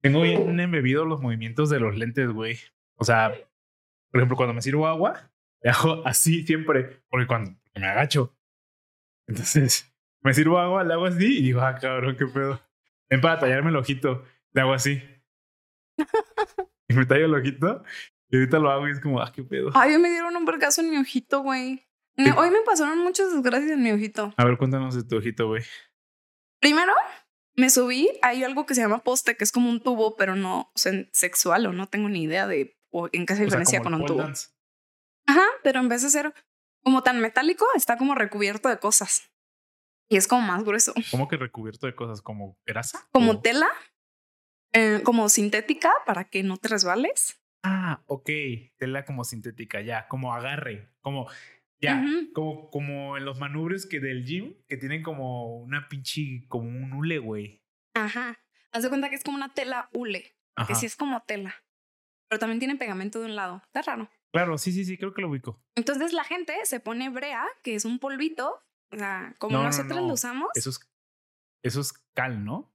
Tengo bien embebido los movimientos de los lentes, güey. O sea, por ejemplo, cuando me sirvo agua, le hago así siempre, porque cuando me agacho. Entonces, me sirvo agua, le hago así y digo, ah, cabrón, qué pedo. Ven para tallarme el ojito, le hago así. y me tallo el ojito y ahorita lo hago y es como, ah, qué pedo. Ay, me dieron un vergazo en mi ojito, güey. Hoy me pasaron muchas desgracias en mi ojito. A ver, cuéntanos de tu ojito, güey. Primero, me subí, hay algo que se llama poste, que es como un tubo, pero no sexual o no tengo ni idea de o en qué se O sea, diferencia con un tubo. dance. Ajá, pero en vez de ser como tan metálico, está como recubierto de cosas. Y es como más grueso. ¿Cómo que recubierto de cosas? ¿Como grasa? Como ¿O- tela, eh, como sintética para que no te resbales. Ah, ok. Tela como sintética, ya. Como agarre. Como. Ya. Como, como en los manubrios que del gym, que tienen como una pinche. Como un hule, güey. Ajá. Haz de cuenta que es como una tela hule, que sí es como tela. Pero también tiene pegamento de un lado. Está raro. Claro, sí, sí, sí, creo que lo ubico. Entonces la gente se pone brea, que es un polvito. O sea, como No, no, nosotros no. lo usamos. Eso es. Eso es cal, ¿no?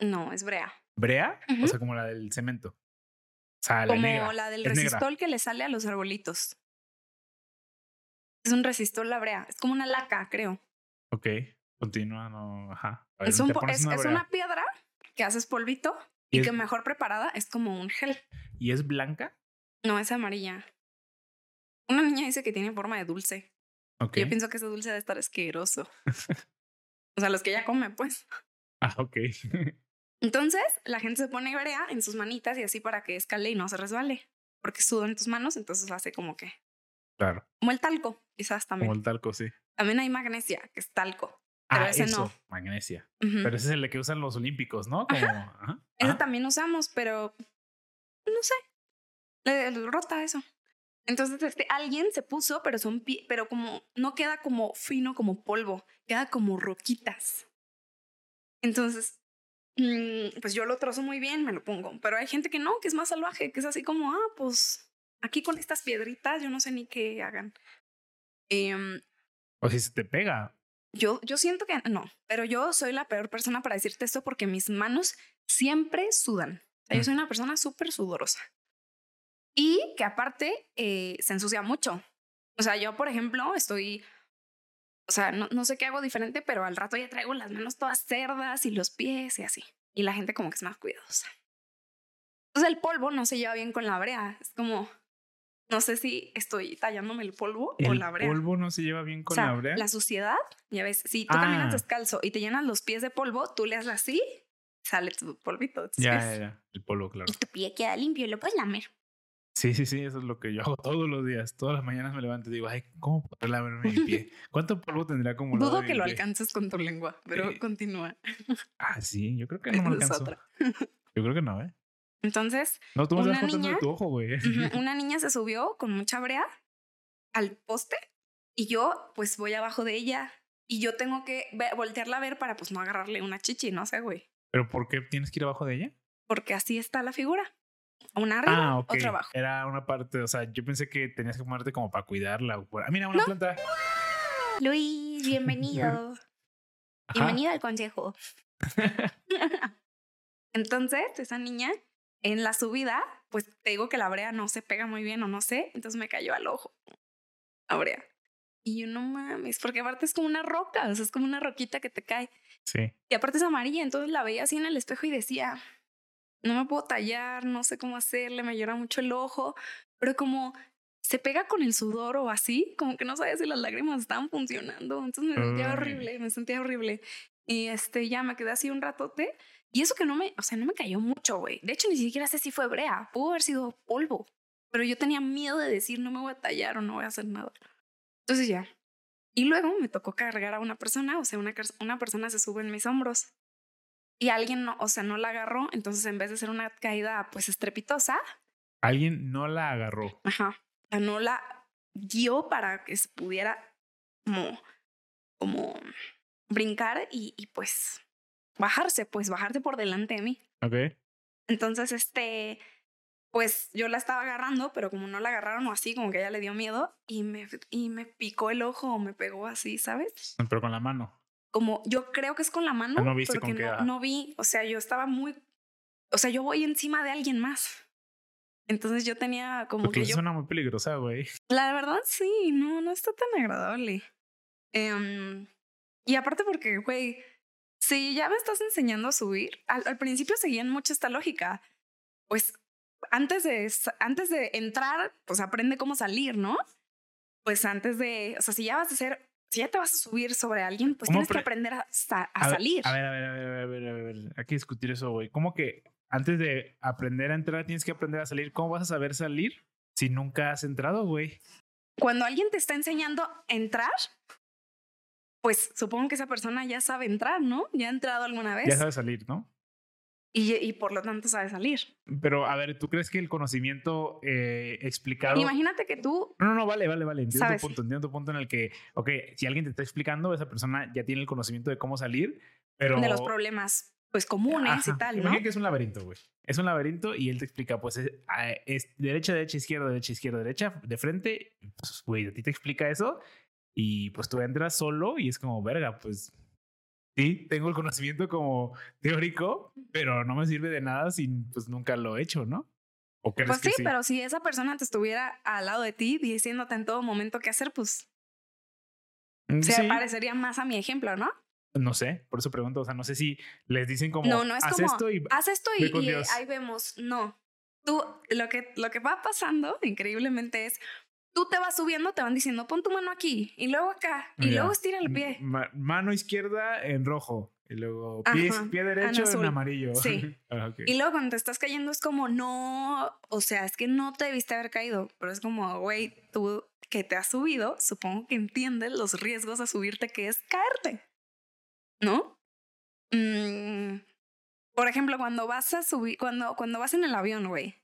No, es brea. ¿Brea? O sea, como la del cemento. O sea, la como negra. la del negra. resistol que le sale a los arbolitos. Es un resistol la brea. Es como una laca, creo. Ok. Continúa, no. Ajá. Ver, Es, un una es brea. una piedra que haces polvito Y y, es- que mejor preparada es como un gel. ¿Y es blanca? No, es amarilla. Una niña dice que tiene forma de dulce. Ok. Yo pienso que ese dulce debe estar asqueroso. o sea, los que ella come, pues. Ah, ok. Entonces, la gente se pone brea en sus manitas y así para que escale y no se resbale. Porque sudan tus manos, entonces hace como que. Claro. Como el talco, quizás también. Como el talco, sí. También hay magnesia, que es talco. Pero ah, ese eso. no. Magnesia. Pero ese es el que usan los olímpicos, ¿no? Como. Ajá. Ese ajá. también usamos, pero no sé. Le, le rota eso. Entonces, este, alguien se puso, pero son pero como no queda como fino como polvo, queda como roquitas. Entonces, mm, pues yo lo trozo muy bien, me lo pongo. Pero hay gente que no, que es más salvaje, que es así como, ah, pues aquí con estas piedritas, yo no sé ni qué hagan. Em, O si se te pega. yo, yo siento que no, pero yo soy la peor persona para decirte esto porque mis manos siempre sudan. O sea, yo Mm. soy una persona súper sudorosa. Y que aparte eh, se ensucia mucho. O sea, yo, por ejemplo, estoy. O sea, no, no sé qué hago diferente, pero al rato ya traigo las manos todas cerdas y los pies y así. Y la gente como que es más cuidadosa. Entonces el polvo no se lleva bien con la brea. Es como. No sé si estoy tallándome el polvo o El la brea. polvo no se lleva bien O con sea, la brea. la suciedad, ya ves, si tú Ah. caminas descalzo y te llenas los pies de polvo, tú le haces así, sale tu polvito. Ya, ya, ya. El polvo, claro. Y tu pie queda limpio y lo puedes lamer. Sí, sí, sí, eso es lo que yo hago todos los días. Todas las mañanas me levanto y digo, ay, ¿cómo podré lavarme mi pie? ¿Cuánto polvo tendría acumulado? Dudo que lo pie? alcances con tu lengua, pero Sí. continúa. Ah, sí, yo creo que no me otra. Yo creo que no, ¿eh? Entonces, No, tú me Una de niña- tu ojo, güey. una niña se subió con mucha brea al poste y yo pues voy abajo de ella y yo tengo que voltearla a ver para pues no agarrarle una chichi, no sé, güey. ¿Pero por qué tienes que ir abajo de ella? Porque así está la figura. Una arriba, ah, otra abajo. Era una parte, o sea, yo pensé que tenías que ponerte como para cuidarla. o por- Ah, mira, una planta. Luis, bienvenido. Bienvenido al consejo. Entonces, esa niña en la subida, pues te digo que la brea no se pega muy bien o no sé, entonces me cayó al ojo. La brea. Y yo no mames, porque aparte es como una roca, o sea, es como una roquita que te cae. Sí. Y aparte es amarilla, entonces la veía así en el espejo y decía, no me puedo tallar, no sé cómo hacerle, me llora mucho el ojo, pero como se pega con el sudor o así, como que no sabía si las lágrimas estaban funcionando, entonces me sentía Ay. horrible, me sentía horrible. Y este, ya me quedé así un ratote, y eso que no me, o sea, no me cayó mucho, güey. De hecho, ni siquiera sé si fue brea, pudo haber sido polvo, pero yo tenía miedo de decir, no me voy a tallar o no voy a hacer nada. Entonces ya. Y luego me tocó cargar a una persona, o sea, una, una persona se sube en mis hombros y alguien no, o sea, no la agarró, entonces en vez de ser una caída pues estrepitosa, Alguien no la agarró. ajá, o sea, no la dio para que se pudiera como, como brincar y, y pues bajarse, pues bajarse por delante de mí. Ok. Entonces, este, pues yo la estaba agarrando, pero como no la agarraron o así, como que ella le dio miedo y me, y me picó el ojo o me pegó así, ¿sabes? Pero con la mano. Como yo creo que es con la mano, Ah, no viste porque con qué, no, vi, o sea, yo estaba muy, o sea, yo voy encima de alguien más. Entonces yo tenía como Porque que eso yo... suena muy peligrosa, güey. La verdad, sí, no, no está tan agradable. Em, y aparte porque, güey, si ya me estás enseñando a subir, al, al principio seguían mucho esta lógica. Pues antes de, antes de entrar, pues aprende cómo salir, ¿no? Pues antes de, o sea, si ya vas a hacer, si ya te vas a subir sobre alguien, pues ¿Cómo tienes que pre- aprender a, a salir. A ver, a ver, a ver, a ver, a ver, a ver. Hay que discutir eso, güey. ¿Cómo que antes de aprender a entrar tienes que aprender a salir? ¿Cómo vas a saber salir si nunca has entrado, güey? Cuando alguien te está enseñando a entrar, pues supongo que esa persona ya sabe entrar, ¿no? Ya ha entrado alguna vez. Ya sabes salir, ¿no? y, y por lo tanto sabe salir. Pero, a ver, ¿tú crees que el conocimiento eh, explicado... Imagínate que tú, No, no, no, vale, vale, vale. Entiendo tu punto. Entiendo tu punto en el que, ok, si alguien te está explicando, esa persona ya tiene el conocimiento de cómo salir, pero... de los problemas pues comunes Ajá. y tal, ¿no? Imagina que es un laberinto, güey. Es un laberinto y él te explica, pues, es, ah, es derecha, derecha, izquierda, derecha, izquierda, derecha, de frente. Pues, güey, a ti te explica eso y pues tú entras solo y es como, verga, pues sí, tengo el conocimiento como teórico, pero no me sirve de nada si pues nunca lo he hecho, ¿no? ¿O Pues que sí, pero si esa persona te estuviera al lado de ti diciéndote en todo momento qué hacer, pues Mm, se sí, parecería más a mi ejemplo, ¿no? No sé, por eso pregunto. O sea, no sé si les dicen como, No, no es haz como, esto y... Haz esto y, y, ahí vemos. No. Tú, lo que, lo que va pasando increíblemente es, tú te vas subiendo, te van diciendo, pon tu mano aquí y luego acá y luego estira el pie. Ma- mano izquierda en rojo y luego pie, derecho en, amarillo. Sí. Ah. Y luego cuando te estás cayendo es como, no, o sea, es que no te debiste haber caído, pero es como, güey, tú que te has subido, supongo que entiendes los riesgos a subirte que es caerte, ¿no? Mm, por ejemplo, cuando vas a subir, cuando, cuando vas en el avión, güey,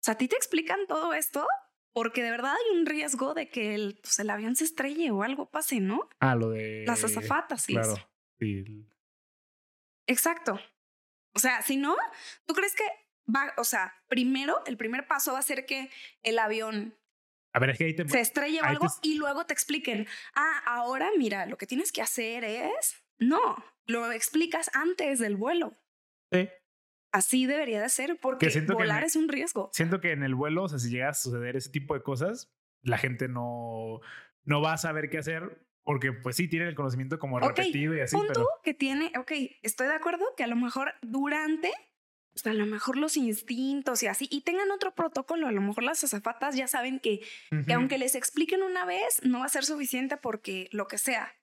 o sea, a ti te explican todo esto porque de verdad hay un riesgo de que el, pues, el avión se estrelle o algo pase, ¿no? Ah, lo de... Las azafatas y Claro. eso. Sí. Exacto. O sea, si no, ¿tú crees que va, o sea, primero, el primer paso va a ser que el avión A ver, es que ahí te... se estrelle o algo te- y luego te expliquen, ah, ahora mira, lo que tienes que hacer es, no, lo explicas antes del vuelo. Sí. Así debería de ser porque que volar es un riesgo. Siento que en el vuelo, o sea, si llega a suceder ese tipo de cosas, la gente no, no va a saber qué hacer porque pues sí, tienen el conocimiento como repetido y así, Pon pero... que tiene, ok, estoy de acuerdo que a lo mejor durante, pues a lo mejor los instintos y así, y tengan otro protocolo, a lo mejor las azafatas ya saben que que aunque les expliquen una vez, no va a ser suficiente porque lo que sea.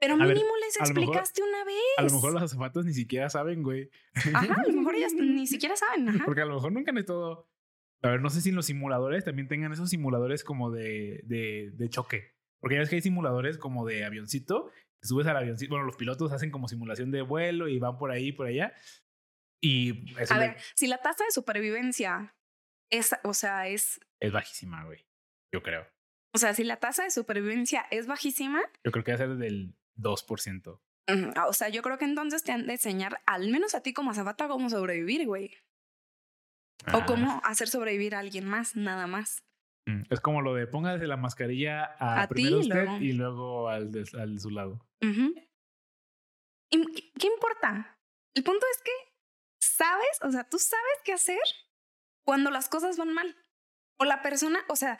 Pero A ver, mínimo les mejor- explicaste una vez. A lo mejor los azafatos ni siquiera saben, güey. Ajá, a lo mejor ellas ni siquiera saben. Ajá. Porque a lo mejor nunca han estado... A ver, no sé si en los simuladores también tengan esos simuladores como de, de, de choque. Porque ya ves que hay simuladores como de avioncito. Te subes al avioncito. Bueno, los pilotos hacen como simulación de vuelo y van por ahí, por allá. Y eso A ver, si la tasa de supervivencia es, o sea, es, es bajísima, güey. Yo creo. o sea, si la tasa de supervivencia es bajísima, Yo creo que va a ser del 2%. ujú, o sea, yo creo que entonces te han de enseñar, al menos a ti como azafata, cómo sobrevivir, güey. O Ah. cómo hacer sobrevivir a alguien más, nada más. Mm, Es como lo de póngase la mascarilla a, A ti primero y usted luego- y luego al de, al de su lado. Ujú. ¿Y qué- qué importa? El punto es que sabes, o sea, tú sabes qué hacer cuando las cosas van mal. O la persona, o sea,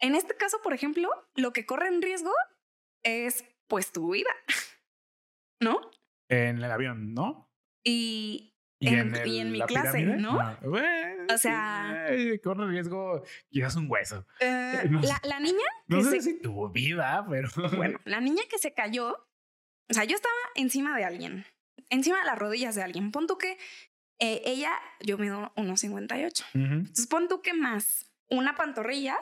en este caso, por ejemplo, lo que corre en riesgo es pues tu vida, ¿no? En el avión, ¿no? Y Y En- en, y en mi la clase, pirámide, ¿no? Ah, bueno, O sea- sí, corre riesgo quizás un hueso. eh, No la, la niña, No sé se- si tu vida, pero. bueno, la niña que se cayó, o sea, yo estaba encima de alguien, encima de las rodillas de alguien. Pon tú que eh, ella, yo mido 1,58. Ujú. Entonces pon tú que más una pantorrilla,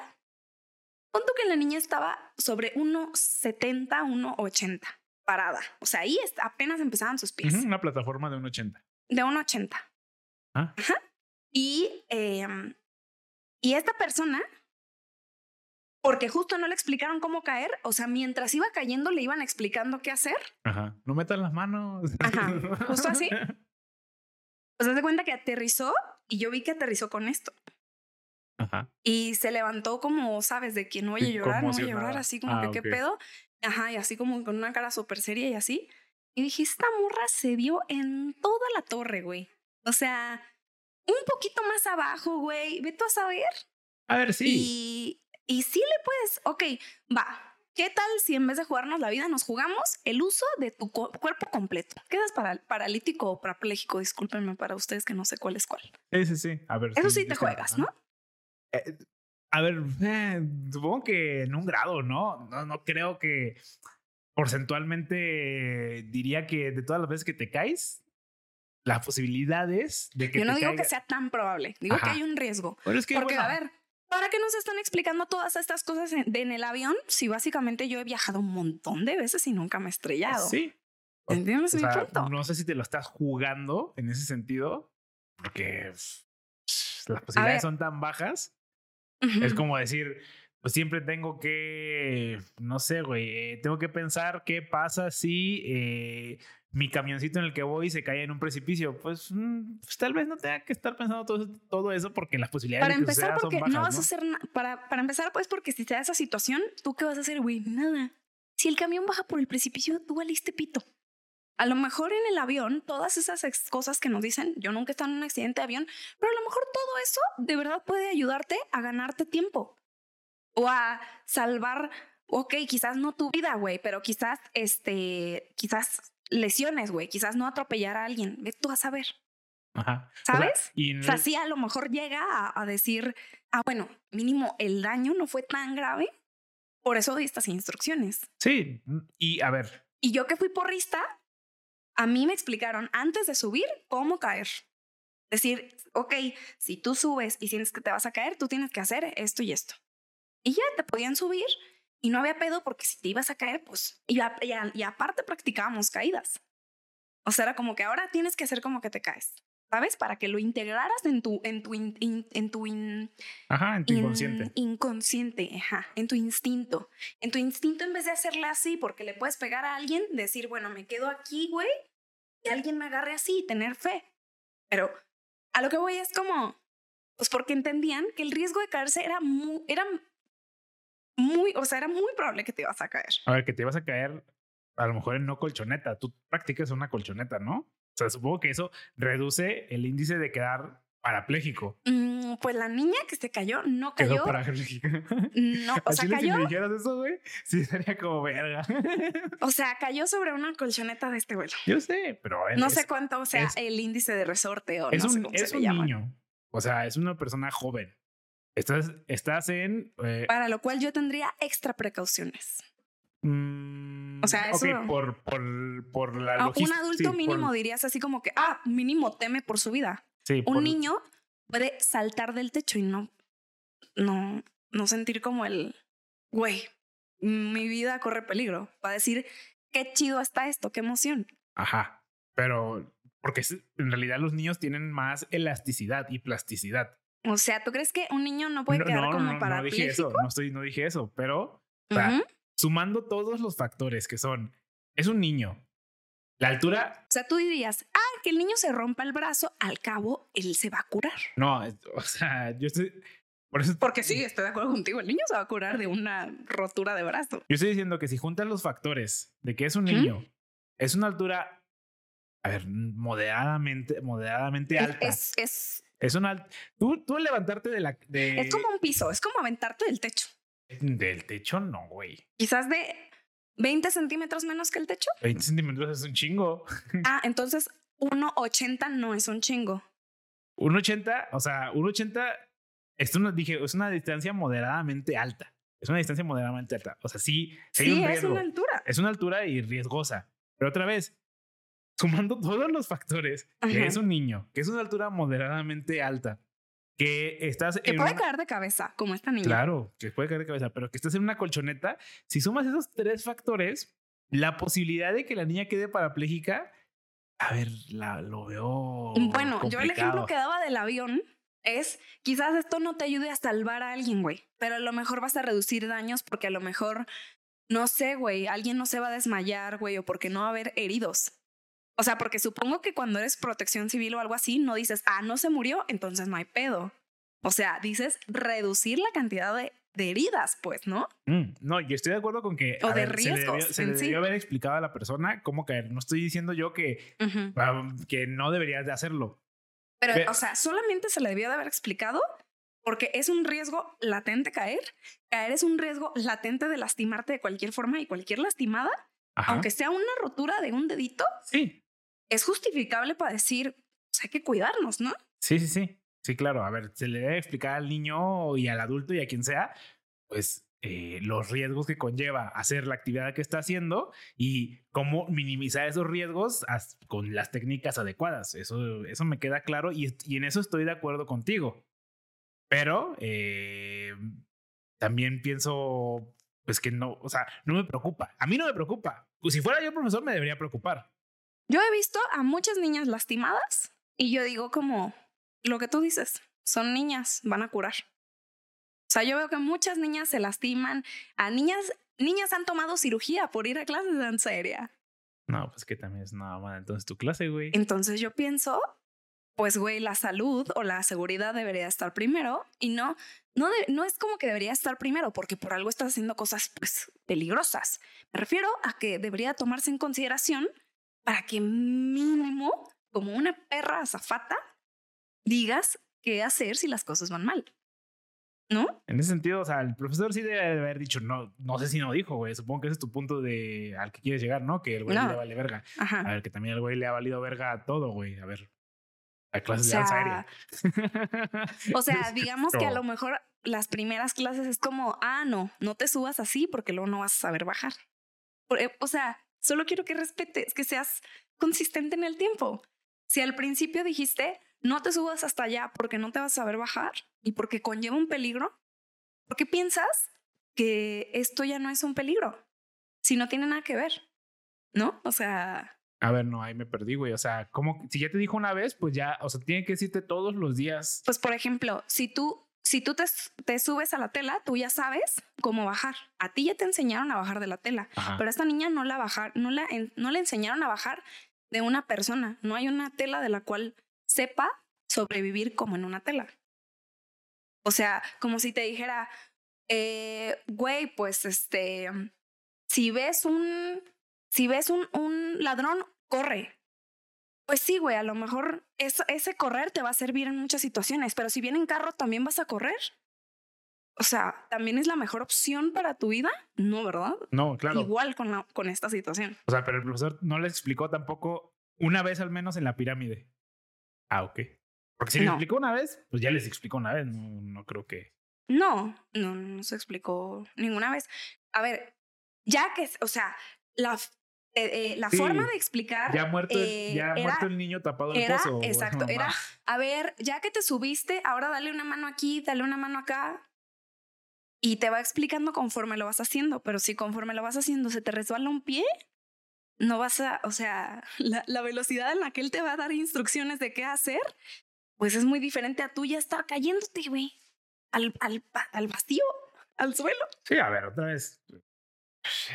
pon tú que la niña estaba sobre 1,70, 1,80 parada. O sea, ahí apenas empezaban sus pies. Ujú, Una plataforma de un 80. De 1,80. Ah. Ajá. Y, em, y esta persona, porque justo no le explicaron cómo caer, o sea, mientras iba cayendo le iban explicando qué hacer. Ajá. No metan las manos. Ajá, justo así. Pues haz de cuenta que aterrizó y yo vi que aterrizó con esto. Ajá. Y se levantó como, ¿sabes? De que no voy a llorar, no voy a llorar, así como Ah, que qué pedo. Ajá, y así como con una cara súper seria y así. Y dije, esta morra se dio en toda la torre, güey. O sea, un poquito más abajo, güey. Ve tú a saber. A ver, sí. Y, y sí le puedes, ok, va. ¿Qué tal si en vez de jugarnos la vida nos jugamos el uso de tu co- cuerpo completo? Quedas para, paralítico o parapléjico, discúlpenme para ustedes que no sé cuál es cuál. Sí, sí, sí. A ver. Eso sí te juegas. ¿no? Eh, a ver, eh, supongo que en un grado, ¿no? No, no creo que porcentualmente diría que de todas las veces que te caes, las posibilidades de que Yo no te digo caiga- que sea tan probable, digo Ajá. que hay un riesgo. Pero es que, Porque, bueno, a ver, ¿para qué nos están explicando todas estas cosas en, de en el avión si básicamente yo he viajado un montón de veces y nunca me he estrellado? Sí. O- ¿Entiendes o mi sea, punto? no sé si te lo estás jugando en ese sentido, porque las posibilidades son tan bajas. Es como decir, pues siempre tengo que, no sé, güey, eh, tengo que pensar qué pasa si eh, mi camioncito en el que voy se cae en un precipicio. Pues, mm, pues tal vez no tenga que estar pensando todo, todo eso porque las posibilidades Para de que empezar, suceda porque son bajas, no vas ¿no? a hacer. Para, para empezar, pues, porque si te da esa situación, ¿tú qué vas a hacer, güey? Nada. Si el camión baja por el precipicio, tú valiste pito. A lo mejor en el avión, todas esas cosas que nos dicen, yo nunca he estado en un accidente de avión, pero a lo mejor todo eso de verdad puede ayudarte a ganarte tiempo. O a salvar, ok, quizás no tu vida, güey, pero quizás, este, quizás lesiones, güey, quizás no atropellar a alguien. Ve tú a saber. Ajá. O sea, ¿Sabes? y O sea, sí, a lo mejor llega a, a decir, ah, bueno, mínimo el daño no fue tan grave, por eso di estas instrucciones. sí, mm, y a ver, Y yo que fui porrista, a mí me explicaron antes de subir cómo caer. Decir, ok, si tú subes y sientes que te vas a caer, tú tienes que hacer esto y esto. Y ya te podían subir y no había pedo porque si te ibas a caer, pues, y, y y aparte practicábamos caídas. O sea, era como que ahora tienes que hacer como que te caes, ¿sabes? Para que lo integraras en tu, en tu, in- in- en tu in- ajá, en tu in- inconsciente. inconsciente, ajá, en tu instinto. En tu instinto, en vez de hacerle así, porque le puedes pegar a alguien, decir, bueno, me quedo aquí, güey, y alguien me agarre así tener fe. Pero a lo que voy es como, pues porque entendían que el riesgo de caerse era muy, era muy, o sea, era muy probable que te ibas a caer. A ver, que te vas a caer a lo mejor en no colchoneta. Tú practicas una colchoneta, ¿no? O sea, supongo que eso reduce el índice de quedar parapléjico. Mm, pues la niña que se cayó no Quedó cayó. parapléjico. No, o sea, chile, si cayó, me dijeras eso, güey, sí sería como verga. o sea, cayó sobre una colchoneta de este vuelo. Yo sé, pero No es, sé cuánto sea es- el índice de resorte o es no sé un, cómo es se un le llama. niño. O sea, es una persona joven. Estás, estás en. eh, Para lo cual yo tendría extra precauciones. Mm, O sea, eso- por, por, por la A un adulto sí, mínimo por- dirías así como que, ah, mínimo teme por su vida. sí, Un por- niño puede saltar del techo y no, no, no sentir como el, güey, mi vida corre peligro. Va a decir, qué chido está esto, qué emoción. Ajá. Pero. Porque en realidad los niños tienen más elasticidad y plasticidad. O sea, ¿tú crees que un niño no puede no, quedar no, como no, no para dije eso. No, estoy, no dije eso. Pero o sea, sumando todos los factores que son. Es un niño. La altura. O sea, tú dirías, ah, que el niño se rompa el brazo, al cabo él se va a curar. No, o sea, yo estoy. Por eso Porque sí, estoy de acuerdo contigo, el niño se va a curar de una rotura de brazo. Yo estoy diciendo que si juntas los factores de que es un niño, es una altura, a ver, moderadamente, moderadamente Es, alta. es, es, Es una tú, tú al levantarte de la de, es como un piso, es como aventarte del techo. Del techo, no, güey. Quizás de 20 centímetros menos que el techo. 20 centímetros es un chingo. Ah, entonces 1,80 no es un chingo. Un 80, o sea, un 80 es una, dije, es una distancia moderadamente alta. Es una distancia moderadamente alta. O sea, sí, sí hay un es una altura. es una altura y riesgosa. Pero otra vez, sumando todos los factores, que es un niño, que es una altura moderadamente alta, que estás Que puede una- caer de cabeza, como esta niña. Claro, que puede caer de cabeza, pero que estás en una colchoneta, si sumas esos tres factores, la posibilidad de que la niña quede parapléjica, a ver, la, lo veo. Bueno, yo el ejemplo que daba del avión es, quizás esto no te ayude a salvar a alguien, güey, pero a lo mejor vas a reducir daños porque a lo mejor, no sé, güey, alguien no se va a desmayar, güey, o porque no va a haber heridos. O sea, porque supongo que cuando eres protección civil o algo así, no dices, ah, no se murió, entonces no hay pedo. O sea, dices reducir la cantidad de, de heridas, pues, ¿no? Mm, no, yo estoy de acuerdo con que O de ver, se le riesgos debió, se le sí. debió haber explicado a la persona cómo caer. No estoy diciendo yo que, que no deberías de hacerlo. Pero, Ve- o sea, solamente se le debió de haber explicado porque es un riesgo latente caer. Caer es un riesgo latente de lastimarte de cualquier forma y cualquier lastimada, Ajá. aunque sea una rotura de un dedito, Sí, es justificable para decir, pues hay que cuidarnos, ¿no? sí, sí, sí. Sí, claro. A ver, se le debe explicar al niño y al adulto y a quien sea, pues eh, los riesgos que conlleva hacer la actividad que está haciendo y cómo minimizar esos riesgos con las técnicas adecuadas. Eso, eso me queda claro y, y en eso estoy de acuerdo contigo. Pero eh, también pienso, pues que no, o sea, no me preocupa. A mí no me preocupa. Pues si fuera yo profesor, me debería preocupar. Yo he visto a muchas niñas lastimadas y yo digo como lo que tú dices, son niñas, van a curar. O sea, yo veo que muchas niñas se lastiman, a niñas, niñas han tomado cirugía por ir a clases de danza aérea. No, pues que también es nada más. Entonces tu clase, güey. Entonces yo pienso, pues güey, la salud o la seguridad debería estar primero y no, no, de- no es como que debería estar primero porque por algo estás haciendo cosas pues peligrosas. Me refiero a que debería tomarse en consideración para que mínimo, como una perra azafata, digas qué hacer si las cosas van mal. ¿No? En ese sentido, o sea, el profesor sí debe de haber dicho, no, no sé si no dijo, güey. Supongo que ese es tu punto de al que quieres llegar, ¿no? Que el güey No. le vale verga. A ver, que también el güey le ha valido verga a todo, güey. A ver. A O clases de danza sea, aérea. o sea, digamos que a lo mejor las primeras clases es como, ah, no, no te subas así porque luego no vas a saber bajar. Eh, O sea, solo quiero que respetes, que seas consistente en el tiempo. Si al principio dijiste, no te subas hasta allá porque no te vas a saber bajar y porque conlleva un peligro, ¿por qué piensas que esto ya no es un peligro? Si no tiene nada que ver, ¿no? O sea, A ver, no, ahí me perdí, güey. O sea, como si ya te dijo una vez, pues ya, o sea, tiene que decirte todos los días. pues por ejemplo, si tú, si tú te, te subes a la tela, tú ya sabes cómo bajar. A ti ya te enseñaron a bajar de la tela. Ajá. Pero a esta niña no la bajar, no la no le enseñaron a bajar de una persona. No hay una tela de la cual sepa sobrevivir como en una tela. O sea, como si te dijera, eh, güey, pues este, si ves un, si ves un, un ladrón, corre. Pues sí, güey, a lo mejor eso- ese correr te va a servir en muchas situaciones, pero si viene en carro, ¿también vas a correr? O sea, ¿también es la mejor opción para tu vida? No, ¿verdad? No, claro. Igual con, la, con esta situación. O sea, pero el profesor no le explicó tampoco una vez al menos en la pirámide. Ah, ok. Porque si le No. explicó una vez, pues ya les explicó una vez. No, no creo que. No, no, no se explicó ninguna vez. A ver, ya que, o sea, la, eh, eh, la Sí, forma de explicar Ya muerto, eh, ya era- muerto el niño tapado en el era, pozo. exacto, era, a ver, ya que te subiste, ahora dale una mano aquí, dale una mano acá. Y te va explicando conforme lo vas haciendo, pero si conforme lo vas haciendo se te resbala un pie, no vas a, o sea, la, la velocidad en la que él te va a dar instrucciones de qué hacer, pues es muy diferente a tú ya estar cayéndote, güey, al, al, al vacío, al suelo. Sí, a ver, otra vez.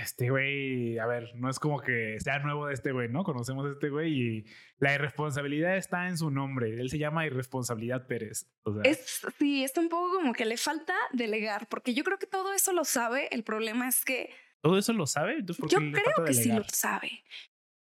Este güey, a ver, no es como que sea nuevo de este güey, ¿no? Conocemos a este güey y la irresponsabilidad está en su nombre. Él se llama Irresponsabilidad Pérez. O sea, Es, sí, está un poco como que le falta delegar, porque yo creo que todo eso lo sabe. El problema es que ¿Todo eso lo sabe? Entonces, ¿por qué yo creo que sí lo sabe,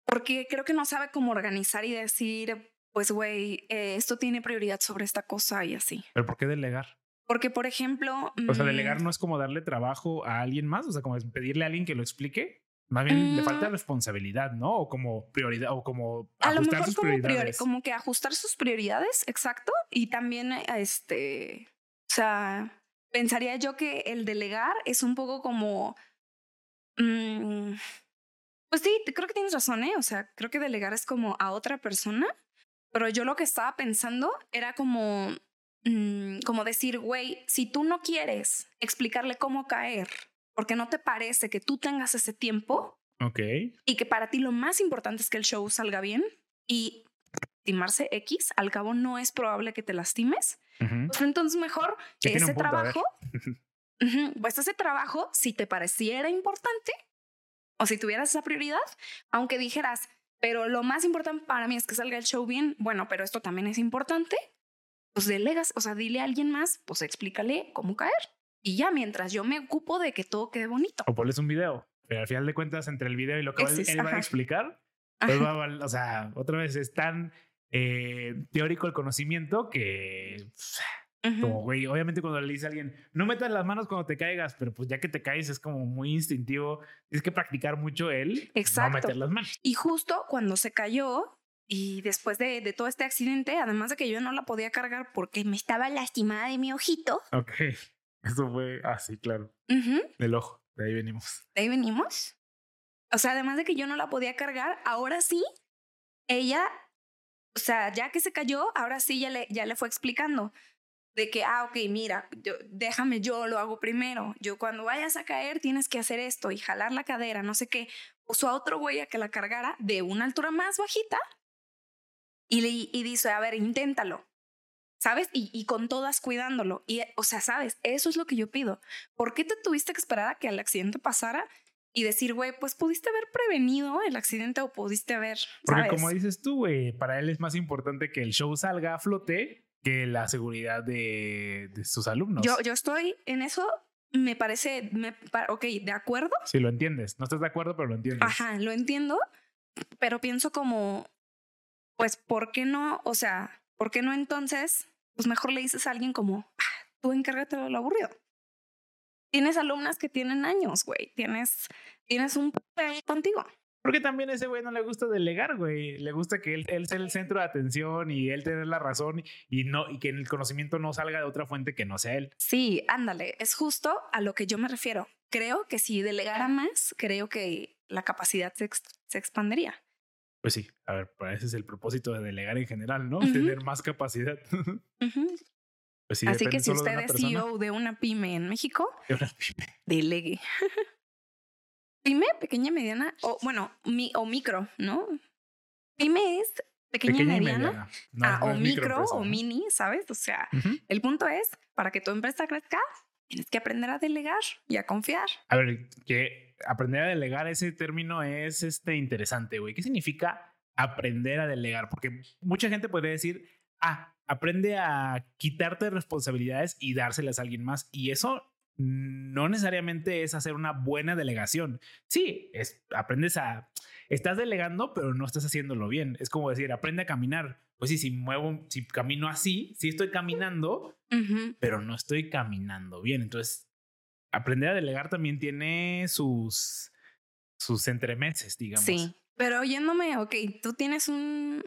porque creo que no sabe cómo organizar y decir, pues, güey, eh, esto tiene prioridad sobre esta cosa y así. ¿Pero por qué delegar? Porque, por ejemplo, O sea, mm, delegar no es como darle trabajo a alguien más, o sea, como pedirle a alguien que lo explique. Más bien le Mm. falta responsabilidad, ¿no? O como prioridad, o como a lo ajustar mejor sus como, priori- prioridades. como que ajustar sus prioridades, exacto. Y también, eh, este, o sea, pensaría yo que el delegar es un poco como, mm, pues sí, creo que tienes razón, ¿eh? O sea, creo que delegar es como a otra persona, pero yo lo que estaba pensando era como, mm, como decir, güey, si tú no quieres explicarle cómo caer, porque no te parece que tú tengas ese tiempo, Ok. y que para ti lo más importante es que el show salga bien y lastimarse X, al cabo no es probable que te lastimes, pues entonces mejor Que ese punto, trabajo, pues ese trabajo, si te pareciera importante o si tuvieras esa prioridad, aunque dijeras, pero lo más importante para mí es que salga el show bien, bueno, pero esto también es importante, pues delegas, o sea, dile a alguien más, pues explícale cómo caer. Y ya mientras yo me ocupo de que todo quede bonito. O ponles un video. Pero al final de cuentas, entre el video y lo que Ese él, es, él va a explicar, pues va a o sea, otra vez es tan eh, teórico el conocimiento que, como, güey, obviamente cuando le dice a alguien, no metas las manos cuando te caigas, pero pues ya que te caes es como muy instintivo, tienes que practicar mucho él, Exacto. no meter las manos. Y justo cuando se cayó y después de, de todo este accidente, además de que yo no la podía cargar porque me estaba lastimada de mi ojito, Ok, eso fue así, claro, ujú, del ojo, de ahí venimos. de ahí venimos. O sea, además de que yo no la podía cargar, ahora sí, ella, o sea, ya que se cayó, ahora sí ya le, ya le fue explicando de que, ah, ok, mira, yo, déjame, yo lo hago primero. Yo cuando vayas a caer tienes que hacer esto y jalar la cadera, no sé qué. Puso a otro güey a que la cargara de una altura más bajita y, le, y dice, a ver, inténtalo. ¿Sabes? Y, y con todas cuidándolo. Y, o sea, ¿sabes? Eso es lo que yo pido. ¿Por qué te tuviste que esperar a que el accidente pasara y decir, güey, pues pudiste haber prevenido el accidente o pudiste haber. Porque ¿sabes? como dices tú, güey, para él es más importante que el show salga a flote que la seguridad de, de sus alumnos. yo, yo estoy en eso, me parece, me, ok, de acuerdo. Si lo entiendes, no estás de acuerdo, pero lo entiendes. Ajá, lo entiendo, pero pienso como, pues, ¿por qué no? O sea, ¿por qué no entonces? Pues mejor le dices a alguien como, "Ah, tú encárgate de lo aburrido. Tienes alumnas que tienen años, güey. Tienes, tienes un pedo contigo. Porque también a ese güey no le gusta delegar, güey. Le gusta que él, él sea el centro de atención y él tener la razón y no y que el conocimiento no salga de otra fuente que no sea él. Sí, ándale, es justo a lo que yo me refiero. Creo que si delegara más, creo que la capacidad se, ex- se expandería. Pues sí, a ver, para ese es el propósito de delegar en general, ¿no? Tener más capacidad. Ujú. Pues sí, Así que si usted es. CEO de una pyme en México, De una pyme. delegue. pyme, pequeña, mediana, o bueno, mi, o micro, ¿no? Pyme es pequeña, Pequeña y mediana. mediana. No, ah, no o micro o mini, ¿sabes? O sea, el punto es, para que tu empresa crezca, tienes que aprender a delegar y a confiar. A ver, que aprender a delegar ese término es este interesante, güey. ¿Qué significa aprender a delegar? Porque mucha gente podría decir, ah, aprende a quitarte responsabilidades y dárselas a alguien más. Y eso no necesariamente es hacer una buena delegación. Sí, es, aprendes a, estás delegando, pero no estás haciéndolo bien. Es como decir, aprende a caminar. Pues sí, si muevo, si camino así, sí estoy caminando, pero no estoy caminando bien. Entonces, aprender a delegar también tiene sus, sus entremeses, digamos. Sí, pero oyéndome, ok, tú tienes un,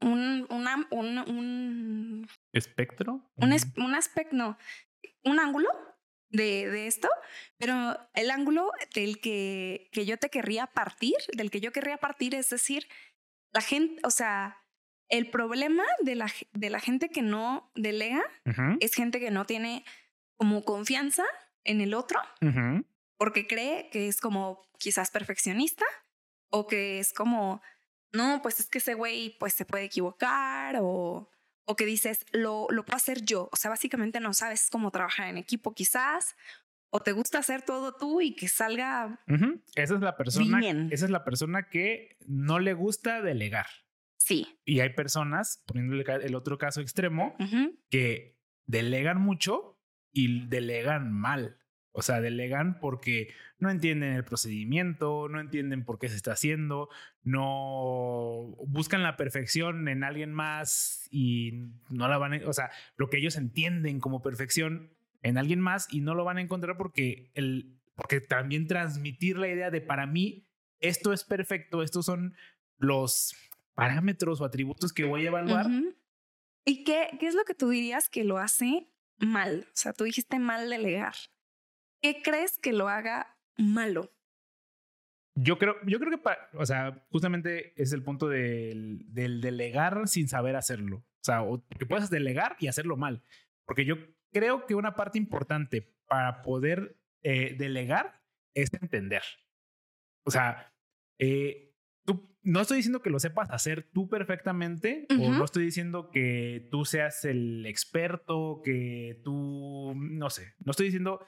un, una- un, un, ¿Espectro? un, es- un aspecto, no, un ángulo de, de esto, pero el ángulo del que, que yo te querría partir, del que yo querría partir, es decir, la gente, o sea, el problema de la, de la gente que no delega ujú, es gente que no tiene como confianza en el otro porque cree que es como quizás perfeccionista o que es como, no, pues es que ese güey pues se puede equivocar o, o que dices, lo, lo puedo hacer yo. O sea, básicamente no sabes cómo trabajar en equipo quizás o te gusta hacer todo tú y que salga. Esa es la persona. Bien. Esa es la persona que no le gusta delegar. sí. Y hay personas, poniéndole el otro caso extremo, que delegan mucho y delegan mal. O sea, delegan porque no entienden el procedimiento, no entienden por qué se está haciendo, no buscan la perfección en alguien más y no la van a, o sea, lo que ellos entienden como perfección en alguien más y no lo van a encontrar porque el porque también transmitir la idea de para mí esto es perfecto, estos son los parámetros o atributos que voy a evaluar. ¿Y qué, qué es lo que tú dirías que lo hace mal? O sea, tú dijiste mal delegar. ¿Qué crees que lo haga malo? Yo creo, yo creo que, pa- o sea, justamente es el punto del, del delegar sin saber hacerlo. O sea, o que puedes delegar y hacerlo mal. Porque yo creo que una parte importante para poder eh, delegar es entender. O sea, eh, tú, no estoy diciendo que lo sepas hacer tú perfectamente, o no estoy diciendo que tú seas el experto, que tú, no sé, no estoy diciendo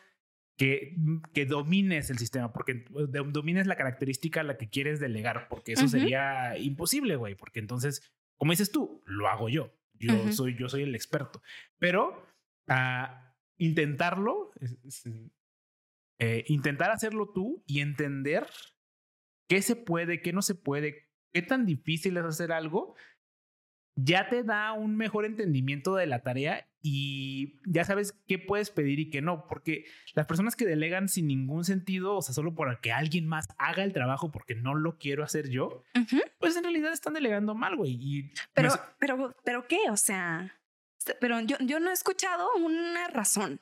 que, que domines el sistema, porque domines la característica a la que quieres delegar, porque eso sería imposible, güey, porque entonces, como dices tú, lo hago yo. Yo soy, yo soy el experto. Pero a intentarlo, es- es, eh, intentar hacerlo tú y entender qué se puede, qué no se puede, qué tan difícil es hacer algo ya te da un mejor entendimiento de la tarea y ya sabes qué puedes pedir y qué no, porque las personas que delegan sin ningún sentido, o sea, solo para que alguien más haga el trabajo porque no lo quiero hacer yo, pues en realidad están delegando mal, güey. Pero, no sé- pero, pero qué, o sea, pero yo, yo no he escuchado una razón.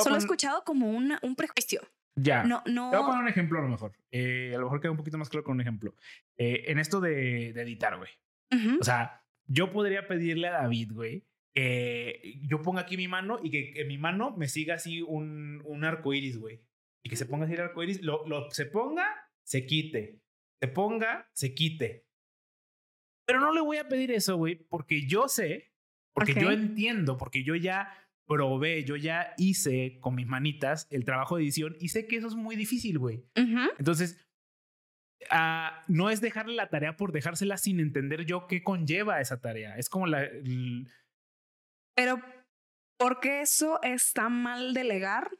Solo he escuchado como una, un prejuicio. Ya. No, no. Te voy a poner un ejemplo a lo mejor. Eh, a lo mejor queda un poquito más claro con un ejemplo. Eh, en esto de, de editar, güey. Ujú. O sea, yo podría pedirle a David, güey, que yo ponga aquí mi mano y que en mi mano me siga así un, un arco iris, güey. Y que se ponga así el arco iris, lo, lo- se ponga, se quite. Se ponga, se quite. Pero no le voy a pedir eso, güey, porque yo sé, porque Ok. yo entiendo, porque yo ya probé, yo ya hice con mis manitas el trabajo de edición y sé que eso es muy difícil, güey. Entonces, ah, no es dejarle la tarea por dejársela sin entender yo qué conlleva esa tarea. Es como la... el- Pero, porque eso está mal delegar?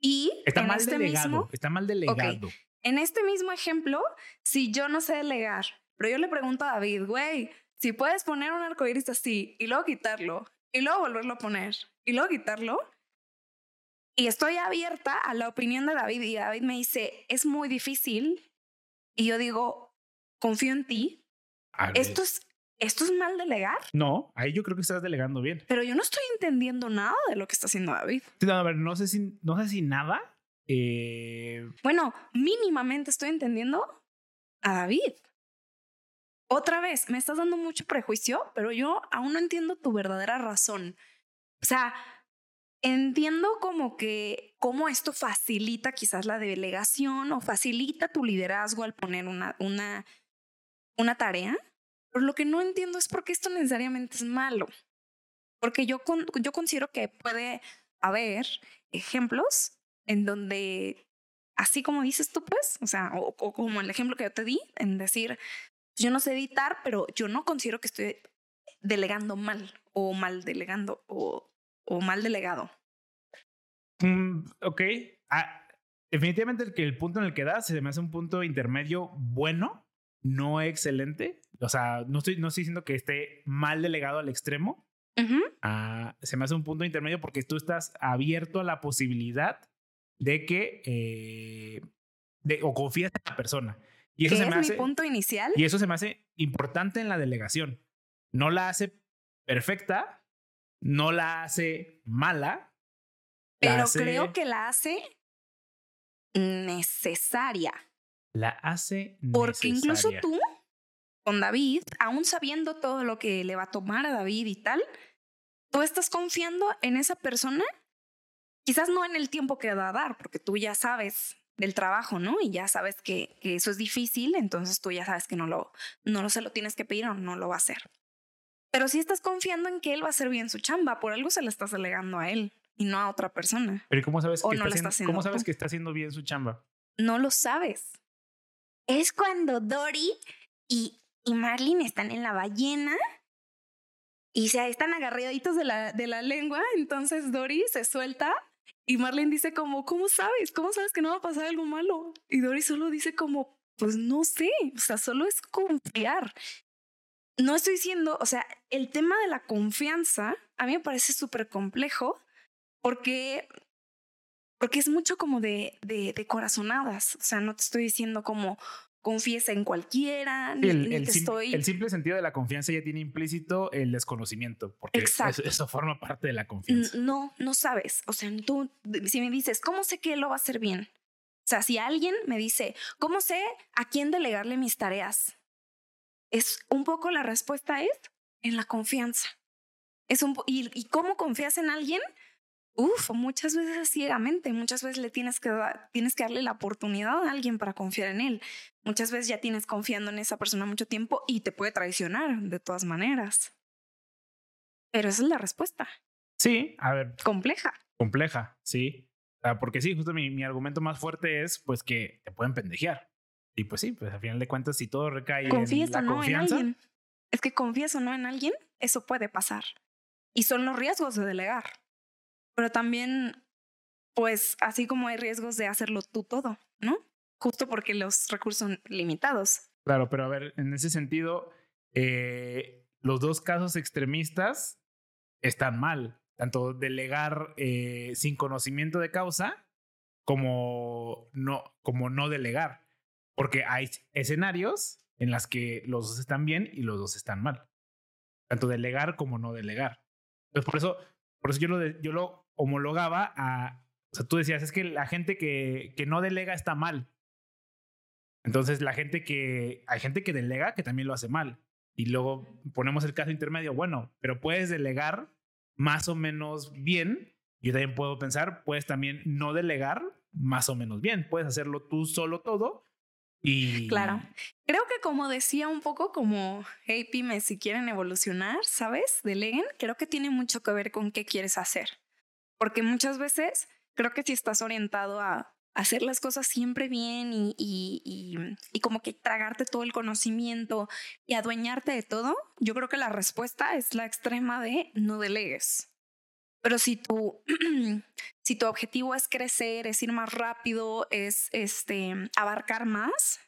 Y está mal este delegado. mismo, Está mal delegado. en este mismo ejemplo, si yo no sé delegar, pero yo le pregunto a David, güey, si puedes poner un arco iris así y luego quitarlo y luego volverlo a poner y luego quitarlo. Y estoy abierta a la opinión de David y David me dice, es muy difícil. Y yo digo, confío en ti. Esto es, esto es mal delegar, No, ahí yo creo que estás delegando bien. pero yo no estoy entendiendo nada de lo que está haciendo David. No, a ver, no sé si, no sé si nada. eh, Bueno, mínimamente estoy entendiendo a David. Otra vez, me estás dando mucho prejuicio, pero yo aún no entiendo tu verdadera razón. O sea, entiendo como que cómo esto facilita quizás la delegación o facilita tu liderazgo al poner una, una, tarea, pero lo que no entiendo es por qué esto necesariamente es malo. Porque yo, con- yo considero que puede haber ejemplos en donde, así como dices tú, pues, o sea, o, o como el ejemplo que yo te di, en decir, yo no sé editar, pero yo no considero que estoy delegando mal o mal delegando o, o mal delegado. mm, ok. Ah, definitivamente el, que el punto en el que das se me hace un punto intermedio bueno, no excelente. O sea, no estoy, no estoy diciendo que esté mal delegado al extremo. Ah, se me hace un punto intermedio porque tú estás abierto a la posibilidad de que eh, de, o confías en la persona. Y eso se es me hace mi punto inicial. y eso se me hace importante en la delegación. No la hace perfecta, no la hace mala, la pero hace- creo que la hace necesaria. la hace Porque incluso necesaria. tú, con David, aún sabiendo todo lo que le va a tomar a David y tal, tú estás confiando en esa persona, quizás no en el tiempo que va a dar, porque tú ya sabes del trabajo, ¿no? Y ya sabes que, que eso es difícil, entonces tú ya sabes que no lo, no lo se lo tienes que pedir o no lo va a hacer. Pero sí estás confiando en que él va a hacer bien su chamba, por algo se le estás delegando a él y no a otra persona. Pero ¿y ¿cómo sabes, o que no está la haciendo, está haciendo ¿cómo sabes tú. que está haciendo bien su chamba? no lo sabes. Es cuando Dory y, y Marlin están en la ballena y se están agarraditos de la, de la lengua. Entonces Dory se suelta y Marlin dice como, ¿cómo sabes? ¿Cómo sabes que no va a pasar algo malo? Y Dory solo dice como, pues no sé, o sea, solo es confiar. No estoy diciendo, o sea, el tema de la confianza a mí me parece súper complejo porque porque es mucho como de, de, de corazonadas. O sea, no te estoy diciendo como confíes en cualquiera, ni, El, ni el te estoy. el simple sentido de la confianza ya tiene implícito el desconocimiento, porque Exacto. eso, eso forma parte de la confianza. No, no sabes. O sea, tú, si me dices, ¿cómo sé que él lo va a hacer bien? O sea, si alguien me dice, ¿cómo sé a quién delegarle mis tareas? Es un poco la respuesta es en la confianza. Es un y cómo confías en alguien? Uf, muchas veces ciegamente, muchas veces le tienes que, dar- tienes que darle la oportunidad a alguien para confiar en él. Muchas veces ya tienes confiando en esa persona mucho tiempo y te puede traicionar de todas maneras. Pero esa es la respuesta, Sí, a ver, compleja. compleja, sí. Porque sí, justo mi, mi argumento más fuerte es pues que te pueden pendejear. Y pues sí, pues al final de cuentas, si todo recae en la o no confianza, en alguien. Es que confíes o no en alguien, eso puede pasar. Y son los riesgos de delegar. Pero también, pues, así como hay riesgos de hacerlo tú todo, ¿no? Justo porque los recursos son limitados. claro, pero a ver, en ese sentido, eh, los dos casos extremistas están mal. Tanto delegar eh, sin conocimiento de causa como no, como no delegar. Porque hay escenarios en las que los dos están bien y los dos están mal. Tanto delegar como no delegar. Entonces, por eso, por eso yo lo, yo lo homologaba a. O sea, tú decías, es que la gente que, que no delega está mal. Entonces, la gente que. Hay gente que delega que también lo hace mal. Y luego ponemos el caso intermedio. Bueno, pero puedes delegar más o menos bien. Yo también puedo pensar, puedes también no delegar más o menos bien. Puedes hacerlo tú solo todo. Y... Claro. Creo que como decía un poco como, hey pymes, si quieren evolucionar, ¿sabes? Deleguen, creo que tiene mucho que ver con qué quieres hacer. Porque muchas veces creo que si estás orientado a hacer las cosas siempre bien y, y, y, y, como que tragarte todo el conocimiento y adueñarte de todo, yo creo que la respuesta es la extrema de no delegues. Pero si tu, si tu objetivo es crecer, es ir más rápido, es este, abarcar más,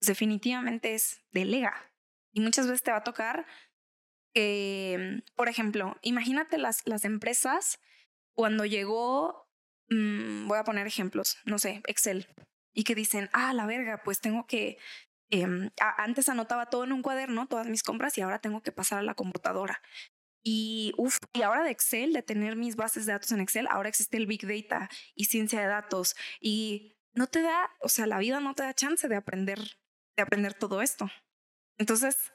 pues definitivamente es delega. Y muchas veces te va a tocar, eh, por ejemplo, imagínate las, las empresas cuando llegó, mmm, voy a poner ejemplos, no sé, Excel, y que dicen, ah, la verga, pues tengo que, eh, antes anotaba todo en un cuaderno, todas mis compras, y ahora tengo que pasar a la computadora. Y, uf, y ahora de Excel, de tener mis bases de datos en Excel, ahora existe el Big Data y ciencia de datos. Y no te da, o sea, la vida no te da chance de aprender, de aprender todo esto. Entonces,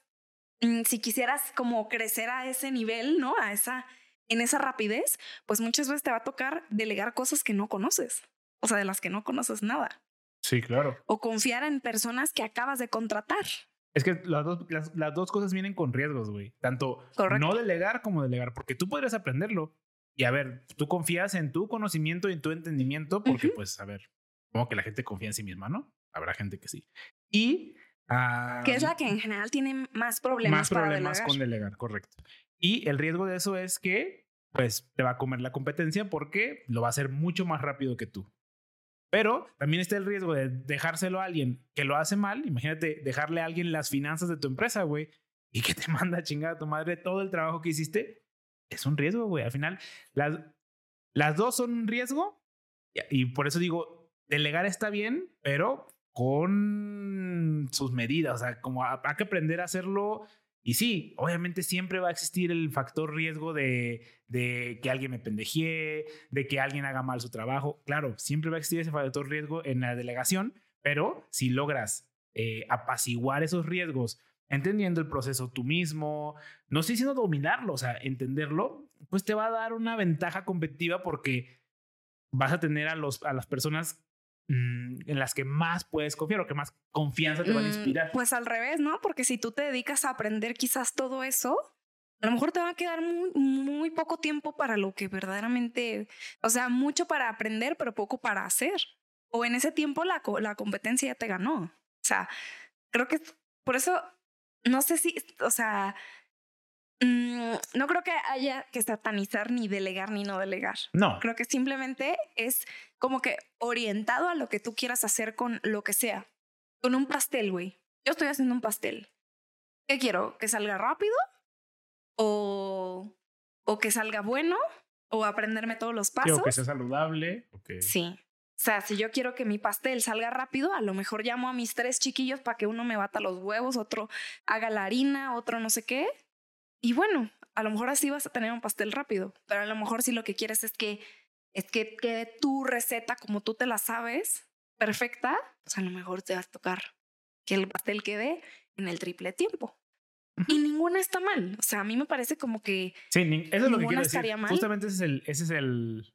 mm, si quisieras como crecer a ese nivel, ¿no? A esa, en esa rapidez, pues muchas veces te va a tocar delegar cosas que no conoces, o sea, de las que no conoces nada. Sí, claro. O confiar en personas que acabas de contratar. Es que las dos, las, las dos cosas vienen con riesgos, güey. Tanto Correcto. no delegar como delegar, porque tú podrías aprenderlo. Y a ver, tú confías en tu conocimiento y en tu entendimiento, porque Ujú. pues, a ver, como que la gente confía en sí misma, ¿no? Habrá gente que sí. Y... ah, que es la que en general tiene más problemas más para problemas delegar. con delegar, correcto. Y el riesgo de eso es que, pues, te va a comer la competencia porque lo va a hacer mucho más rápido que tú. Pero también está el riesgo de dejárselo a alguien que lo hace mal. Imagínate dejarle a alguien las finanzas de tu empresa, güey, y que te manda a chingar a tu madre todo el trabajo que hiciste. Es un riesgo, güey. Al final, las, las dos son un riesgo. Y, por eso digo, delegar está bien, pero con sus medidas. O sea, como ha- hay que aprender a hacerlo. Y sí, obviamente siempre va a existir el factor riesgo de, que alguien me pendejee, de que alguien haga mal su trabajo. Claro, siempre va a existir ese factor riesgo en la delegación, pero si logras eh, apaciguar esos riesgos, entendiendo el proceso tú mismo, no estoy diciendo dominarlo, o sea, entenderlo, pues te va a dar una ventaja competitiva porque vas a tener a, los, a las personas mm, en las que más puedes confiar o que más confianza te van a Mm, inspirar. Pues al revés, ¿no? Porque si tú te dedicas a aprender quizás todo eso, a lo mejor te va a quedar muy, muy poco tiempo para lo que verdaderamente, o sea, mucho para aprender, pero poco para hacer. O en ese tiempo la, la competencia ya te ganó. O sea, creo que por eso, no sé si, o sea, mm, no creo que haya que satanizar ni delegar ni no delegar. no, Creo que simplemente es como que orientado a lo que tú quieras hacer con lo que sea. Con un pastel, güey. Yo estoy haciendo un pastel. ¿Qué quiero? ¿Que salga rápido? ¿O, o que salga bueno? ¿O aprenderme todos los Quiero pasos? que sea saludable. Sí. O sea, si yo quiero que mi pastel salga rápido, a lo mejor llamo a mis tres chiquillos para que uno me bata los huevos, otro haga la harina, otro no sé qué. Y bueno, a lo mejor así vas a tener un pastel rápido, pero a lo mejor si lo que quieres es que es que quede tu receta como tú te la sabes, perfecta, pues a lo mejor te va a tocar que el pastel quede en el triple tiempo. Y ninguna está mal. O sea, a mí me parece como que Sí, eso es lo que Ninguna quiero decir. estaría mal. Justamente ese es el, ese es el,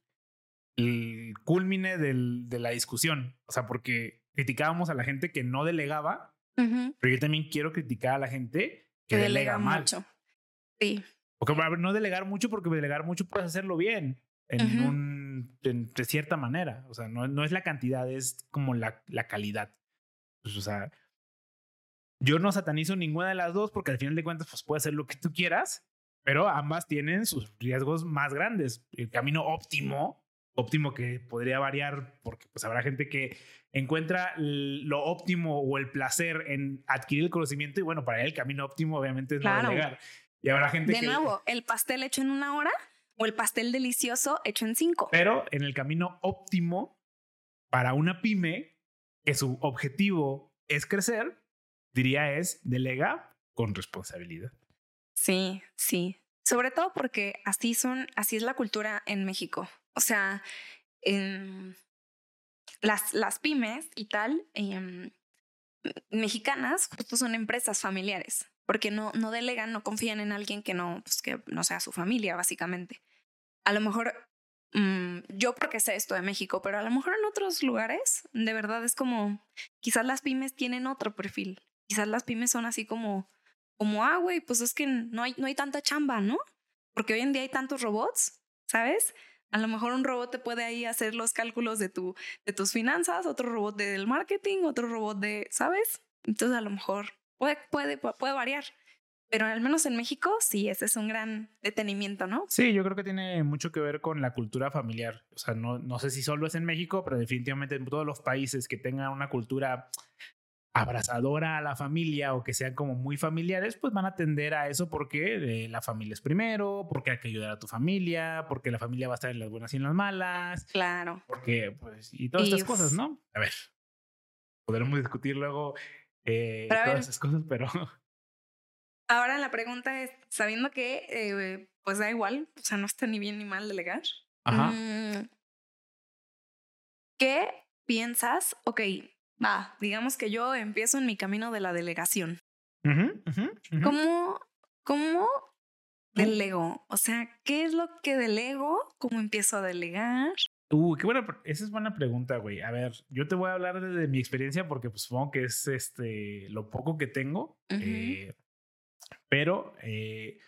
el culmine del, de la discusión. O sea, porque criticábamos a la gente que no delegaba, pero yo también quiero criticar a la gente que que delega, delega mal. mucho. Sí. Porque a ver, no delegar mucho, porque delegar mucho puedes hacerlo bien. En un en- de cierta manera. O sea, no, no es la cantidad, es como la, la calidad. Pues, o sea, yo no satanizo ninguna de las dos porque al final de cuentas, pues puedes hacer lo que tú quieras, pero ambas tienen sus riesgos más grandes. El camino óptimo, óptimo que podría variar porque pues habrá gente que encuentra lo óptimo o el placer en adquirir el conocimiento y bueno, para él el camino óptimo obviamente es Claro. no delegar. Y habrá gente De que... nuevo, el pastel hecho en una hora o el pastel delicioso hecho en cinco. Pero en el camino óptimo para una pyme, que su objetivo es crecer, diría es delega con responsabilidad. Sí, sí. Sobre todo porque así son, así es la cultura en México. O sea, en las, las pymes y tal, em, mexicanas, justo son empresas familiares, porque no, no delegan, no confían en alguien que no, pues que no sea su familia, básicamente. A lo mejor mm, yo porque sé esto de México, pero a lo mejor en otros lugares, de verdad es como, quizás las pymes tienen otro perfil. Quizás las pymes son así como, como, ah, güey, pues es que no hay, no hay tanta chamba, ¿no? Porque hoy en día hay tantos robots, ¿sabes? A lo mejor un robot te puede ahí hacer los cálculos de, tu, de tus finanzas, otro robot del marketing, otro robot de, ¿sabes? Entonces a lo mejor puede, puede, puede variar. Pero al menos en México, sí, ese es un gran detenimiento, ¿no? Sí, yo creo que tiene mucho que ver con la cultura familiar. O sea, no, no sé si solo es en México, pero definitivamente en todos los países que tengan una cultura abrazadora a la familia o que sean como muy familiares, pues van a tender a eso porque eh, la familia es primero, porque hay que ayudar a tu familia, porque la familia va a estar en las buenas y en las malas. Claro. Porque, pues, y todas Y, estas cosas, ¿no? A ver, podremos discutir luego eh, todas ver. esas cosas, pero Ahora la pregunta es, sabiendo que eh, pues da igual, o sea, no está ni bien ni mal delegar. Ajá. mm, ¿Qué piensas? Ok, va, digamos que yo empiezo en mi camino de la delegación. Ujú. ¿Cómo, cómo delego? O sea, ¿qué es lo que delego? ¿Cómo empiezo a delegar? Uh, qué buena, esa es buena pregunta, güey. A ver, yo te voy a hablar de, mi experiencia porque pues, supongo que es este lo poco que tengo. Ujú. eh, pero eh,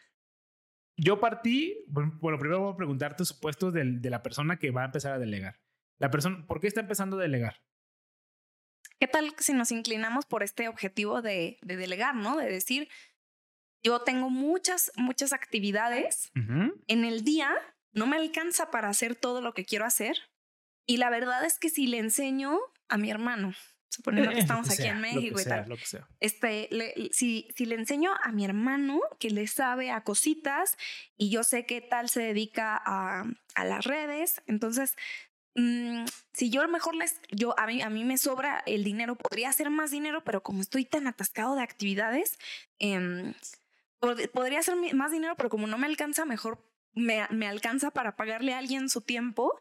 yo partí, bueno, primero voy a preguntarte supuestos del- de la persona que va a empezar a delegar. La persona, ¿por qué está empezando a delegar? ¿Qué tal si nos inclinamos por este objetivo de, de delegar, no? De decir, yo tengo muchas, muchas actividades Ujú. en el día no me alcanza para hacer todo lo que quiero hacer. Y la verdad es que si le enseño a mi hermano, suponiendo Eh, que lo estamos aquí sea, en México y tal, este, le- si, si le enseño a mi hermano que le sabe a cositas y yo sé qué tal se dedica a, a las redes, entonces, mm, si yo mejor les, yo, a mí, a mí me sobra el dinero, podría hacer más dinero, pero como estoy tan atascado de actividades, em, pod- podría hacer más dinero, pero como no me alcanza, mejor me, me alcanza para pagarle a alguien su tiempo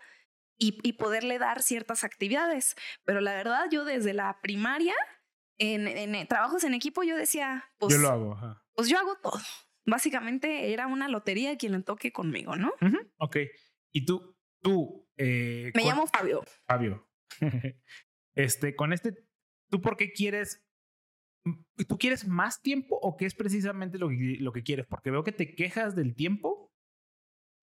y, y poderle dar ciertas actividades. Pero la verdad, yo desde la primaria, en, en, eh, trabajos en equipo, yo decía, pues yo lo hago. ajá. pues yo hago todo. Básicamente era una lotería quien le toque conmigo, ¿no? Ujú, Ok. Y tú, tú. eh, Me llamo Fabio. Fabio. este, con este, ¿tú por qué quieres? ¿Tú quieres más tiempo o qué es precisamente lo que, lo que quieres? Porque veo que te quejas del tiempo,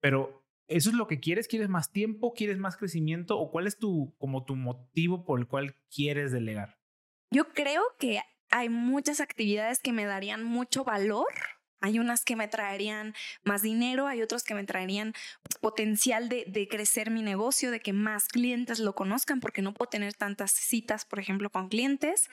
pero ¿eso es lo que quieres? ¿Quieres más tiempo? ¿Quieres más crecimiento? ¿O cuál es tu, como tu motivo por el cual quieres delegar? Yo creo que hay muchas actividades que me darían mucho valor. Hay unas que me traerían más dinero, hay otros que me traerían potencial de, de crecer mi negocio, de que más clientes lo conozcan, porque no puedo tener tantas citas, por ejemplo, con clientes.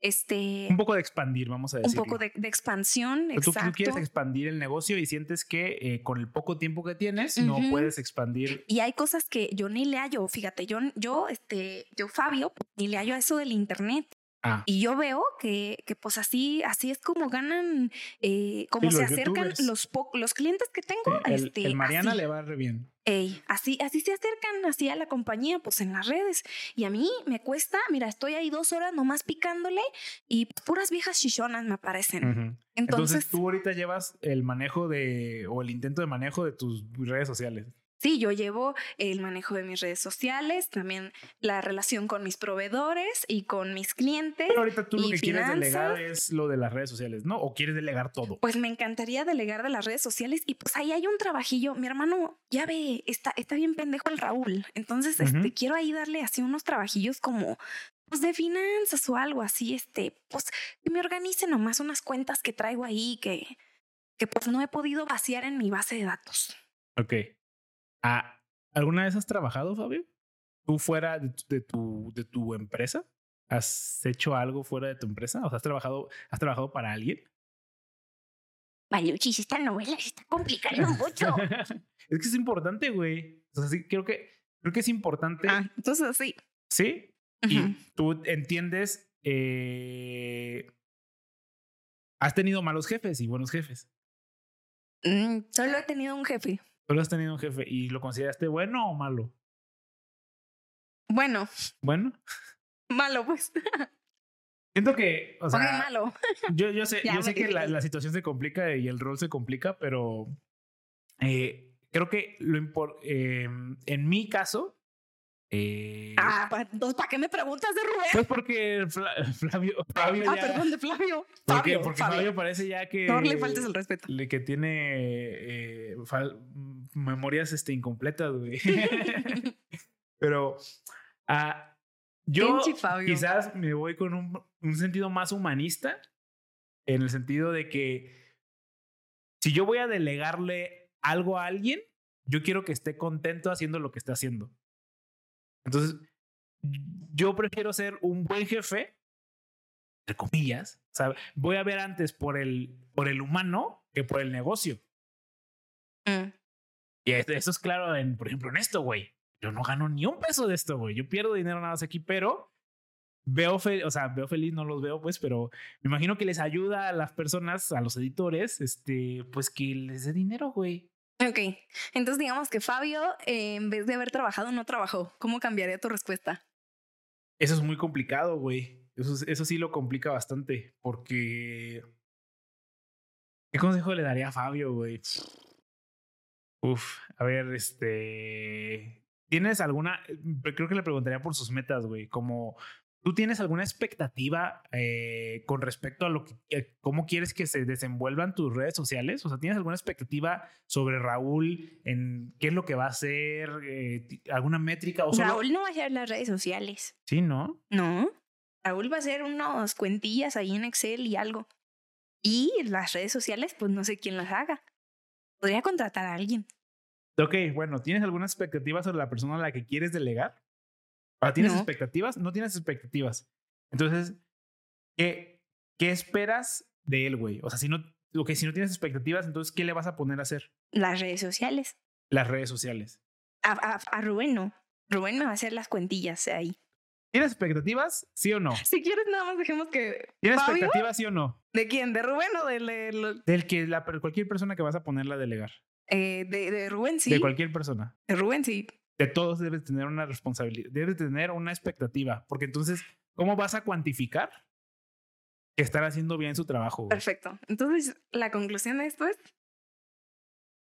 Este, Un poco de expandir, vamos a un decir. poco de, de expansión, Tú, tú exacto. quieres expandir el negocio y sientes que eh, con el poco tiempo que tienes no puedes expandir. Y hay cosas que yo ni le hallo, fíjate, yo, yo, este, yo, Fabio, ni le hallo a eso del internet. Ah, Y yo veo que, que pues así, así es como ganan, eh, como Sí, se acercan youtubers. los, los clientes que tengo. el, este, el Mariana así, le va re bien. ey, así, así se acercan así a la compañía, pues en las redes. Y a mí me cuesta, mira, estoy ahí dos horas nomás picándole y puras viejas chichonas me aparecen. Entonces, Entonces, tú ahorita llevas el manejo de o el intento de manejo de tus redes sociales. Sí, yo llevo el manejo de mis redes sociales, también la relación con mis proveedores y con mis clientes. Pero ahorita tú lo ¿Y que quieres finanzas? delegar es lo de las redes sociales, ¿no? O quieres delegar todo. Pues me encantaría delegar de las redes sociales y pues ahí hay un trabajillo. Mi hermano ya ve, está, está bien pendejo el Raúl. Entonces, este, quiero ahí darle así unos trabajillos como pues de finanzas o algo así, este, pues que me organice nomás unas cuentas que traigo ahí que, que pues no he podido vaciar en mi base de datos. Ok. Ah, ¿Alguna vez has trabajado, Fabio? ¿Tú fuera de tu, de tu, de tu empresa? ¿Has hecho algo fuera de tu empresa? O sea, ¿has trabajado, has trabajado para alguien? Maluchis, esta novela se está complicando mucho. es que es importante, güey. O sea, sí, creo que, creo que es importante. ah, entonces sí. Sí. Y tú entiendes. eh, has tenido malos jefes y buenos jefes. Mm, solo he tenido un jefe. Solo has tenido un jefe y lo consideraste bueno o malo. Bueno, Bueno, malo, pues. siento que, o sea, malo. yo, yo sé, Ya yo sé que la, situación se complica y el rol se complica, pero eh, creo que lo eh, en mi caso, eh, Ah, entonces, ¿para qué me preguntas de Rubén? pues porque Fla- Flavio, Flavio Ah, ya- perdón, de Flavio. porque, Fabio, porque Fabio. Flavio parece ya que No le faltes el respeto. le- que tiene eh, fal- memorias este, incompletas, güey. Pero ah, yo quizás me voy con un, un sentido más humanista, en el sentido de que si yo voy a delegarle algo a alguien, yo quiero que esté contento haciendo lo que está haciendo. Entonces, yo prefiero ser un buen jefe, entre comillas. O sea, voy a ver antes por el, por el humano que por el negocio. Mm. Y es- eso es claro, en, por ejemplo, en esto, güey. Yo no gano ni un peso de esto, güey. Yo pierdo dinero nada más aquí, pero veo feliz, o sea, veo feliz, no los veo, pues, pero me imagino que les ayuda a las personas, a los editores, este, pues que les dé dinero, güey. Ok, entonces digamos que Fabio, eh, en vez de haber trabajado, no trabajó. ¿Cómo cambiaría tu respuesta? Eso es muy complicado, güey. Eso, es- eso sí lo complica bastante, porque... ¿Qué consejo le daría a Fabio, güey? Uf, a ver, este... ¿Tienes alguna... Creo que le preguntaría por sus metas, güey. Como, ¿tú tienes alguna expectativa eh, con respecto a lo que... eh, ¿Cómo quieres que se desenvuelvan tus redes sociales? O sea, ¿tienes alguna expectativa sobre Raúl en qué es lo que va a hacer? eh, ¿Alguna métrica? O solo... Raúl no va a hacer las redes sociales. Sí, ¿no? No. Raúl va a hacer unos cuentillas ahí en Excel y algo. Y las redes sociales, pues no sé quién las haga. Podría contratar a alguien. Ok, bueno, ¿tienes alguna expectativa sobre la persona a la que quieres delegar? ¿Ah, ¿Tienes No. expectativas? No tienes expectativas. Entonces, ¿qué, qué esperas de él, güey? O sea, si no, ok, si no tienes expectativas, entonces, ¿qué le vas a poner a hacer? Las redes sociales. Las redes sociales. A, a- a Rubén no. Rubén me va a hacer las cuentillas ahí. ¿Tienes expectativas? ¿Sí o no? Si quieres, nada más dejemos que. ¿Tienes ¿Fabio? expectativas, sí o no? ¿De quién? ¿De Rubén o de, de, lo- Del que la, cualquier persona que vas a ponerla a delegar. eh, de, de Rubén? Sí. De cualquier persona. De Rubén sí. De todos debes tener una responsabilidad, debes tener una expectativa, porque entonces, ¿cómo vas a cuantificar que están haciendo bien su trabajo? güey? Perfecto. Entonces, la conclusión de esto es: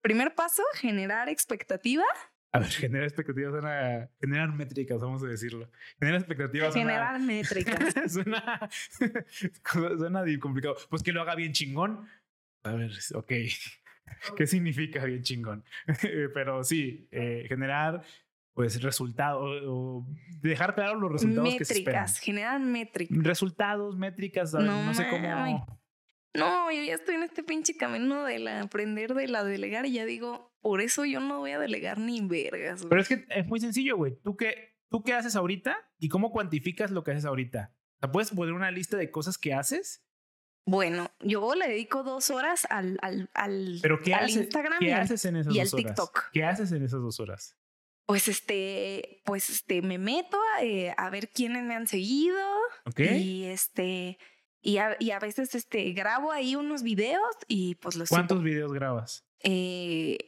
primer paso, generar expectativa. A ver, generar expectativas suena, generar métricas, vamos a decirlo. Generar expectativas suena- Generar métricas. suena, suena complicado. Pues que lo haga bien chingón. A ver, ok. ¿Qué significa bien chingón? Pero sí, eh, generar pues resultados o dejar claro los resultados que se esperan. métricas. Generar métricas. Resultados, métricas, No no, sé cómo. No, yo ya estoy en este pinche camino de la aprender de la delegar y ya digo, por eso yo no voy a delegar ni vergas. güey. Pero es que es muy sencillo, güey. ¿Tú qué, ¿Tú qué haces ahorita y cómo cuantificas lo que haces ahorita? O sea, ¿Puedes poner una lista de cosas que haces? Bueno, yo le dedico dos horas al, al, al, Pero ¿qué, al haces, Instagram ¿qué y al- haces en esas y dos al horas? TikTok. ¿Qué haces en esas dos horas? Pues este, pues este, me meto a, eh, a ver quiénes me han seguido ¿Ok? y este, y a, y a veces este, grabo ahí unos videos y pues los. ¿Cuántos videos grabas? Eh,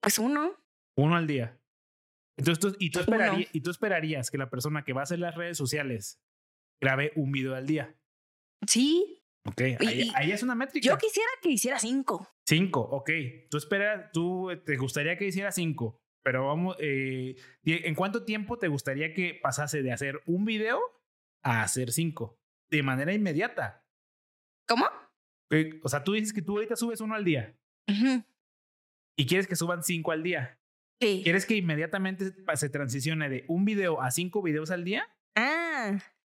pues uno. Uno al día. Entonces, tú, y, tú Uno. esperarías, y tú esperarías que la persona que va a hacer las redes sociales grabe un video al día. Sí, Ok, Y- ahí, es una métrica. yo quisiera que hiciera cinco. Cinco, ok. Tú esperas, tú eh, te gustaría que hiciera cinco, pero vamos, eh, ¿en cuánto tiempo te gustaría que pasase de hacer un video a hacer cinco? De manera inmediata. ¿Cómo? Eh, O sea, tú dices que tú ahorita subes uno al día y quieres que suban cinco al día. Sí. ¿Quieres que inmediatamente se transicione de un video a cinco videos al día? Ah,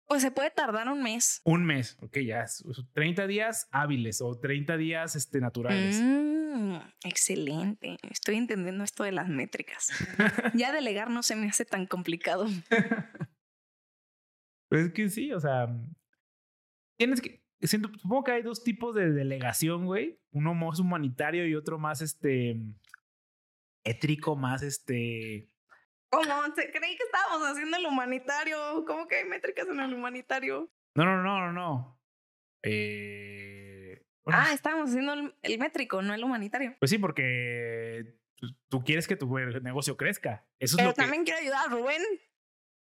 pues se puede tardar un mes. Un mes, ok, ya. es- 30 días hábiles o 30 días este, naturales. Mm, excelente. Estoy entendiendo esto de las métricas. ya delegar no se me hace tan complicado. Pues es que sí, o sea, tienes que, siento, supongo que hay dos tipos de delegación, güey. Uno más humanitario y otro más, este, étrico, más, este... ¿Cómo? Se creí que estábamos haciendo el humanitario. ¿Cómo que hay métricas en el humanitario? No, no, no, no, no. Eh... bueno, Ah, estábamos haciendo el, el métrico, no el humanitario. Pues sí, porque tú- tú quieres que tu negocio crezca. Eso es Pero que... también quiero ayudar a Rubén.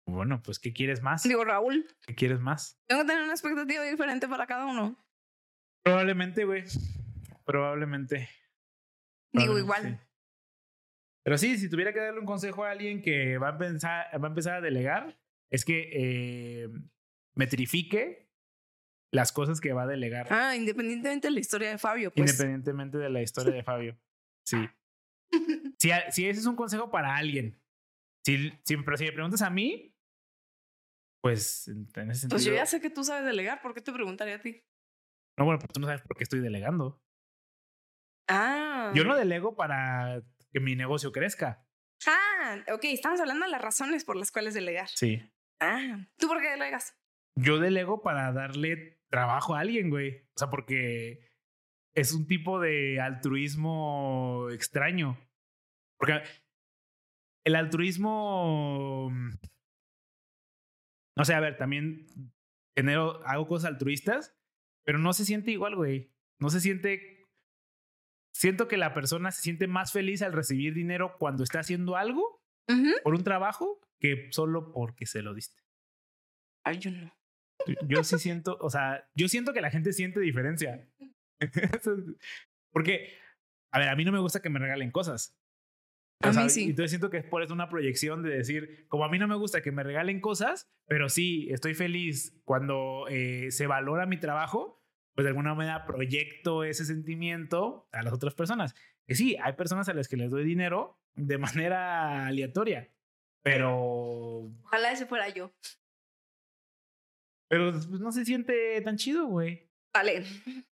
Bueno, pues ¿qué quieres más? Digo, Raúl. ¿Qué quieres más? Tengo que tener una expectativa diferente para cada uno. Probablemente, güey. Probablemente. Digo, Probablemente igual. Pero sí, si tuviera que darle un consejo a alguien que va a empezar, va a, empezar a delegar, es que eh, metrifique las cosas que va a delegar, Ah, independientemente de la historia de Fabio, pues. independientemente de la historia de Fabio. Sí. Si, si ese es un consejo para alguien, si, si- pero si me preguntas a mí, pues en en ese sentido. Pues yo ya sé que tú sabes delegar, ¿por qué te preguntaría a ti? No, bueno, pues tú no sabes por qué estoy delegando. Ah. Yo no delego para que mi negocio crezca. Ah, ok, estamos hablando de las razones por las cuales delegar. Sí. Ah, ¿tú por qué delegas? Yo delego para darle trabajo a alguien, güey. O sea, porque es un tipo de altruismo extraño. Porque el altruismo. No sé, a ver, también genero, hago cosas altruistas, pero no se siente igual, güey. No se siente. Siento que la persona se siente más feliz al recibir dinero cuando está haciendo algo Ujú. por un trabajo que solo porque se lo diste. Ay, yo no. Yo sí siento, o sea, yo siento que la gente siente diferencia. Porque, a ver, a mí no me gusta que me regalen cosas. A sea, mí sí. Entonces siento que es por eso una proyección de decir, como a mí no me gusta que me regalen cosas, pero sí estoy feliz cuando eh, se valora mi trabajo, pues de alguna manera proyecto ese sentimiento a las otras personas. Que sí, hay personas a las que les doy dinero de manera aleatoria, pero Ojalá ese fuera yo. Pero pues, no se siente tan chido, güey. Vale.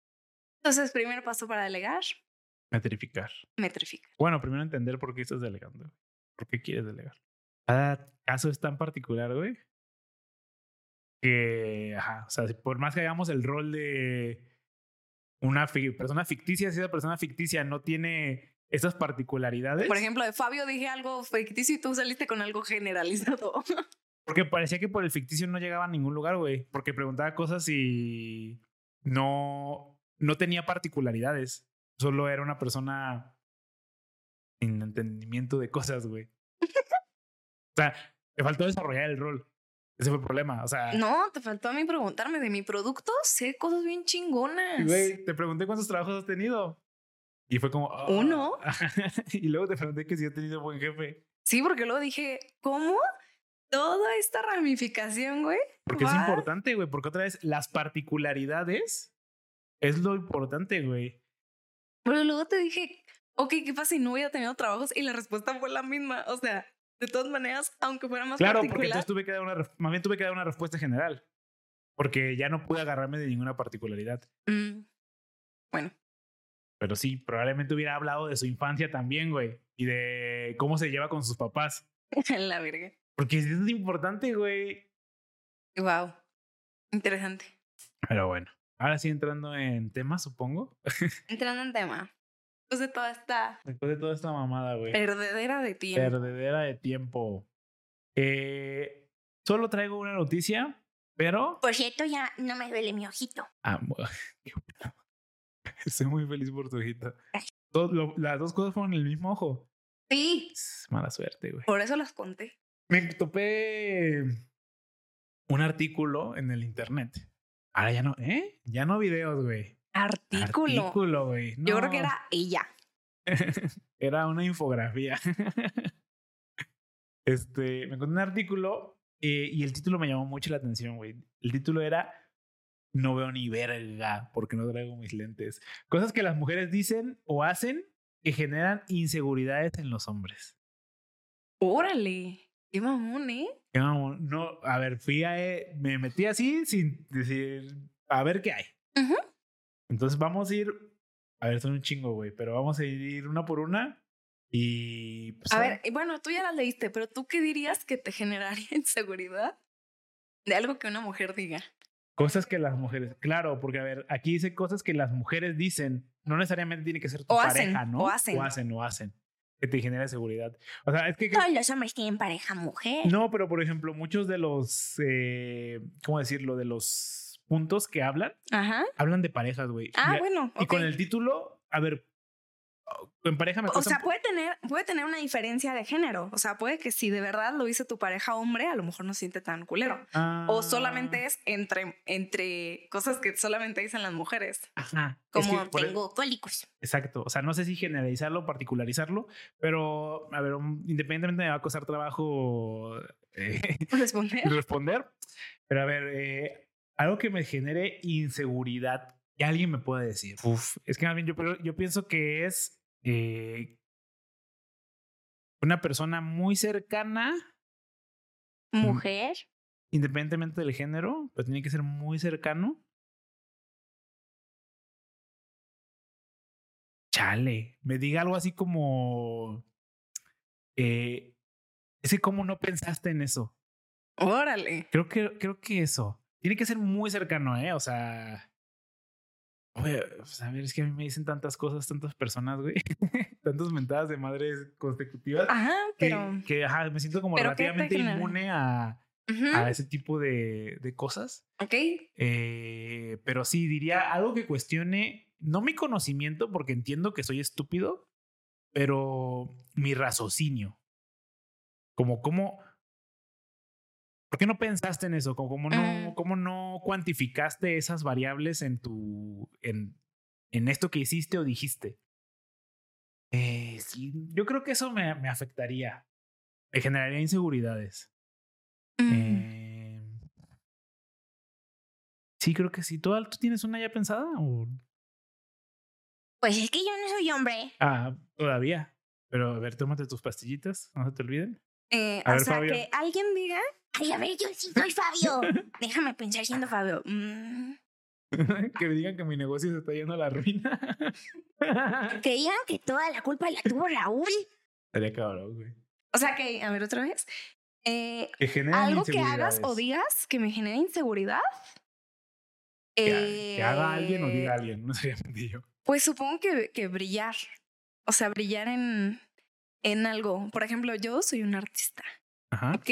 Entonces, primer paso para delegar, Metrificar. metrifica. Bueno, primero entender por qué estás delegando. ¿Por qué quieres delegar? Cada caso es tan particular, güey. Que, ajá, o sea, por más que hagamos el rol de una fi- persona ficticia, si esa persona ficticia no tiene esas particularidades. Por ejemplo, de Fabio dije algo ficticio y tú saliste con algo generalizado. Porque parecía que por el ficticio no llegaba a ningún lugar, güey. Porque preguntaba cosas y no, no tenía particularidades. Solo era una persona sin entendimiento de cosas, güey. o sea, te faltó desarrollar el rol. Ese fue el problema. O sea, No, te faltó a mí preguntarme de mi producto. Sé cosas bien chingonas. güey, te pregunté cuántos trabajos has tenido. Y fue como... ah. Uno. y luego te pregunté que si has tenido buen jefe. Sí, porque luego dije, ¿cómo? Toda esta ramificación, güey. Porque es importante, güey. Porque otra vez, las particularidades es lo importante, güey. Pero luego te dije, ok, ¿qué pasa si no hubiera tenido trabajos? Y la respuesta fue la misma. O sea, de todas maneras, aunque fuera más Claro, porque entonces tuve que dar una, más bien tuve que dar una respuesta general. Porque ya no pude agarrarme de ninguna particularidad. Mm, Bueno, Pero sí, probablemente hubiera hablado de su infancia también, güey. Y de cómo se lleva con sus papás. la verga. Porque es importante, güey. Wow. Interesante. Pero bueno, ahora sí entrando en temas, supongo. Entrando en tema. Después de toda esta Después de toda esta mamada, güey. perdedera de tiempo. Perdedera de tiempo. Eh, solo traigo una noticia, pero... Por cierto, ya no me duele mi ojito. Ah, bueno. Estoy muy feliz por tu lo- las dos cosas fueron en el mismo ojo. Sí. Mala suerte, güey. Por eso las conté. Me topé un artículo en el internet. Ahora ya no, ¿eh? Ya no videos, güey. Artículo. Artículo, güey. Yo creo que era ella. Era una infografía. este, me encontré un artículo eh, y el título me llamó mucho la atención, güey. El título era No veo ni verga porque no traigo mis lentes. Cosas que las mujeres dicen o hacen que generan inseguridades en los hombres. Órale. Qué mamón, ¿eh? Que No, no, a ver, fui a, eh, me metí así sin decir, a ver qué hay. Ujú. Entonces vamos a ir, a ver, son un chingo, güey, pero vamos a ir una por una y... pues, A ver, y bueno, tú ya las leíste, pero ¿tú qué dirías que te generaría inseguridad de algo que una mujer diga? Cosas que las mujeres, claro, porque a ver, aquí dice cosas que las mujeres dicen, no necesariamente tiene que ser tu O hacen, pareja, ¿no? o hacen. O hacen, o hacen, que te genera seguridad. O sea, es que... Todos los hombres tienen pareja mujer. No, pero por ejemplo, muchos de los, eh, ¿cómo decirlo? De los puntos que hablan, Ajá. hablan de parejas, güey. Ah, Y- bueno. Y con el título, a ver, en pareja me O sea, un puede tener, puede tener una diferencia de género. O sea, puede que si de verdad lo hizo tu pareja hombre, a lo mejor no siente tan culero. Ah, O solamente es entre, entre cosas que solamente dicen las mujeres. Ajá. Es como que por- Tengo cólicos. Exacto. O sea, no sé si generalizarlo particularizarlo, pero a ver, um, independientemente me va a costar trabajo eh, Responder. responder. Pero a ver, eh, algo que me genere inseguridad que alguien me pueda decir. Uf, es que más bien yo, pero yo pienso que es eh, una persona muy cercana, Mujer. independientemente del género, pero tiene que ser muy cercano. Chale, me diga algo así como, eh, es que cómo no pensaste en eso. Órale. Creo que, creo que eso. Tiene que ser muy cercano, ¿eh? O sea. Oye, pues, a ver, es que a mí me dicen tantas cosas, tantas personas, güey. Tantas mentadas de madres consecutivas. Ajá, pero. que, ajá, me siento como ¿Pero qué te relativamente inmune a, a ese tipo de, de cosas. Ok. Eh, pero sí, diría algo que cuestione, no mi conocimiento, porque entiendo que soy estúpido, pero mi raciocinio. Como, cómo. ¿Por qué no pensaste en eso? Como, cómo no, Mm. cómo no cuantificaste esas variables en tu. en, en esto que hiciste o dijiste. Eh, sí, yo creo que eso me, me afectaría. Me generaría inseguridades. Mm. Eh, sí, creo que sí. ¿Tú, ¿Tú tienes una ya pensada? O... Pues es que yo no soy hombre. Ah, todavía. Pero a ver, tómate tus pastillitas, no se te olviden. Eh, A o ver, sea, Fabio. que alguien diga. Ay, a ver, yo sí soy Fabio. Déjame pensar siendo Fabio. mm, que me digan que mi negocio se está yendo a la ruina. Que digan que toda la culpa la tuvo Raúl. Estaría cabrón, güey. o sea, que. A ver, otra vez. Eh, Que algo que hagas o digas que me genere inseguridad. Que, eh, que haga alguien o diga alguien, no sería yo. Pues supongo que, que brillar. O sea, brillar en, en algo. Por ejemplo, yo soy un artista. Ajá. ¿Ok?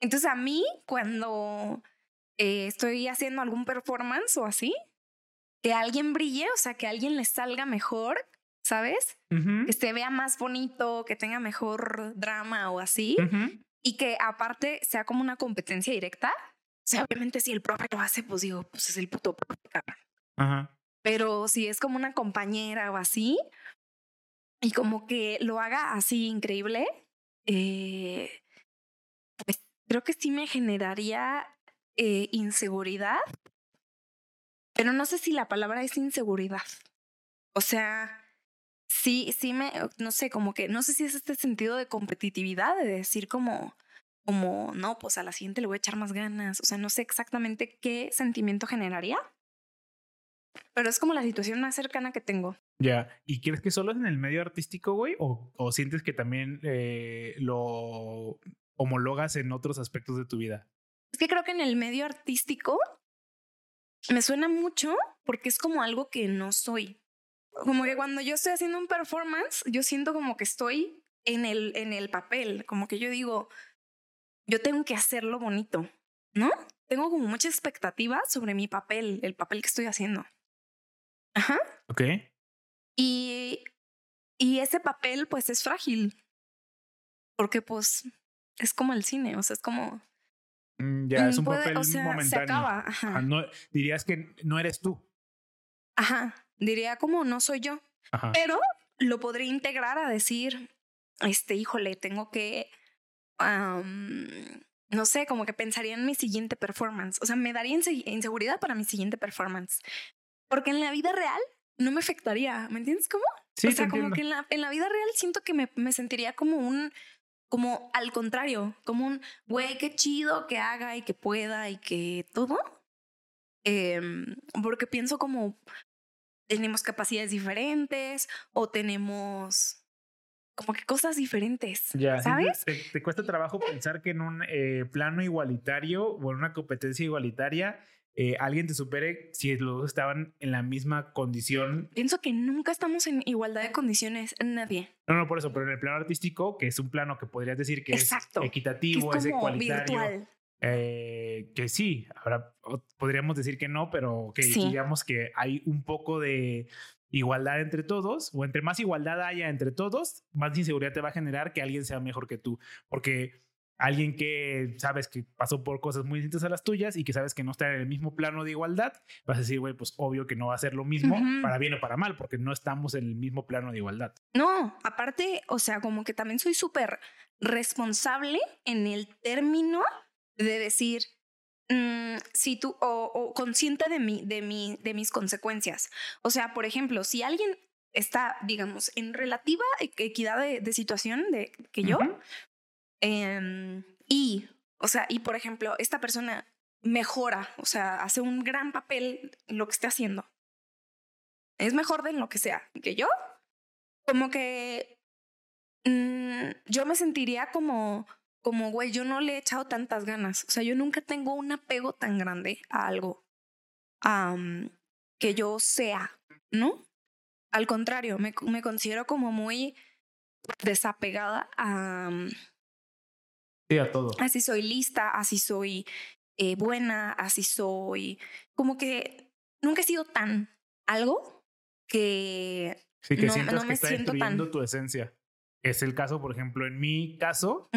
Entonces a mí, cuando eh, estoy haciendo algún performance o así, que alguien brille, o sea, que a alguien le salga mejor, ¿sabes? Que se vea más bonito, que tenga mejor drama o así. ujú. Y que aparte sea como una competencia directa. O sea, obviamente si el profe lo hace, pues digo, pues es el puto profe, cabrón. Ajá. Pero si es como una compañera o así, y como que lo haga así increíble, eh, pues creo que sí me generaría eh, inseguridad. Pero no sé si la palabra es inseguridad. O sea, sí, sí me, no sé, como que, no sé si es este sentido de competitividad, de decir como, como, no, pues a la siguiente le voy a echar más ganas. O sea, no sé exactamente qué sentimiento generaría. Pero es como la situación más cercana que tengo. Ya. ¿Y crees que solo es en el medio artístico, güey? ¿O, o sientes que también eh, lo homologas en otros aspectos de tu vida? Es que creo que en el medio artístico me suena mucho porque es como algo que no soy. Como que cuando yo estoy haciendo un performance, yo siento como que estoy en el, en el papel, como que yo digo, yo tengo que hacerlo bonito, ¿no? Tengo como mucha expectativa sobre mi papel, el papel que estoy haciendo. Ajá. Ok. Y, y ese papel pues es frágil. Porque pues es como el cine, o sea, es como... Mm, Ya, es mm, un puede- papel o sea, momentáneo. Se acaba. Ajá. Ah, no, dirías que no eres tú. Ajá, diría como no soy yo, Ajá. pero lo podría integrar a decir, este, híjole, tengo que, am, no sé, como que pensaría en mi siguiente performance, o sea, me daría inse- inseguridad para mi siguiente performance, porque en la vida real no me afectaría, ¿me entiendes cómo? Sí, o sea, como entiendo. que en la, en la vida real siento que me, me sentiría como un, como al contrario, como un, güey, qué chido que haga y que pueda y que todo. Em, porque pienso como tenemos capacidades diferentes o tenemos como que cosas diferentes, Ya, ¿sabes? Te, te cuesta trabajo pensar que en un eh, plano igualitario o en una competencia igualitaria eh, alguien te supere si los dos estaban en la misma condición. Pienso que nunca estamos en igualdad de condiciones, nadie. No, no, por eso, pero en el plano artístico, que es un plano que podrías decir que Exacto. es Que equitativo, es es, como igualitario. virtual. eh, que sí, ahora podríamos decir que no, pero que Sí. digamos que hay un poco de igualdad entre todos, o entre más igualdad haya entre todos, más inseguridad te va a generar que alguien sea mejor que tú, porque alguien que sabes que pasó por cosas muy distintas a las tuyas y que sabes que no está en el mismo plano de igualdad, vas a decir, güey, pues obvio que no va a ser lo mismo, para bien o para mal, porque no estamos en el mismo plano de igualdad. No, aparte, o sea, como que también soy súper responsable en el término de decir, mm, si tú, o, o consciente de, mi, de, mi, de mis consecuencias. O sea, por ejemplo, si alguien está, digamos, en relativa equidad de, de situación de que yo. Em, y, o sea, y por ejemplo, esta persona mejora, o sea, hace un gran papel lo que esté haciendo. Es mejor de lo que sea que yo. Como que mm, yo me sentiría como, como, güey, yo no le he echado tantas ganas. O sea, yo nunca tengo un apego tan grande a algo que yo sea, ¿no? Al contrario, me, me considero como muy desapegada a, Sí, a todo. así soy lista, así soy eh, buena, así soy. Como que nunca he sido tan algo que. Sí, que no- sientas no que me está siento tan- destruyendo tu esencia. Es el caso, por ejemplo, en mi caso,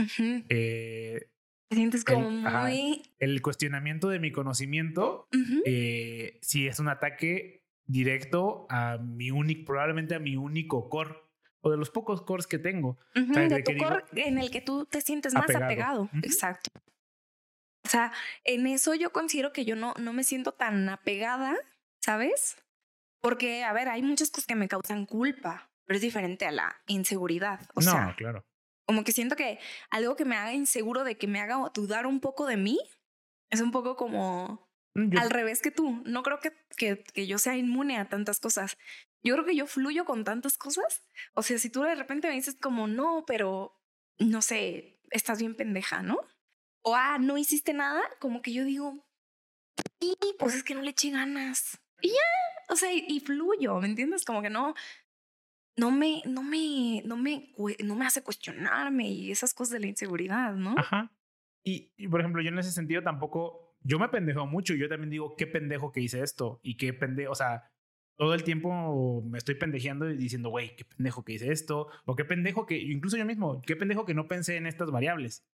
eh, te sientes El- como ajá. muy. el cuestionamiento de mi conocimiento eh, sí es un ataque directo a mi único, probablemente a mi único core o de los pocos cores que tengo. ujú, sea, de tu core en el que tú te sientes más Apegado. Exacto. O sea, en eso yo considero que yo no, no me siento tan apegada, ¿sabes? Porque, a ver, hay muchas cosas que me causan culpa, pero es diferente a la inseguridad. O no, sea, claro. como que siento que algo que me haga inseguro de que me haga dudar un poco de mí es un poco como Mm, Yo- al revés que tú. No creo que, que, que yo sea inmune a tantas cosas. Yo creo que yo fluyo con tantas cosas. O sea, si tú de repente me dices como, no, pero no sé, estás bien pendeja, ¿no? O, ah, no hiciste nada, como que yo digo, y pues es que no le eché ganas. Y ya, o sea, y, y fluyo, ¿me entiendes? Como que no, no me, no me, no me, no me hace cuestionarme y esas cosas de la inseguridad, ¿no? Ajá. Y, y, por ejemplo, yo en ese sentido tampoco, yo me pendejo mucho. Yo también digo, qué pendejo que hice esto y qué pendejo, o sea, todo el tiempo me estoy pendejeando y diciendo, güey, qué pendejo que hice esto, o qué pendejo que, incluso yo mismo, qué pendejo que no pensé en estas variables.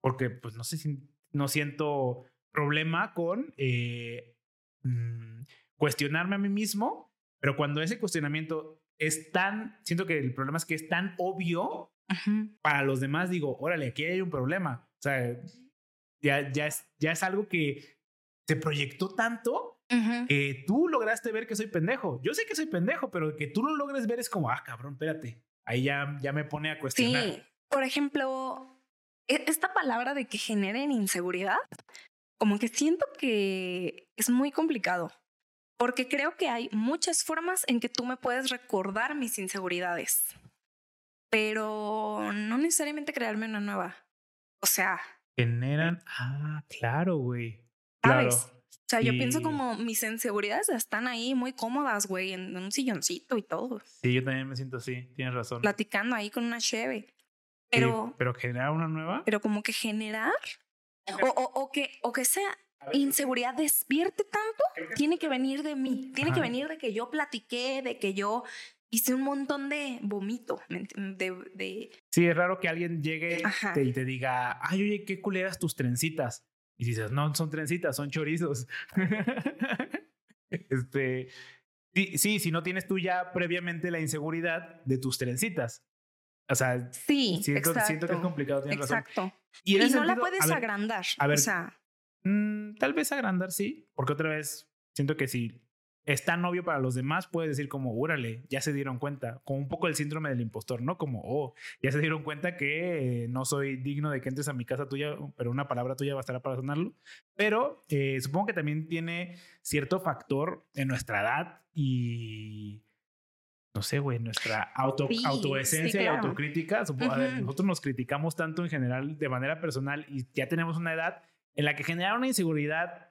Porque, pues, no sé si no siento problema con eh, mm, cuestionarme a mí mismo, pero cuando ese cuestionamiento es tan, siento que el problema es que es tan obvio para los demás digo, órale, aquí hay un problema. O sea, ya, ya, es, ya es algo que se proyectó tanto Que tú lograste ver que soy pendejo. Yo sé que soy pendejo, pero que tú lo logres ver es como, ah, cabrón, espérate. Ahí ya, ya me pone a cuestionar. Sí, por ejemplo, e- esta palabra de que generen inseguridad, como que siento que es muy complicado, porque creo que hay muchas formas en que tú me puedes recordar mis inseguridades, pero no necesariamente crearme una nueva. O sea, Generan, ah, claro, güey. Claro. ¿sabes? O sea, yo pienso como mis inseguridades están ahí muy cómodas, güey, en un silloncito y todo, Sí, yo también me siento así, tienes razón. platicando ahí con una cheve. Sí, Pero, pero generar una nueva. pero como que generar o, o, o que, o que sea inseguridad despierte tanto, tiene que venir de mí, tiene que venir de que yo platiqué, de que yo hice un montón de vomito, ¿me ent- de, de Sí, es raro que alguien llegue te- y te diga, ay, oye, qué culeras tus trencitas. Y dices, no, son trencitas, son chorizos. este, sí, sí, si no tienes tú ya previamente la inseguridad de tus trencitas. O sea, sí, siento, exacto, siento que es complicado, tienes razón. exacto. Y, Y, en ese no la puedes a ver, agrandar, a ver. o sea, mm, tal vez agrandar, sí, porque otra vez siento que si es tan obvio para los demás, puedes decir como, úrale, ya se dieron cuenta, como un poco el síndrome del impostor, ¿no? Como, oh, ya se dieron cuenta que eh, no soy digno de que entres a mi casa tuya, pero una palabra tuya bastará para sonarlo. Pero eh, supongo que también tiene cierto factor en nuestra edad y... No sé, güey, nuestra auto, Sí, autoesencia sí, y autocrítica. Supongo, a ver, nosotros nos criticamos tanto en general de manera personal y ya tenemos una edad en la que generar una inseguridad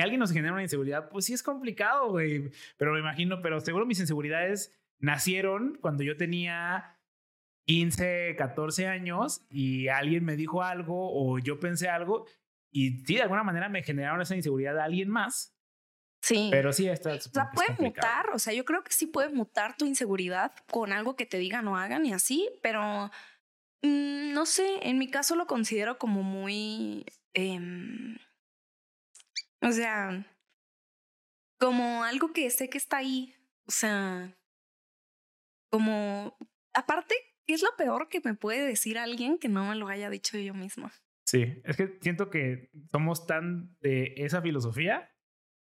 que alguien nos genere una inseguridad, pues sí es complicado, güey. Pero me imagino, pero seguro mis inseguridades nacieron cuando yo tenía 15, 14 años y alguien me dijo algo o yo pensé algo y sí, de alguna manera me generaron esa inseguridad de alguien más. Sí. Pero sí, está. o sea, puede mutar, o sea, yo creo que sí puede mutar tu inseguridad con algo que te digan o hagan y así, pero mm, no sé, en mi caso lo considero como muy, em, o sea, como algo que sé que está ahí, o sea, como, aparte, ¿qué es lo peor que me puede decir alguien que no me lo haya dicho yo misma? Sí, es que siento que somos tan de esa filosofía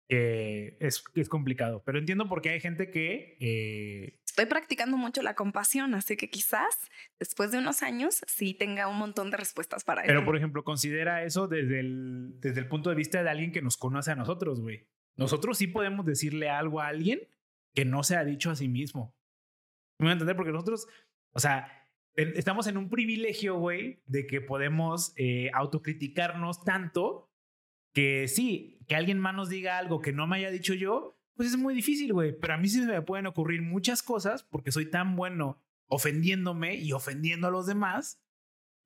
que es, complicado, pero entiendo por qué hay gente que... Eh, Estoy practicando mucho la compasión, así que quizás después de unos años sí tenga un montón de respuestas para eso. Pero, por ejemplo, considera eso desde el, desde el punto de vista de alguien que nos conoce a nosotros, güey. Nosotros sí podemos decirle algo a alguien que no se ha dicho a sí mismo. ¿Me voy a entender? Porque nosotros, o sea, estamos en un privilegio, güey, de que podemos eh, autocriticarnos tanto que sí, que alguien más nos diga algo que no me haya dicho yo, pues es muy difícil, güey. Pero a mí sí me pueden ocurrir muchas cosas porque soy tan bueno ofendiéndome y ofendiendo a los demás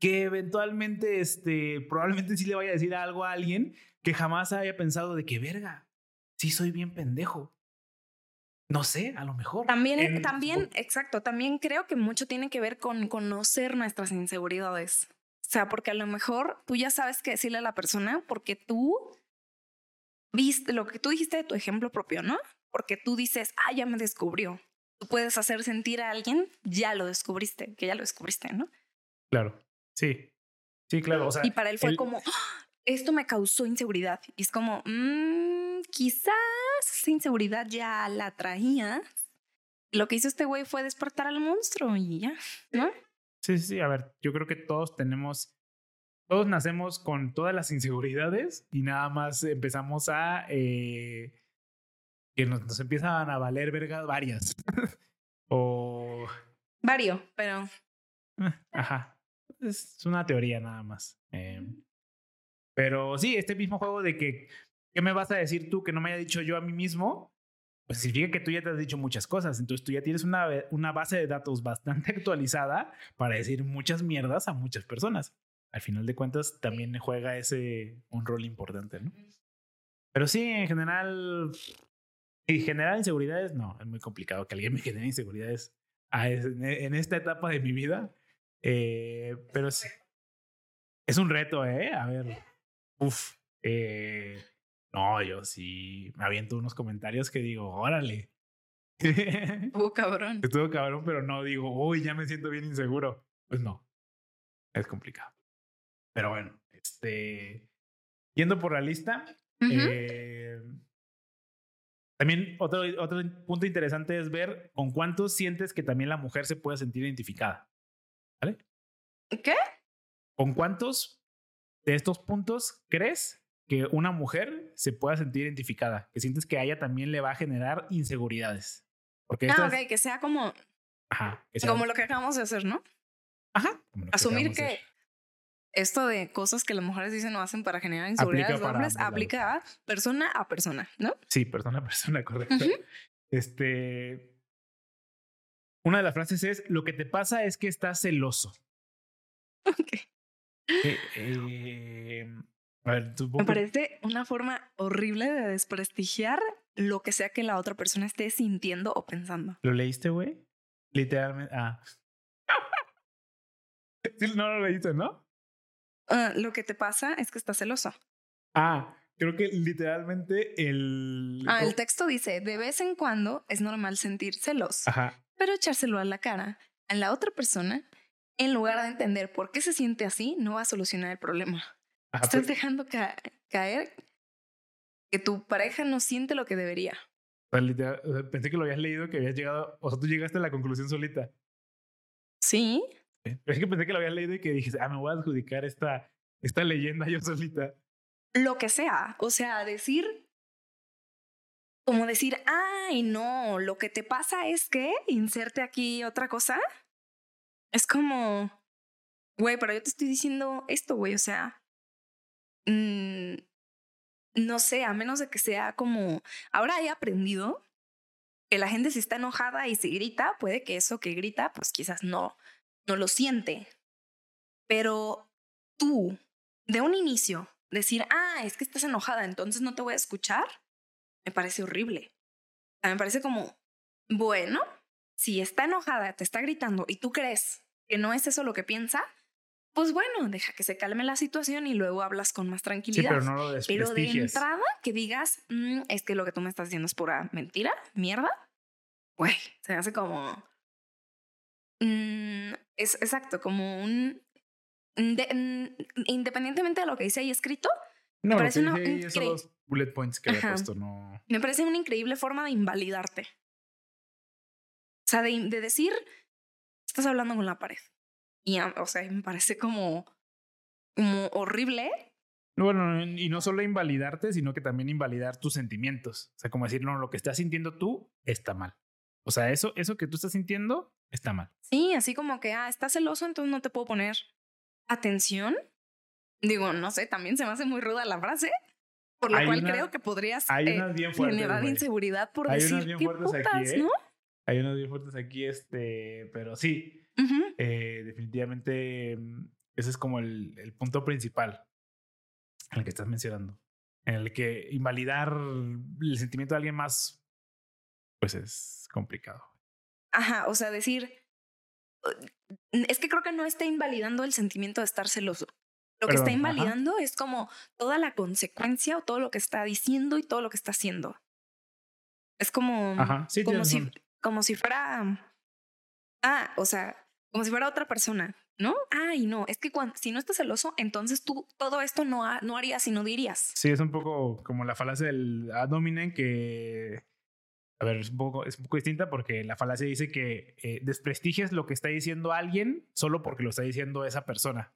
que eventualmente, este, probablemente sí le vaya a decir algo a alguien que jamás haya pensado de que, verga, sí soy bien pendejo. No sé, a lo mejor. También, también, exacto, también creo que mucho tiene que ver con conocer nuestras inseguridades. O sea, porque a lo mejor tú ya sabes qué decirle a la persona porque tú viste lo que tú dijiste de tu ejemplo propio, ¿no? Porque tú dices, ah, ya me descubrió. Tú puedes hacer sentir a alguien, ya lo descubriste, que ya lo descubriste, ¿no? Claro, sí. Sí, claro. O sea, y para él fue como, ¡Ah! esto me causó inseguridad. Y es como, mmm, quizás esa inseguridad ya la traía. Lo que hizo este güey fue despertar al monstruo y ya, ¿no? Sí, sí, a ver, yo creo que todos tenemos, todos nacemos con todas las inseguridades y nada más empezamos a, eh, que nos, nos, empiezan a valer vergas varias. o... Vario, pero... Ajá, es una teoría nada más. Eh, pero sí, este mismo juego de que, ¿qué me vas a decir tú que no me haya dicho yo a mí mismo? Pues significa que tú ya te has dicho muchas cosas. Entonces tú ya tienes una, una base de datos bastante actualizada para decir muchas mierdas a muchas personas. Al final de cuentas, también juega ese un rol importante, ¿no? Pero sí, en general, y generar inseguridades, no, es muy complicado que alguien me genere inseguridades en esta etapa de mi vida. Eh, pero sí, es un reto, ¿eh? A ver, Uf, eh, no, yo sí me aviento unos comentarios que digo, órale. Estuvo cabrón. Estuvo cabrón, pero no digo, uy, ya me siento bien inseguro. Pues no, es complicado. Pero bueno, este, yendo por la lista, eh, también otro, otro punto interesante es ver con cuántos sientes que también la mujer se puede sentir identificada. ¿Vale? ¿Qué? ¿Con cuántos de estos puntos crees que una mujer se pueda sentir identificada? Que sientes que a ella también le va a generar inseguridades. Porque ah, ok, que sea como. Ajá. como lo que acabamos de hacer, ¿no? Ajá. Asumir que esto de cosas que las mujeres dicen o hacen para generar inseguridades hombres aplica a persona a persona, ¿no? Sí, persona a persona, correcto. Este. Una de las frases es: Lo que te pasa es que estás celoso. Ok. Eh, eh, a ver, Me parece una forma horrible de desprestigiar lo que sea que la otra persona esté sintiendo o pensando. ¿Lo leíste, güey? Literalmente. Ah. no lo leíste, ¿no? Uh, lo que te pasa es que estás celoso. Ah, creo que literalmente el. Ah, el texto dice: de vez en cuando es normal sentir celos, Ajá. pero echárselo a la cara a la otra persona en lugar de entender por qué se siente así, no va a solucionar el problema. Estás dejando caer que tu pareja no siente lo que debería. Pensé que lo habías leído, que habías llegado, o sea, tú llegaste a la conclusión solita. Sí. Es que pensé que lo habías leído y que dijiste, ah, me voy a adjudicar esta, esta leyenda yo solita. Lo que sea, o sea, decir, como decir, ay, no, lo que te pasa es que inserte aquí otra cosa. Es como, güey, pero yo te estoy diciendo esto, güey, o sea, mmm, no sé, a menos de que sea como, ahora he aprendido que la gente si está enojada y se grita, puede que eso que grita, pues quizás no, no lo siente. Pero tú, de un inicio, decir, ah, es que estás enojada, entonces no te voy a escuchar, me parece horrible. O sea, me parece como, bueno, si está enojada, te está gritando y tú crees que no es eso lo que piensa, pues bueno, deja que se calme la situación y luego hablas con más Sí, tranquilidad. pero no lo Pero de entrada, que digas, "Mm, es que lo que tú me estás diciendo es pura mentira, mierda, güey, se me hace como. Mm, es exacto, como un. de- independientemente de lo que dice ahí escrito, No, que parece una incre- bullet points que había puesto, no. me parece una increíble forma de invalidarte. O sea, de, de decir, estás hablando con la pared. Y, o sea, me parece como, como horrible. Bueno, y no solo invalidarte, sino que también invalidar tus sentimientos. O sea, como decir, no, lo que estás sintiendo tú está mal. O sea, eso, eso que tú estás sintiendo está mal. Sí, así como que, ah, estás celoso, entonces no te puedo poner atención. Digo, no sé, también se me hace muy ruda la frase. Por lo Hay cual una- creo que podrías hay eh, unas bien fuertes, generar inseguridad por Hay decir qué fuertes aquí, putas, ¿eh? ¿no? Hay unos bien fuertes aquí, este, pero sí, eh, definitivamente mm, ese es como el, el punto principal en el que estás mencionando. En el que invalidar el sentimiento de alguien más, pues es complicado. Ajá, o sea, decir, "Uh, es que creo que no está invalidando el sentimiento de estar celoso. Lo que está ajá. invalidando es como toda la consecuencia o todo lo que está diciendo y todo lo que está haciendo. Es como, Ajá, sí, como si, razón. como si fuera, ah, o sea, como si fuera otra persona, ¿no? Ay, no, es que cuando, si no estás celoso, entonces tú todo esto no, ha- no harías y no dirías. Sí, es un poco como la falacia del ad hominem que, a ver, es un poco, es un poco distinta porque la falacia dice que eh, desprestigias lo que está diciendo alguien solo porque lo está diciendo esa persona.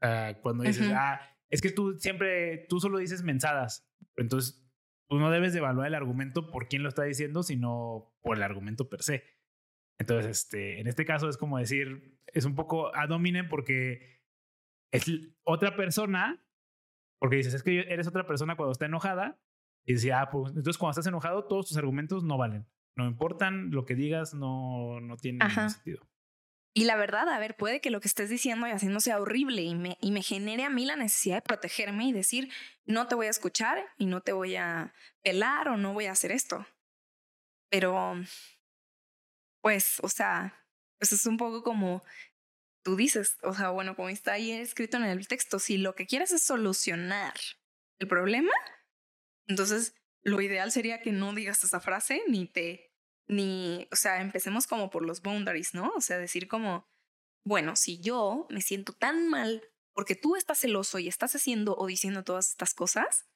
Ah, cuando dices, ah, es que tú siempre, tú solo dices mensadas. Entonces, tú no debes de evaluar el argumento por quién lo está diciendo, sino por el argumento per se. Entonces, este, en este caso es como decir, es un poco ad hominem porque es otra persona, porque dices, es que eres otra persona cuando está enojada, y decía, ah, pues entonces cuando estás enojado, todos tus argumentos no valen. No importan, lo que digas no, no tiene Ajá. ningún sentido. Y la verdad, a ver, puede que lo que estés diciendo y haciendo sea horrible y me, y me genere a mí la necesidad de protegerme y decir, no te voy a escuchar y no te voy a pelar o no voy a hacer esto. Pero, pues, o sea, pues es un poco como tú dices, o sea, bueno, como está ahí escrito en el texto, si lo que quieres es solucionar el problema, entonces lo ideal sería que no digas esa frase ni te ni, o sea, empecemos como por los boundaries, ¿no? O sea, decir como, bueno, si yo me siento tan mal porque tú estás celoso y estás haciendo o diciendo todas estas cosas,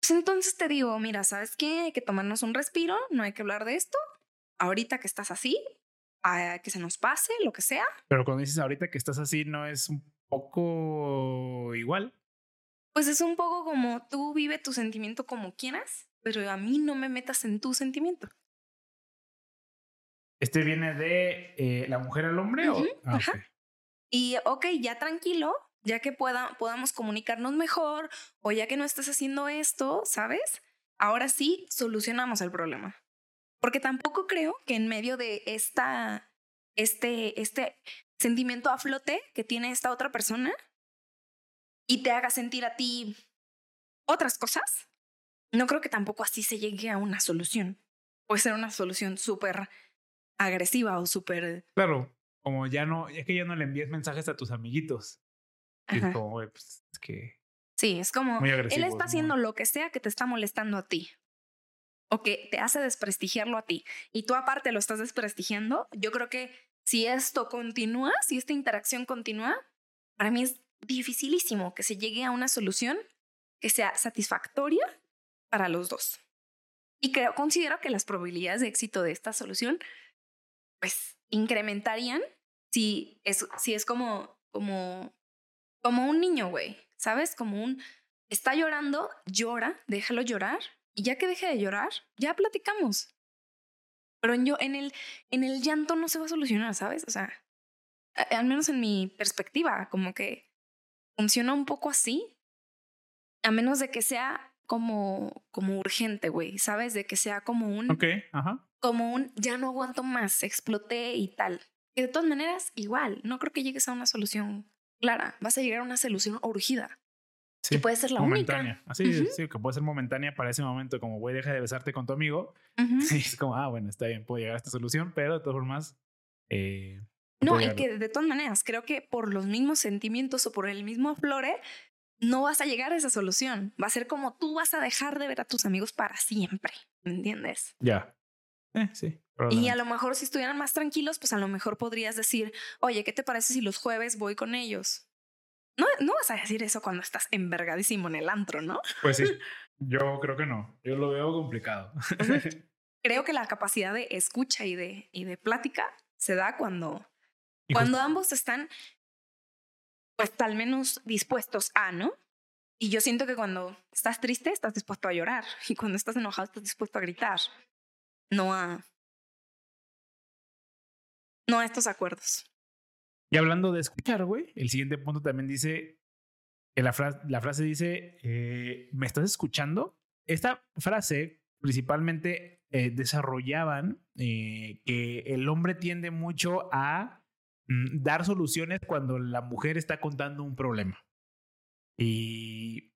pues entonces te digo, mira, ¿sabes qué? Hay que tomarnos un respiro, no hay que hablar de esto. Ahorita que estás así, a que se nos pase, lo que sea. Pero cuando dices ahorita que estás así, no es un poco igual. Pues es un poco como tú vive tu sentimiento como quieras, pero a mí no me metas en tu sentimiento. Este viene de eh, la mujer al hombre o. Ah, ajá. Y ok, ya tranquilo, ya que pueda, podamos comunicarnos mejor o ya que no estás haciendo esto, ¿sabes? Ahora sí solucionamos el problema. Porque tampoco creo que en medio de esta, este, este sentimiento a flote que tiene esta otra persona y te haga sentir a ti otras cosas, no creo que tampoco así se llegue a una solución. Puede ser una solución súper agresiva o súper... Claro, como ya no, es que ya no le envíes mensajes a tus amiguitos. Es como, pues es que. Sí, es como Muy él está ¿no? haciendo lo que sea que te está molestando a ti o que te hace desprestigiarlo a ti y tú aparte lo estás desprestigiando. Yo creo que si esto continúa, si esta interacción continúa, para mí es dificilísimo que se llegue a una solución que sea satisfactoria para los dos. Y creo, considero que las probabilidades de éxito de esta solución, pues, incrementarían si es, si es como, como, como un niño, güey, ¿sabes? Como un, está llorando, llora, déjalo llorar, y ya que deje de llorar, ya platicamos. Pero en, yo, en, el, en el llanto no se va a solucionar, ¿sabes? O sea, al menos en mi perspectiva, como que funciona un poco así. A menos de que sea como, como urgente, güey, ¿sabes? De que sea como un, Ok, ajá. como un, ya no aguanto más, exploté y tal. Que de todas maneras, igual, no creo que llegues a una solución clara. Vas a llegar a una solución urgida. Sí. Y puede ser la momentánea. única. Así, Ujú. sí, que puede ser momentánea para ese momento, como güey, deja de besarte con tu amigo. Ujú. Y es como, ah, bueno, está bien, puedo llegar a esta solución, pero de todas formas, eh, No, y que de todas maneras, creo que por los mismos sentimientos o por el mismo flore, no vas a llegar a esa solución. Va a ser como tú vas a dejar de ver a tus amigos para siempre, ¿me entiendes? Ya. Eh, sí. Y a lo mejor si estuvieran más tranquilos, pues a lo mejor podrías decir, oye, ¿qué te parece si los jueves voy con ellos? No, no vas a decir eso cuando estás envergadísimo en el antro, ¿no? Pues sí. Yo creo que no. Yo lo veo complicado. Creo que la capacidad de escucha y de, y de plática se da cuando, Y cuando ambos están, pues al menos dispuestos a, ¿no? Y yo siento que cuando estás triste, estás dispuesto a llorar. Y cuando estás enojado, estás dispuesto a gritar. No a. No a estos acuerdos. Y hablando de escuchar, güey, el siguiente punto también dice, que la, frase la frase dice, eh, ¿me estás escuchando? Esta frase principalmente eh, desarrollaban eh, que el hombre tiende mucho a dar soluciones cuando la mujer está contando un problema. Y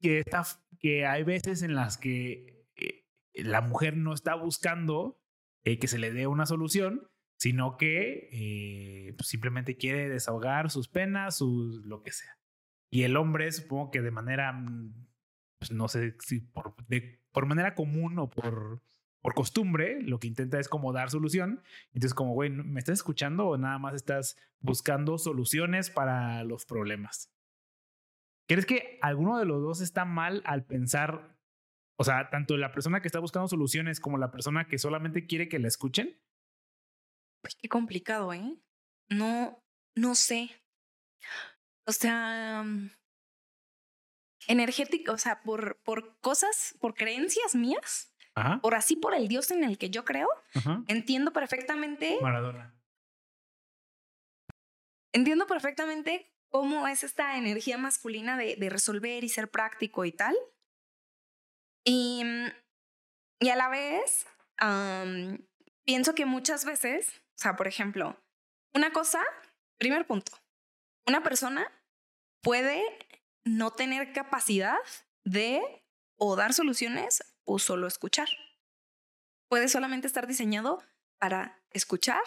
que, esta, que hay veces en las que eh, la mujer no está buscando eh, que se le dé una solución, sino que eh, pues, simplemente quiere desahogar sus penas, sus lo que sea. Y el hombre, supongo que de manera, mm, pues, no sé si por, por manera común o por, por costumbre, lo que intenta es como dar solución. Entonces, como, güey, ¿me estás escuchando o nada más estás buscando soluciones para los problemas? ¿Crees que alguno de los dos está mal al pensar, o sea, tanto la persona que está buscando soluciones como la persona que solamente quiere que la escuchen? Pues qué complicado, ¿eh? No, no sé. O sea, mm, energético, o sea, por, por cosas, por creencias mías, Ajá. por así por el Dios en el que yo creo, Ajá. entiendo perfectamente, Maradona. entiendo perfectamente cómo es esta energía masculina de, de resolver y ser práctico y tal. Y, mm, y a la vez, pienso que muchas veces, o sea, por ejemplo, una cosa, primer punto, una persona puede no tener capacidad de o dar soluciones o solo escuchar. Puede solamente estar diseñado para escuchar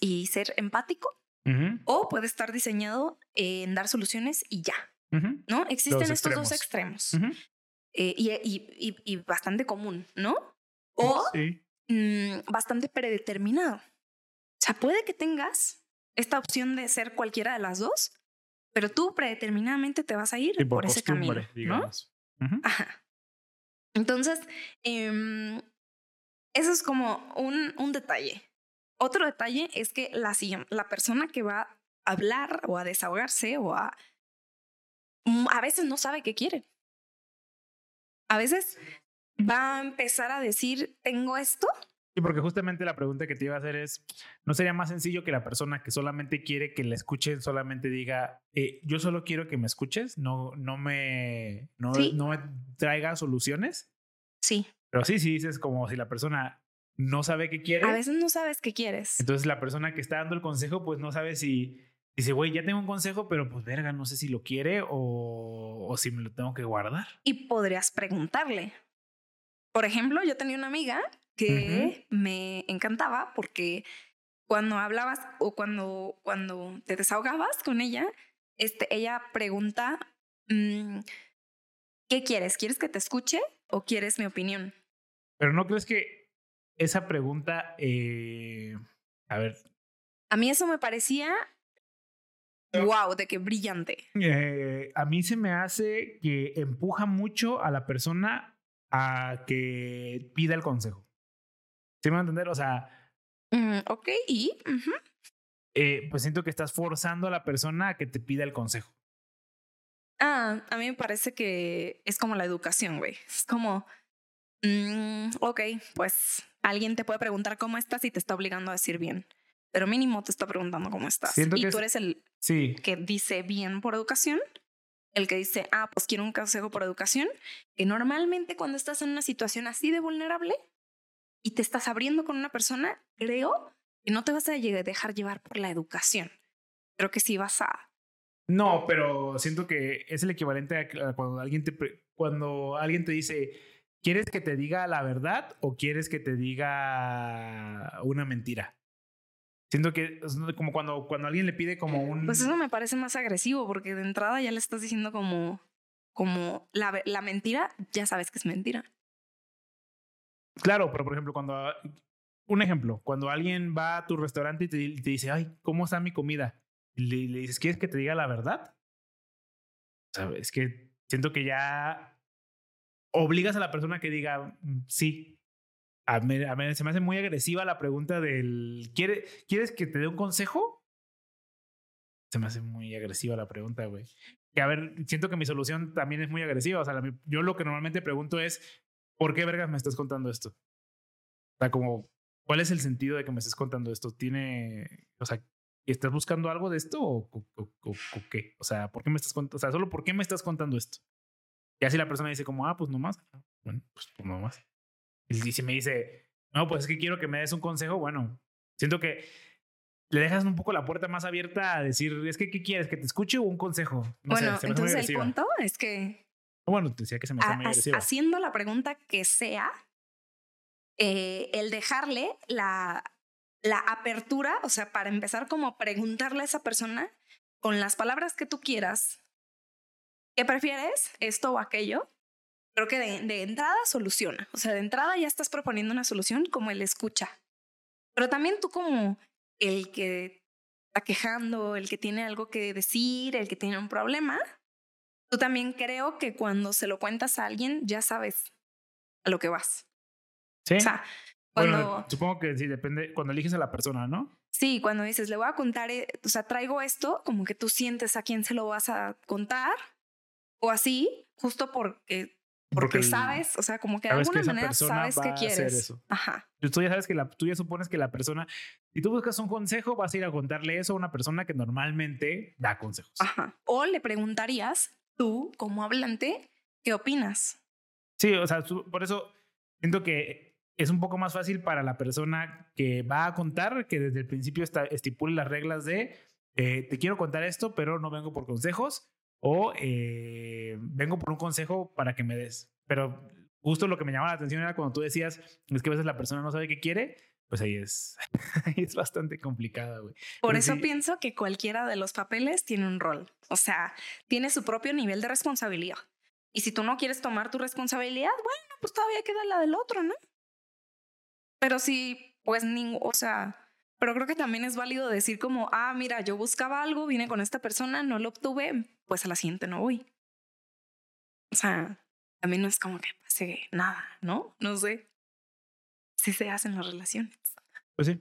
y ser empático o puede estar diseñado en dar soluciones y ya, ¿no? Existen Los estos dos extremos eh, y, y- y- y bastante común, ¿no? O Sí. mm, bastante predeterminado. O sea, puede que tengas esta opción de ser cualquiera de las dos, pero tú predeterminadamente te vas a ir por, ese camino, ¿no? Ajá. Entonces, em, eso es como un, detalle. Otro detalle es que la, la persona que va a hablar o a desahogarse o a... mm, A veces no sabe qué quiere. A veces va a empezar a decir, tengo esto. Sí, porque justamente la pregunta que te iba a hacer es, ¿no sería más sencillo que la persona que solamente quiere que la escuchen solamente diga, eh, yo solo quiero que me escuches, no, no, me, no, Sí. no me traiga soluciones? Sí. Pero sí, sí dices como si la persona no sabe qué quiere. A veces no sabes qué quieres. Entonces la persona que está dando el consejo, pues no sabe si dice, güey, ya tengo un consejo, pero pues verga, no sé si lo quiere o, o si me lo tengo que guardar. y podrías preguntarle. Por ejemplo, yo tenía una amiga que me encantaba porque cuando hablabas o cuando, cuando te desahogabas con ella, este, ella pregunta, mm, ¿qué quieres? ¿Quieres que te escuche o quieres mi opinión? Pero no crees que esa pregunta, eh, a ver, A mí eso me parecía, wow, de que brillante. eh, a mí se me hace que empuja mucho a la persona a que pida el consejo. ¿Sí me van a entender? O sea, Mm, ok, y eh, pues siento que estás forzando a la persona a que te pida el consejo. Ah, a mí me parece que es como la educación, güey. Es como, mm, ok, pues alguien te puede preguntar cómo estás y te está obligando a decir bien, pero mínimo te está preguntando cómo estás. Siento y que tú es- eres el Sí, que dice bien por educación. el que dice, ah, pues quiero un consejo por educación, que normalmente cuando estás en una situación así de vulnerable y te estás abriendo con una persona, creo que no te vas a dejar llevar por la educación. Creo que sí vas a... No, pero siento que es el equivalente a cuando alguien te cuando alguien te dice, ¿quieres que te diga la verdad o quieres que te diga una mentira? Siento que es como cuando, cuando alguien le pide como un... Pues eso me parece más agresivo porque de entrada ya le estás diciendo como, como la, la mentira, ya sabes que es mentira. Claro, pero por ejemplo, cuando... Un ejemplo, cuando alguien va a tu restaurante y te, dice, ay, ¿cómo está mi comida? Y le, dices, ¿quieres que te diga la verdad? O sea, es que siento que ya obligas a la persona que diga, "Mm, sí. A mí, se me hace muy agresiva la pregunta del, ¿quiere, ¿quieres que te dé un consejo? Se me hace muy agresiva la pregunta, güey. Que a ver, siento que mi solución también es muy agresiva. O sea, yo lo que normalmente pregunto es, ¿por qué vergas me estás contando esto? O sea, como, ¿cuál es el sentido de que me estés contando esto? ¿Tiene, o sea, estás buscando algo de esto o, o- o- qué? O sea, ¿por qué me estás contando? O sea, solo ¿por qué me estás contando esto? Y así la persona dice como, ah, pues nomás. Bueno, pues, pues nomás. Y si me dice, no, pues es que quiero que me des un consejo, bueno, siento que le dejas un poco la puerta más abierta a decir, es que, ¿qué quieres? ¿Que te escuche o un consejo? No bueno, entonces el punto es que Bueno, te decía que se me muy agresiva. haciendo la pregunta que sea, eh, el dejarle la, la apertura, o sea, para empezar como a preguntarle a esa persona con las palabras que tú quieras, ¿qué prefieres? ¿Esto o aquello? Creo que de, de entrada soluciona. O sea, de entrada ya estás proponiendo una solución como el escucha. Pero también tú como el que está quejando, el que tiene algo que decir, el que tiene un problema, tú también creo que cuando se lo cuentas a alguien ya sabes a lo que vas. Sí. O sea, cuando... Bueno, supongo que sí, depende, cuando eliges a la persona, ¿no? Sí, cuando dices, le voy a contar, eh, o sea, traigo esto, como que tú sientes a quién se lo vas a contar, o así, justo porque, porque, sabes, o sea, como que de que alguna manera sabes hacer quieres. eso. Ajá. Tú ya sabes que la, tú ya supones que la persona, si tú buscas un consejo, vas a ir a contarle eso a una persona que normalmente da consejos. Ajá. O le preguntarías, tú, como hablante, ¿qué opinas? Sí, o sea, por eso siento que es un poco más fácil para la persona que va a contar que desde el principio estipule las reglas de eh, te quiero contar esto, pero no vengo por consejos o eh, vengo por un consejo para que me des. Pero justo lo que me llamaba la atención era cuando tú decías es que a veces la persona no sabe qué quiere, pues ahí es, ahí es bastante complicada, güey. Por Pero eso sí. pienso que cualquiera de los papeles tiene un rol. O sea, tiene su propio nivel de responsabilidad. Y si tú no quieres tomar tu responsabilidad, bueno, pues todavía queda la del otro, ¿no? Pero sí, pues ningún, o sea, pero creo que también es válido decir como, ah, mira, yo buscaba algo, vine con esta persona, no lo obtuve, pues a la siguiente no voy. O sea, también no es como que pase nada, ¿no? No sé. Si se hacen las relaciones. Pues sí.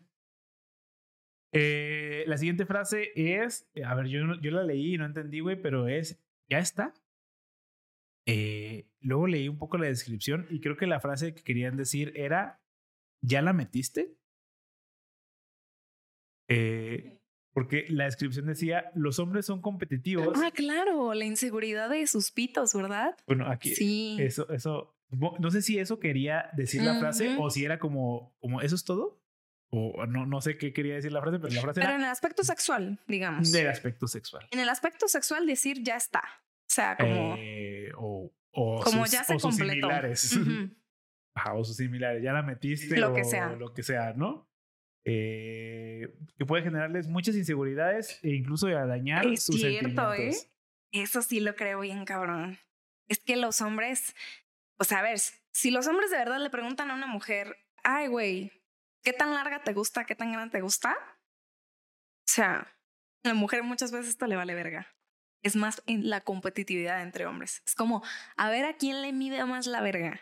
Eh, la siguiente frase es, a ver, yo, yo la leí y no entendí, güey, pero es, ya está. Eh, luego leí un poco la descripción y creo que la frase que querían decir era, ¿ya la metiste? Eh, porque la descripción decía, los hombres son competitivos. Ah, claro, la inseguridad de sus pitos, ¿verdad? Bueno, aquí Sí. eso, eso, no sé si eso quería decir la frase o si era como, como, ¿eso es todo? O no, no sé qué quería decir la frase, pero la frase Pero era en el aspecto sexual, digamos. del aspecto sexual. En el aspecto sexual decir ya está. O sea, como, Eh, o, o como sus, ya se o sus completó. similares. Ujú. Ajá, o sus similares. Ya la metiste. Lo que sea. Lo que sea, ¿no? Eh, que puede generarles muchas inseguridades e incluso dañar Es sus cierto, ¿eh? Eso sí lo creo bien, cabrón. Es que los hombres, o sea, a ver, si los hombres de verdad le preguntan a una mujer, ay, güey, ¿qué tan larga te gusta? ¿Qué tan grande te gusta? O sea, a la mujer muchas veces esto le vale verga. Es más en la competitividad entre hombres. Es como, a ver a quién le mide más la verga.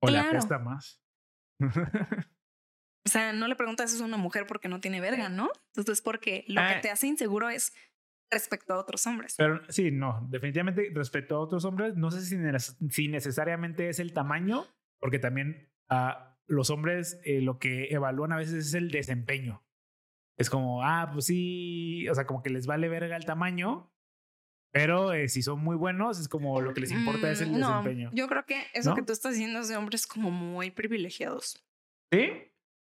O le Claro. apesta más. O sea, no le preguntas eso a una mujer porque no tiene verga, ¿no? Entonces, porque lo Ah. que te hace inseguro es respecto a otros hombres. Pero sí, no, definitivamente respecto a otros hombres, no sé si, neces- si necesariamente es el tamaño, porque también a los hombres eh, lo que evalúan a veces es el desempeño. Es como, ah, pues sí, o sea, como que les vale verga el tamaño, Pero eh, si son muy buenos, es como lo que les importa es el Mm, no, desempeño. Yo creo que eso ¿No? que tú estás diciendo es de hombres como muy privilegiados. ¿Sí?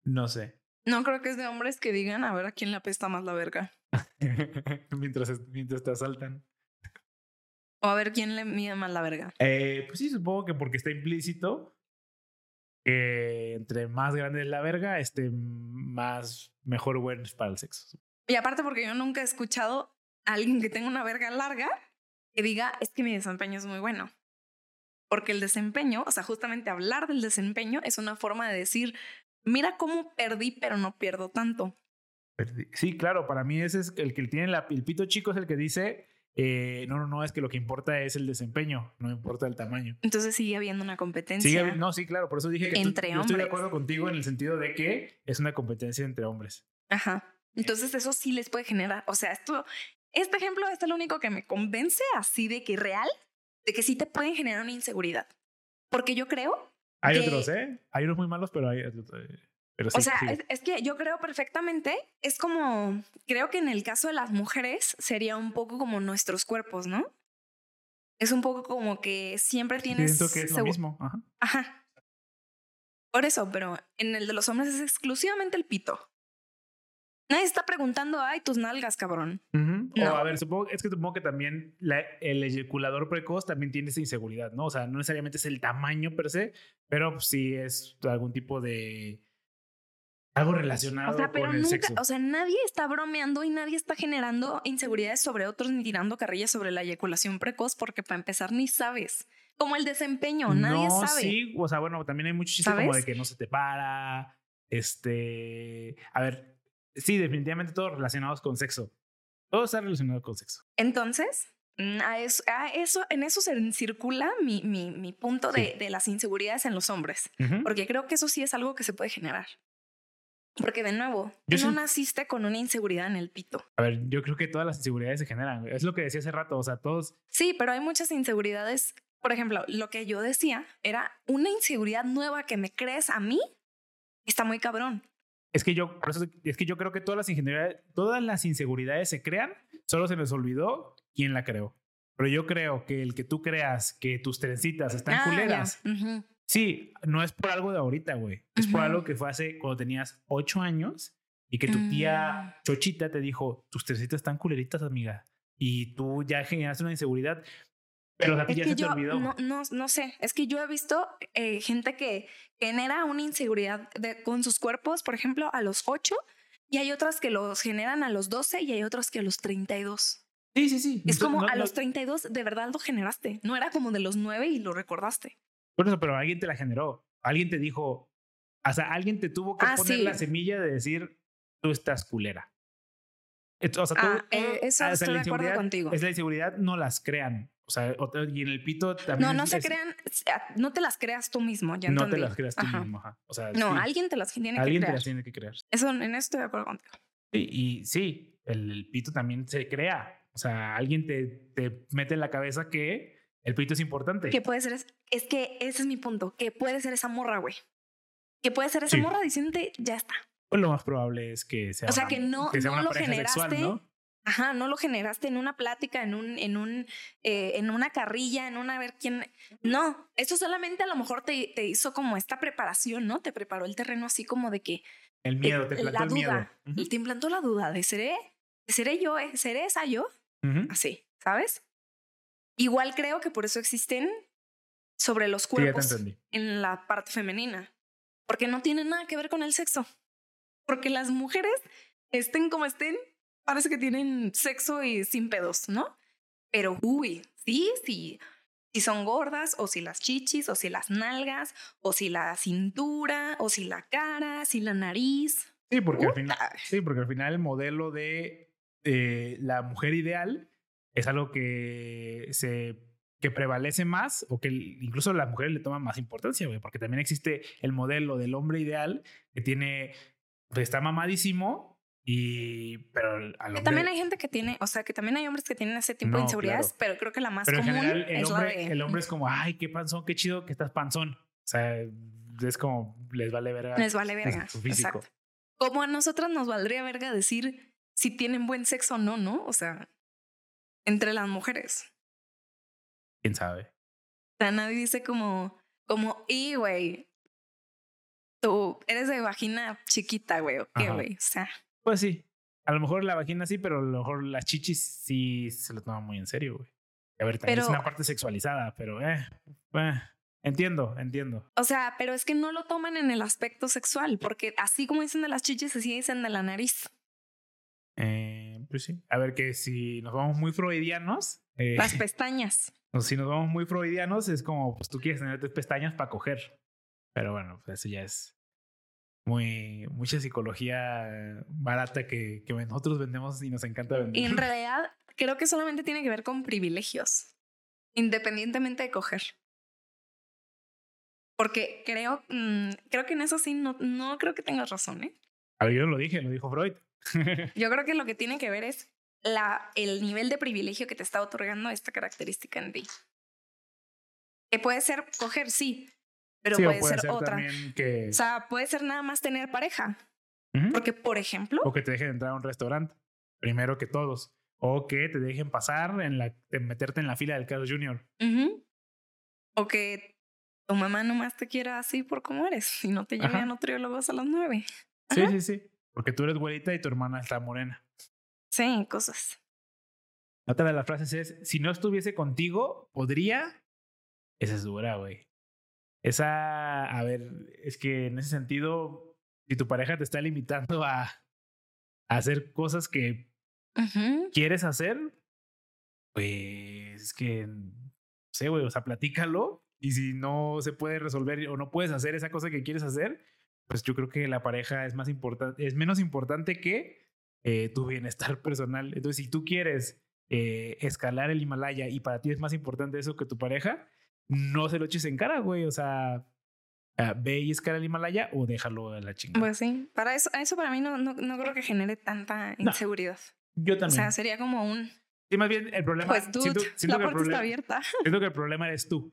No sé. No creo que es de hombres que digan a ver a quién le apesta más la verga. mientras, mientras te asaltan. O a ver quién le mide más la verga. Eh, pues sí, supongo que porque está implícito que entre más grande es la verga, este más mejor bueno es para el sexo. Y aparte porque yo nunca he escuchado a alguien que tenga una verga larga que diga es que mi desempeño es muy bueno. Porque el desempeño, o sea, justamente hablar del desempeño es una forma de decir, mira cómo perdí, pero no pierdo tanto. Sí, claro, para mí ese es el que tiene la- el pito chico, es el que dice, eh, no, no, no, es que lo que importa es el desempeño, no importa el tamaño. Entonces sigue habiendo una competencia. Sigue no, sí, claro, por eso dije que tú- Entre yo estoy de hombres. acuerdo contigo en el sentido de que es una competencia entre hombres. Ajá. Entonces eso sí les puede generar, o sea, esto, este ejemplo es el único que me convence así de que real, de que sí te pueden generar una inseguridad. Porque yo creo, Hay Que- otros, ¿eh? Hay unos muy malos, pero hay otros, eh, pero sí, o sea, es, es que yo creo perfectamente, es como, creo que en el caso de las mujeres sería un poco como nuestros cuerpos, ¿no? Es un poco como que siempre tienes... Siento que es lo mismo. Ajá. Ajá. Por eso, pero en el de los hombres es exclusivamente el pito. Nadie está preguntando, ay, tus nalgas, cabrón. No. O a ver, supongo, es que supongo que también la- el eyaculador precoz también tiene esa inseguridad, ¿no? O sea, no necesariamente es el tamaño per se, pero sí es algún tipo de algo relacionado O sea, pero con el nunca, sexo. o sea, nadie está bromeando y nadie está generando inseguridades sobre otros ni tirando carrillas sobre la eyaculación precoz porque para empezar ni sabes. Como el desempeño, nadie no, sabe. sí, o sea, bueno, también hay mucho chiste como de que no se te para, este, a ver, sí, definitivamente todos relacionados con sexo. Todo está relacionado con sexo. Entonces, mm, a eso, a eso, en eso se circula mi, mi, mi punto de, Sí. de las inseguridades en los hombres. Ujú. Porque creo que eso sí es algo que se puede generar. Porque de nuevo, Yo tú no sí- naciste con una inseguridad en el pito. A ver, yo creo que todas las inseguridades se generan. Es lo que decía hace rato, o sea, todos Sí, pero hay muchas inseguridades. Por ejemplo, lo que yo decía era una inseguridad nueva que me crees a mí. Está muy cabrón. Es que yo, es que yo creo que todas las ingenierías, todas las inseguridades se crean, solo se les olvidó quién la creó. Pero yo creo que el que tú creas que tus trencitas están Ah, culeras, Ujú. Sí, no es por algo de ahorita, güey. Es por algo que fue hace cuando tenías ocho años y que tu Mm. tía Chochita te dijo, tus trencitas están culeritas, amiga. Y tú ya generaste una inseguridad, pero a ti Es ya que se te olvidó. no, no, no sé, es que yo he visto eh, gente que genera una inseguridad de- con sus cuerpos, por ejemplo, a los 8 y hay otras que los generan a los 12 y hay otras que a los 32. Sí, sí, sí. Es como No- a los 32 de verdad lo generaste, no era como de los 9 y lo recordaste. Por eso, pero alguien te la generó. Alguien te dijo, o sea, alguien te tuvo que Ah, poner sí. la semilla de decir, tú estás culera. O sea, Ah, todo- eh, eso o sea, estoy de acuerdo contigo. Es la inseguridad, no las crean. O sea, y en el pito también. No, no es- se crean, no te las creas tú mismo, ya No te las creas tú Ajá. mismo. ajá. O sea, No, sí, alguien te las tiene que alguien te crear. las tiene que crear. Eso, en eso estoy de acuerdo contigo. Sí, y sí, el, el pito también se crea. O sea, alguien te, te mete en la cabeza que el pito es importante. Que puede ser, es, que ese es mi punto, que puede ser esa morra, güey. Que puede ser esa Sí. morra diciéndote, ya está. Pues lo más probable es que sea, O sea, que no- sea no una lo sexual, generaste ¿no? Ajá, no lo generaste en una plática, en un, en un, eh, en una carrilla, en una a ver quién. No, eso solamente a lo mejor te, te hizo como esta preparación, ¿no? Te preparó el terreno así como de que El miedo, te plantó la el duda, miedo. Ujú. te implantó la duda de seré, seré yo, eh? seré esa yo, así, ¿sabes? Igual creo que por eso existen sobre los cuerpos en la parte femenina, porque no tiene nada que ver con el sexo. Porque las mujeres estén como estén, parece que tienen sexo y sin pedos, ¿no? Pero uy, sí, sí. Si son gordas, o si las chichis, o si las nalgas, o si la cintura, o si la cara, si la nariz. Sí, porque al final, sí, porque al final el modelo de eh, la mujer ideal es algo que se que prevalece más o que incluso las mujeres le toman más importancia, güey, porque también existe el modelo del hombre ideal que tiene pues, está mamadísimo y pero al Que hombre, también hay gente que tiene, o sea, que también hay hombres que tienen ese tipo No, de inseguridades, claro. pero creo que la más pero en común general el es hombre, la de... el hombre es como, ay, qué panzón, qué chido que estás panzón. O sea, es como les vale verga. Les vale verga. su físico. Exacto. Como a nosotras nos valdría verga decir si tienen buen sexo o no, ¿no? O sea, entre las mujeres. ¿Quién sabe? O sea, nadie dice como, como, y güey, tú eres de vagina chiquita, güey, o qué, güey. O sea, Pues sí. A lo mejor la vagina sí, pero a lo mejor las chichis sí se lo toman muy en serio, güey. A ver, también es una parte sexualizada, pero eh, eh, entiendo, entiendo. o sea, pero es que no lo toman en el aspecto sexual, porque así como dicen de las chichis, así dicen de la nariz. Eh, pues sí. A ver, que si nos vamos muy freudianos, eh, Las pestañas. O si nos vamos muy freudianos, es como, pues tú quieres tener tres pestañas para coger. Pero bueno, pues eso ya es muy, mucha psicología barata que, que nosotros vendemos y nos encanta vender. Y en realidad, creo que solamente tiene que ver con privilegios, independientemente de coger. Porque creo, mm, creo que en eso sí no, no creo que tengas razón, ¿eh? A ver, yo lo dije, lo dijo Freud. Yo creo que lo que tiene que ver es la, el nivel de privilegio que te está otorgando esta característica en ti. Que puede ser coger, sí, pero Sí, puede, ser, otra. que... O sea, puede ser nada más tener pareja. Porque, por ejemplo, O que te dejen entrar a un restaurante, primero que todos. O que te dejen pasar, en la, de meterte en la fila del Carlos ujú, o que tu mamá nomás te quiera así por cómo eres y no te lleve Ajá. a nutriólogos a las nueve. Sí, sí, sí. Porque tú eres güerita y tu hermana está morena. Sí, cosas. Otra de las frases es, si no estuviese contigo, podría... Esa es dura, güey. Esa, a ver, es que en ese sentido, si tu pareja te está limitando a, a hacer cosas que quieres hacer, pues es que, no sé, güey, o sea, platícalo. Y si no se puede resolver o no puedes hacer esa cosa que quieres hacer, pues yo creo que la pareja es más importante, es menos importante que eh, tu bienestar personal. Entonces, si tú quieres eh, escalar el Himalaya y para ti es más importante eso que tu pareja, no se lo eches en cara, güey. O sea, ah, ve y escala el Himalaya o déjalo a la chingada. Pues sí, para eso, eso para mí no, no, no creo que genere tanta No. inseguridad. yo O también. sea, sería como un, sí, más bien el problema. pues dude, siento- siento la el puerta está problema- abierta. Siento que el problema eres tú.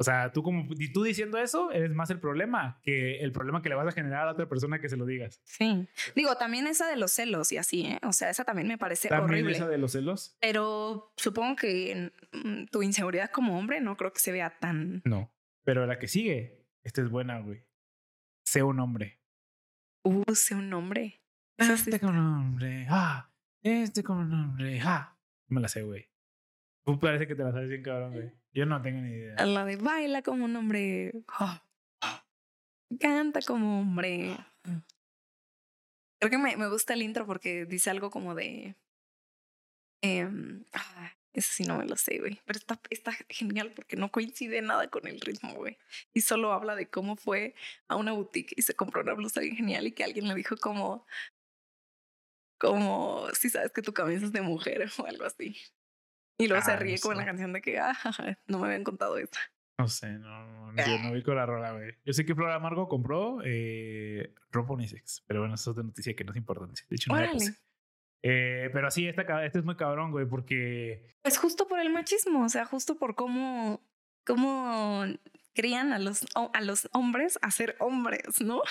O sea, tú como y tú diciendo eso eres más el problema que el problema que le vas a generar a la otra persona que se lo digas. Sí. Digo, también esa de los celos y así, ¿eh? O sea, esa también me parece También horrible. esa de los celos. Pero supongo que mm, tu inseguridad como hombre no creo que se vea tan... No. Pero la que sigue, esta es buena, güey. Sé un hombre. Uh, sé un hombre. Este con un hombre. Ah, este con un hombre. Ah. No Me la sé, güey. Tú parece que te la sabes bien, cabrón, güey. Yo no tengo ni idea. La de baila como un hombre. Canta como hombre. Creo que me, me gusta el intro porque dice algo como de. em, ah, eso sí no me lo sé, güey. Pero está, está genial porque no coincide nada con el ritmo, güey. Y solo habla de cómo fue a una boutique y se compró una blusa bien genial y que alguien le dijo como. Como si sabes que tu camisa es de mujer o algo así. Y luego se Ah, ríe no con sé. la canción de que ah, no me habían contado eso. No sé, no, no, yo no vi con la rola, güey. Yo sé que Flor Amargo compró eh, ropa unisex, pero bueno, eso es otra noticia que no es importante. De hecho, no la puse. Eh, pero sí, esta, ca- este es muy cabrón, güey, porque Pues justo por el machismo, o sea, justo por cómo, cómo crían a los, a los hombres a ser hombres, ¿no?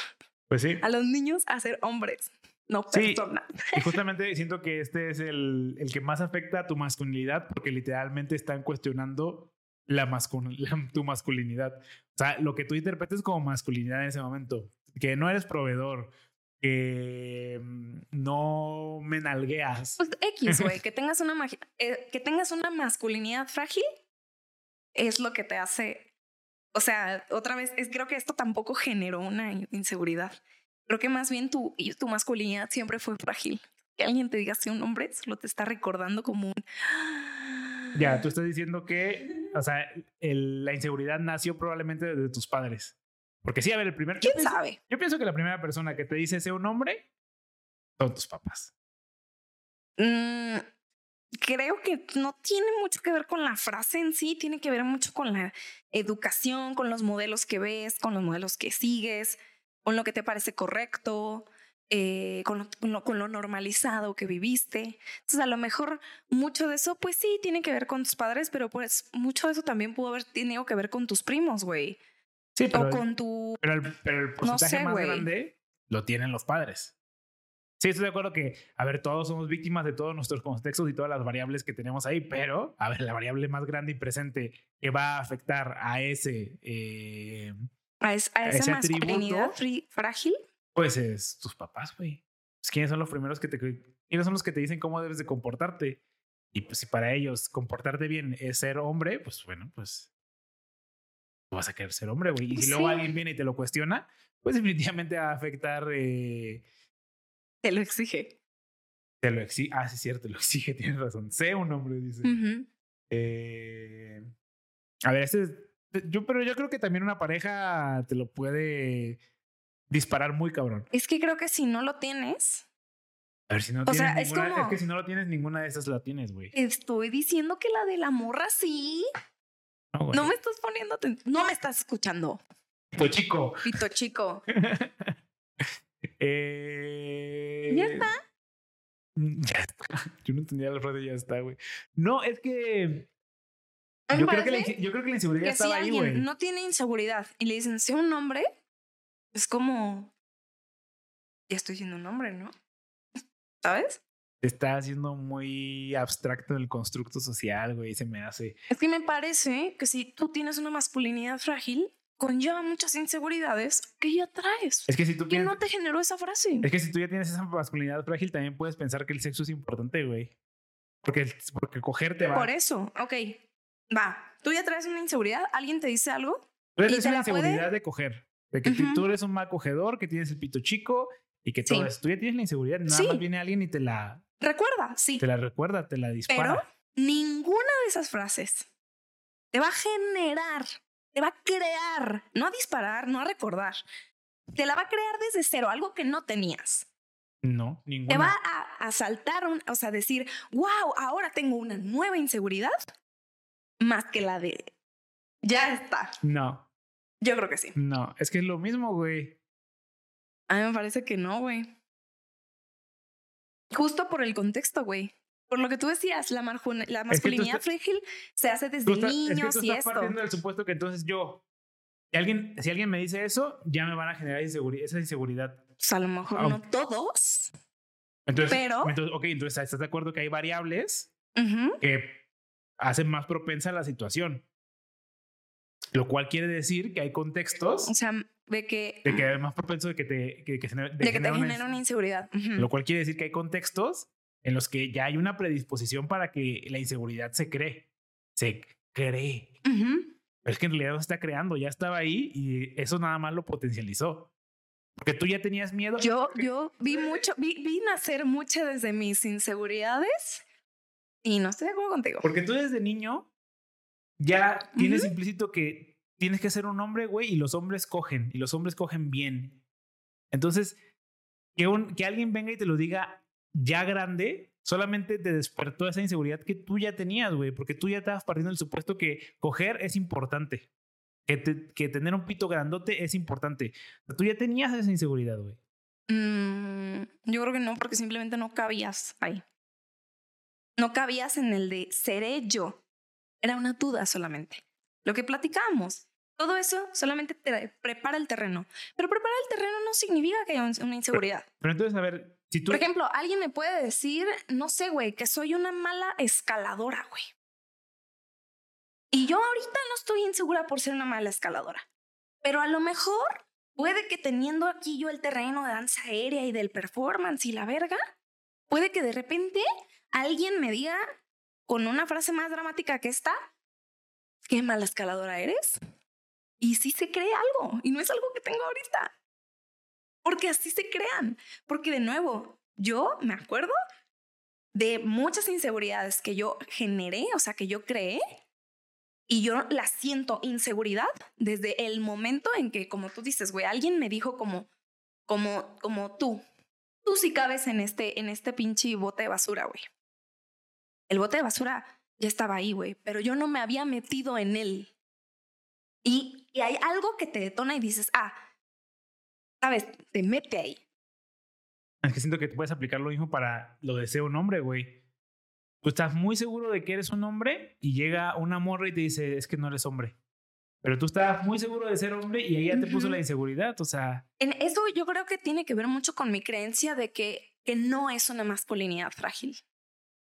Pues sí. A los niños a ser hombres, no Sí. personas. Y justamente siento que este es el, el que más afecta a tu masculinidad porque literalmente están cuestionando la, mascul- la- tu masculinidad. O sea, lo que tú interpretes como masculinidad en ese momento. Que no eres proveedor, que mm, no me nalgueas. Pues X, güey, que tengas una eh, que tengas una masculinidad frágil es lo que te hace. O sea, otra vez, es, creo que esto tampoco generó una in- inseguridad. Creo que más bien tu, tu masculinidad siempre fue frágil. Que alguien te diga si un hombre solo te está recordando como un. Ya, tú estás diciendo que, o sea, el- la inseguridad nació probablemente de tus padres. Porque sí, a ver, el primer... yo ¿Quién pienso- sabe? Yo pienso que la primera persona que te dice sea un hombre son tus papás. Mm, creo que no tiene mucho que ver con la frase en sí, tiene que ver mucho con la educación, con los modelos que ves, con los modelos que sigues, con lo que te parece correcto, eh, con, lo, con, lo, con lo normalizado que viviste. Entonces, a lo mejor mucho de eso, pues sí, tiene que ver con tus padres, pero pues mucho de eso también pudo haber tenido que ver con tus primos, güey. Sí, pero, O con tu... pero el, pero el porcentaje sé, más güey. grande lo tienen los padres. Sí, estoy de acuerdo que, a ver, todos somos víctimas de todos nuestros contextos y todas las variables que tenemos ahí, pero, a ver, la variable más grande y presente que va a afectar a ese, eh, A, es- a esa masculinidad atributo. fri- frágil. pues es tus papás, güey. Pues, ¿Quiénes son los primeros que te, quiénes son los que te dicen cómo debes de comportarte? Y pues si para ellos comportarte bien es ser hombre, pues bueno, pues tú vas a querer ser hombre, güey. Y si luego alguien viene y te lo cuestiona, pues definitivamente va a afectar eh, Te lo exige. Te lo exige. Ah, sí, es cierto, lo exige, tienes razón. Sé un hombre, dice. Eh, a ver, este es- yo, pero yo creo que también una pareja te lo puede disparar muy cabrón. Es que creo que si no lo tienes, A ver, si no O tienes sea, es ninguna, es, como- que si no lo tienes, ninguna de esas la tienes, güey. estoy diciendo que la de la morra sí. No, me estás poniendo No me estás escuchando, Pito chico. pito chico. Eh, Ya está. Ya está. Yo no entendía la frase, ya está, güey. No, es que. Yo creo que, la, yo creo que la inseguridad que si estaba ahí, güey. no tiene inseguridad y le dicen, sea un hombre, es como, ya estoy siendo un hombre, ¿no? ¿Sabes? Está haciendo muy abstracto el constructo social, güey. Se me hace. Es que me parece que si tú tienes una masculinidad frágil, conlleva muchas inseguridades que ya traes. Es que si tú ¿Quién tienes. no te generó esa frase? Es que si tú ya tienes esa masculinidad frágil, también puedes pensar que el sexo es importante, güey. Porque, porque cogerte va. Por eso, ok. Va, tú ya traes una inseguridad, alguien te dice algo. Tú ¿Y tienes te una puede? inseguridad de coger. De que tú- eres un mal cogedor, que tienes el pito chico y que todo Sí. eso. Tú ya tienes la inseguridad. Nada Sí. más viene alguien y te la, Recuerda, sí. te la recuerda, te la dispara. Pero ninguna de esas frases te va a generar, te va a crear, no a disparar, no a recordar. Te la va a crear desde cero, algo que no tenías. No, ninguna. Te va a, a saltar, un- o sea, decir, wow, ahora tengo una nueva inseguridad más que la de... Ya está. No, Yo creo que sí. no. Es que es lo mismo, güey. A mí me parece que no, güey. Justo por el contexto, güey. Por lo que tú decías, la, la masculinidad frágil se hace desde es que niños tú y estás esto. partiendo del supuesto que entonces yo. Si alguien, si alguien me dice eso, ya me van a generar inseguri- esa inseguridad. Pues a lo mejor no todos. Entonces, Pero- entonces, ok, entonces estás de acuerdo que hay variables que hacen más propensa la situación. Lo cual quiere decir que hay contextos O sea, de que, de que es más propenso de que te, que, de de que te genera una inseguridad. Lo cual quiere decir que hay contextos en los que ya hay una predisposición para que la inseguridad se cree. Se cree. Pero es que en realidad no se está creando, ya estaba ahí y eso nada más lo potencializó. Porque tú ya tenías miedo. Yo, yo vi mucho, vi, vi nacer mucho desde mis inseguridades y no estoy de acuerdo contigo. Porque tú desde niño ya tienes implícito que tienes que ser un hombre, güey, y los hombres cogen, y los hombres cogen bien. Entonces, que, un, que alguien venga y te lo diga ya grande, solamente te despertó esa inseguridad que tú ya tenías, güey, porque tú ya estabas partiendo del supuesto que coger es importante, que, te- que tener un pito grandote es importante. Tú ya tenías esa inseguridad, güey. Mm, yo creo que no, porque simplemente no cabías ahí. No cabías en el de seré yo. Era una duda solamente. Lo que platicábamos. Todo eso solamente te prepara el terreno. Pero preparar el terreno no significa que haya un- una inseguridad. Pero entonces, a ver, si tú... Por ejemplo, alguien me puede decir, no sé, güey, que soy una mala escaladora, güey. Y yo ahorita no estoy insegura por ser una mala escaladora. Pero a lo mejor puede que teniendo aquí yo el terreno de danza aérea y del performance y la verga, puede que de repente alguien me diga con una frase más dramática que esta, qué mala escaladora eres. Y sí se cree algo, y no es algo que tengo ahorita. Porque así se crean. Porque de nuevo, yo me acuerdo de muchas inseguridades que yo generé, o sea, que yo creé, y yo la siento inseguridad desde el momento en que, como tú dices, güey, alguien me dijo como, como, como tú, tú sí cabes en este, en este pinche bote de basura, güey. El bote de basura ya estaba ahí, güey, pero yo no me había metido en él. Y, y hay algo que te detona y dices, ah, sabes, te mete ahí. Es que siento que puedes aplicar lo mismo para lo de ser un hombre, güey. Tú estás muy seguro de que eres un hombre y llega una morra y te dice, es que no eres hombre. Pero tú estabas muy seguro de ser hombre y ya te puso la inseguridad. O sea, En eso yo creo que tiene que ver mucho con mi creencia de que que no es una masculinidad frágil.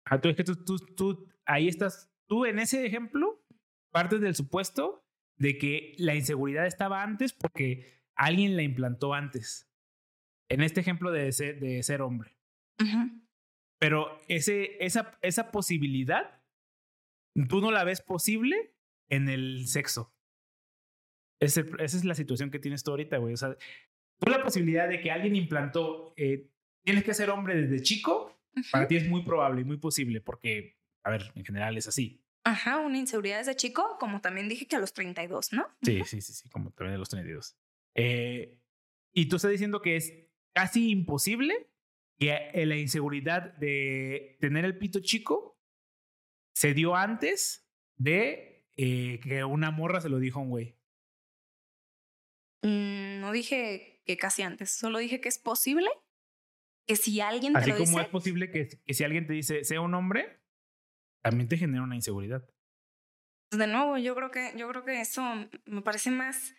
Ah, tú, es que tú, tú, tú, ahí estás, tú en ese ejemplo, partes del supuesto de que la inseguridad estaba antes porque alguien la implantó antes. En este ejemplo de ser, de ser hombre. Pero ese, esa, esa posibilidad, tú no la ves posible en el sexo. Ese- esa es la situación que tienes tú ahorita, güey. O sea, tú la posibilidad de que alguien implantó, eh, tienes que ser hombre desde chico, Para ti es muy probable y muy posible, porque, a ver, en general es así. Ajá, una inseguridad desde chico, como también dije que a los 32, ¿no? Sí, sí, sí, sí, como también de los 32. Eh, y tú estás diciendo que es casi imposible que eh, la inseguridad de tener el pito chico se dio antes de eh, que una morra se lo dijo a un güey. Mm, no dije que casi antes, solo dije que es posible que si alguien te Así lo como dice, es posible que, que si alguien te dice sea un hombre, también te genera una inseguridad. pues, de nuevo, yo creo que yo creo que eso me parece más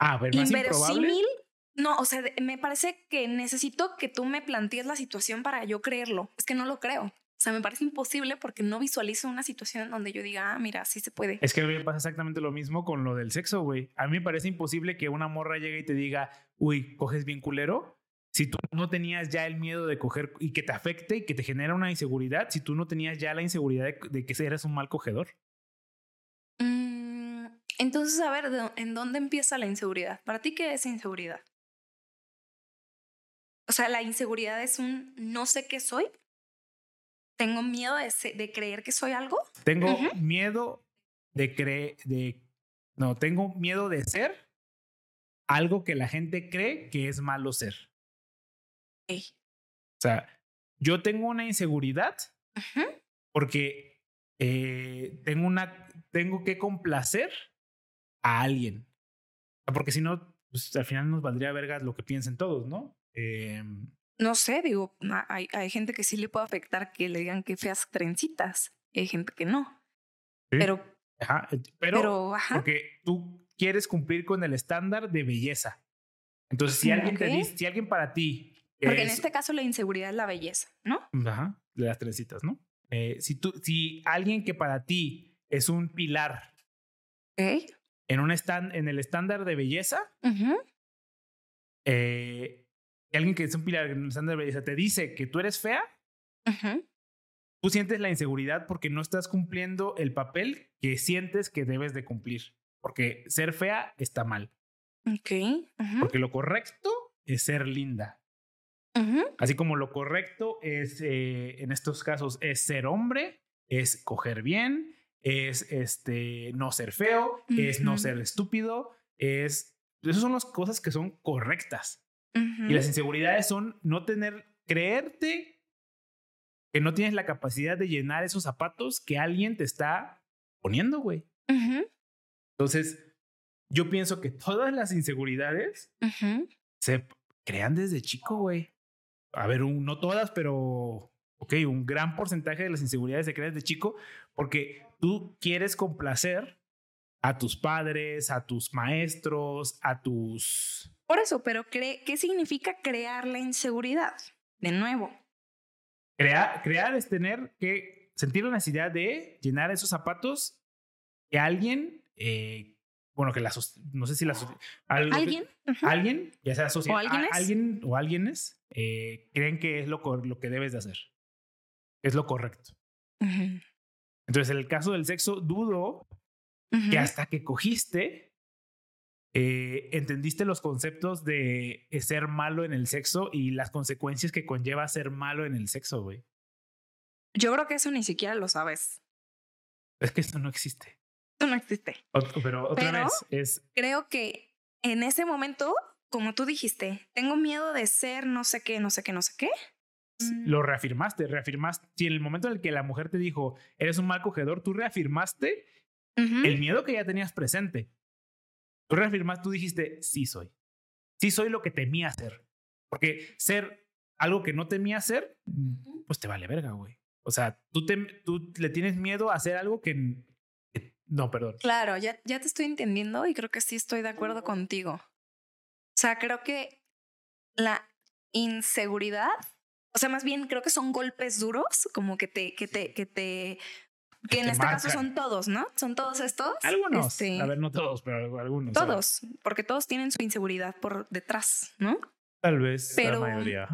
Ah, a ver, más improbable. inverosímil. No, o sea, me parece que necesito que tú me plantees la situación para yo creerlo. Es que no lo creo. O sea, me parece imposible porque no visualizo una situación en donde yo diga, ah, mira, sí se puede. Es que a mí me pasa exactamente lo mismo con lo del sexo, güey. A mí me parece imposible que una morra llegue y te diga, uy, coges bien culero. Si tú no tenías ya el miedo de coger y que te afecte y que te genera una inseguridad, si tú no tenías ya la inseguridad de, de que eres un mal cogedor. Mm, entonces, a ver, ¿de- ¿en dónde empieza la inseguridad? ¿Para ti qué es inseguridad? O sea, la inseguridad es un no sé qué soy. Tengo miedo de, creer que soy algo. Tengo miedo de creer, de, no, tengo miedo de ser algo que la gente cree que es malo ser. O sea, yo tengo una inseguridad porque eh, tengo una tengo que complacer a alguien porque si no pues, al final nos valdría vergas lo que piensen todos no Eh, No sé, digo, hay, hay gente que sí le puede afectar que le digan que feas trencitas. y Hay gente que no. Sí. Pero, ajá, eh, pero, pero, ajá. porque tú quieres cumplir con el estándar de belleza entonces si alguien te dice si alguien para ti Porque en es- este caso la inseguridad es la belleza, ¿no? ajá, de las trencitas no Eh, si tú si alguien que para ti es un pilar en un stand en el estándar de belleza eh, alguien que es un pilar en el estándar de belleza te dice que tú eres fea, tú sientes la inseguridad porque no estás cumpliendo el papel que sientes que debes de cumplir. Porque ser fea está mal. Ok. Porque lo correcto es ser linda. Así como lo correcto es, eh, en estos casos, es ser hombre, es coger bien, es este, no ser feo, es no ser estúpido, es... Esas son las cosas que son correctas. Y las inseguridades son no tener, creerte que no tienes la capacidad de llenar esos zapatos que alguien te está poniendo, güey. Entonces, yo pienso que todas las inseguridades se crean desde chico, güey. A ver, un- no todas, pero, ok, un gran porcentaje de las inseguridades se crean desde chico porque tú quieres complacer a tus padres, a tus maestros, a tus... Por eso, pero cre- ¿qué significa crear la inseguridad? De nuevo. Crear, crear es tener que sentir la necesidad de llenar esos zapatos que alguien, eh, bueno, que la, no sé si la, que- ¿Alguien? Alguien, ya sea social, ¿O alguien o alguienes, eh, creen que es lo, lo que debes de hacer. Es lo correcto. Entonces, en el caso del sexo, dudo que hasta que cogiste, eh, entendiste los conceptos de ser malo en el sexo y las consecuencias que conlleva ser malo en el sexo, güey. Yo creo que eso ni siquiera lo sabes. Es que esto no existe. No existe. Pero otra Pero- vez es Creo que en ese momento, como tú dijiste, tengo miedo de ser no sé qué, no sé qué, no sé qué. Mm, lo reafirmaste, reafirmaste. Si en el momento en el que la mujer te dijo, eres un mal cogedor, tú reafirmaste el miedo que ya tenías presente. Tú reafirmaste, tú dijiste, sí soy. Sí soy lo que temía ser. Porque ser algo que no temía ser, pues te vale verga, güey. O sea, tú, te, tú le tienes miedo a hacer algo que... no, perdón. Claro, ya, ya te estoy entendiendo y creo que sí estoy de acuerdo contigo. O sea, creo que la inseguridad O sea, más bien creo que son golpes duros, como que te, que te, que te, que en te este caso son todos, ¿no? Son todos estos. Algunos. este, A ver, no todos, pero algunos. ¿sabes? todos, porque todos tienen su inseguridad por detrás, ¿no? Tal vez Pero- la mayoría.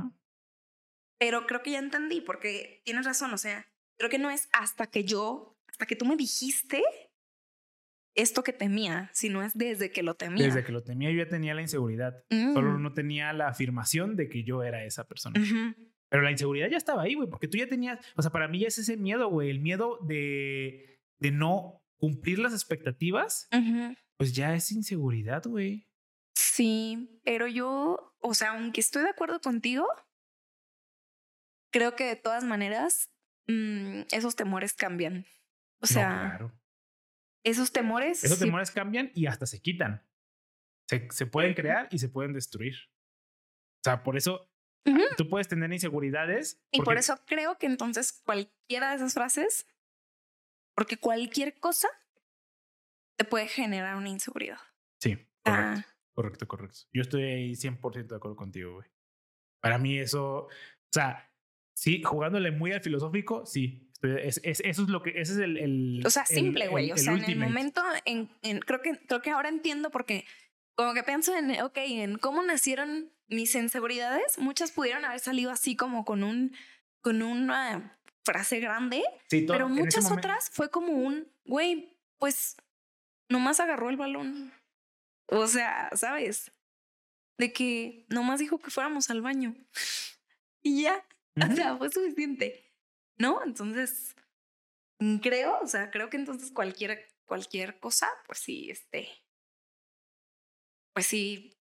Pero creo que ya entendí, porque tienes razón, o sea, creo que no es hasta que yo, hasta que tú me dijiste esto que temía, sino es desde que lo temía. Desde que lo temía, yo ya tenía la inseguridad. Mm. Solo no tenía la afirmación de que yo era esa persona. Pero la inseguridad ya estaba ahí, güey, porque tú ya tenías, o sea, para mí ya es ese miedo, güey, el miedo de, de no cumplir las expectativas, pues ya es inseguridad, güey. Sí, pero yo, o sea, aunque estoy de acuerdo contigo, creo que de todas maneras mm, esos temores cambian. O No, sea, claro. Esos temores. Esos sí- temores cambian y hasta se quitan. Se, se pueden crear y se pueden destruir. O sea, por eso Ujú. tú puedes tener inseguridades. Y por eso creo que entonces cualquiera de esas frases, porque cualquier cosa te puede generar una inseguridad. Sí, correcto. Ah, Correcto, correcto. Yo estoy ahí 100% de acuerdo contigo, güey. Para mí eso, o sea, sí, jugándole muy al filosófico, sí. Estoy- es- es- eso es lo que, ese es el... el- o sea, simple, güey. O sea, en el momento, en, en- creo, que, creo que ahora entiendo porque como que pienso en, ok, en cómo nacieron mis inseguridades. Muchas pudieron haber salido así como con un, con una frase grande, Sí, todo- pero muchas otras fue como un, güey, pues nomás agarró el balón. O sea, ¿sabes? De que nomás dijo que fuéramos al baño. Y ya, o sea, fue suficiente. ¿No? Entonces, mm, creo, o sea, creo que entonces cualquier, cualquier cosa, pues sí, este, pues sí,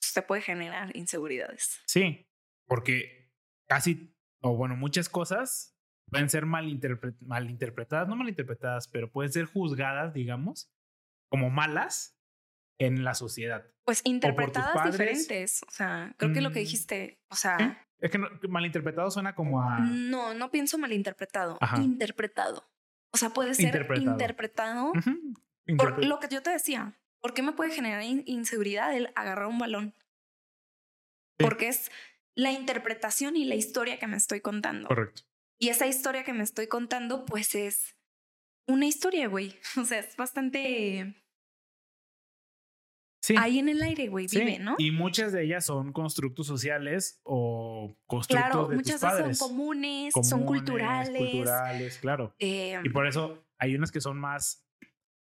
se puede generar inseguridades. Sí, porque casi, o bueno, muchas cosas pueden ser malinterpre- malinterpretadas, no malinterpretadas, pero pueden ser juzgadas, digamos, como malas en la sociedad. Pues interpretadas diferentes. O sea, creo que lo que Mm. dijiste, o sea, ¿Eh? Es que no- malinterpretado suena como a... no, no pienso malinterpretado, Ajá. interpretado. O sea, puede ser Interpretado. interpretado, Ujú, por interpre- lo que yo te decía. ¿Por qué me puede generar in- inseguridad el agarrar un balón? Sí. Porque es la interpretación y la historia que me estoy contando. Correcto. Y esa historia que me estoy contando, pues es una historia, güey. O sea, es bastante Sí. ahí en el aire, güey, sí, vive, ¿no? Y muchas de ellas son constructos sociales o constructos Claro, de muchas tus veces padres. son comunes, son culturales. Culturales, claro. eh, Y por eso hay unas que son más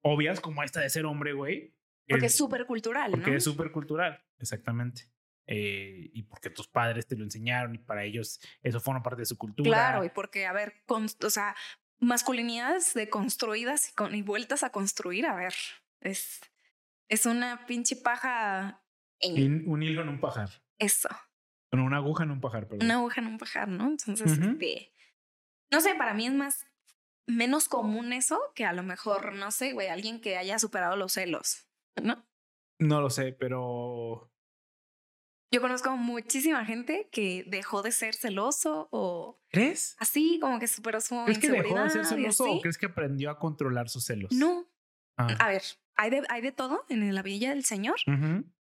obvias, como esta de ser hombre, güey. que porque es súper cultural, Porque ¿no? es súper cultural, exactamente. Eh, y porque tus padres te lo enseñaron y para ellos eso forma parte de su cultura. Claro, y porque, a ver, con- o sea, masculinidades deconstruidas y, con, y vueltas a construir, a ver, es, es una pinche paja en un hilo en un pajar. eso, Con una aguja en un pajar, perdón. una aguja en un pajar, ¿no? Entonces, este, no sé, para mí es más, menos común eso que a lo mejor, no sé, güey, alguien que haya superado los celos, ¿no? No lo sé, pero Yo conozco muchísima gente que dejó de ser celoso o ¿crees? así, como que superó su ¿Crees que dejó de ser celoso o crees que aprendió a controlar sus celos? No, Ah. A ver, hay de, hay de todo en la Villa del Señor,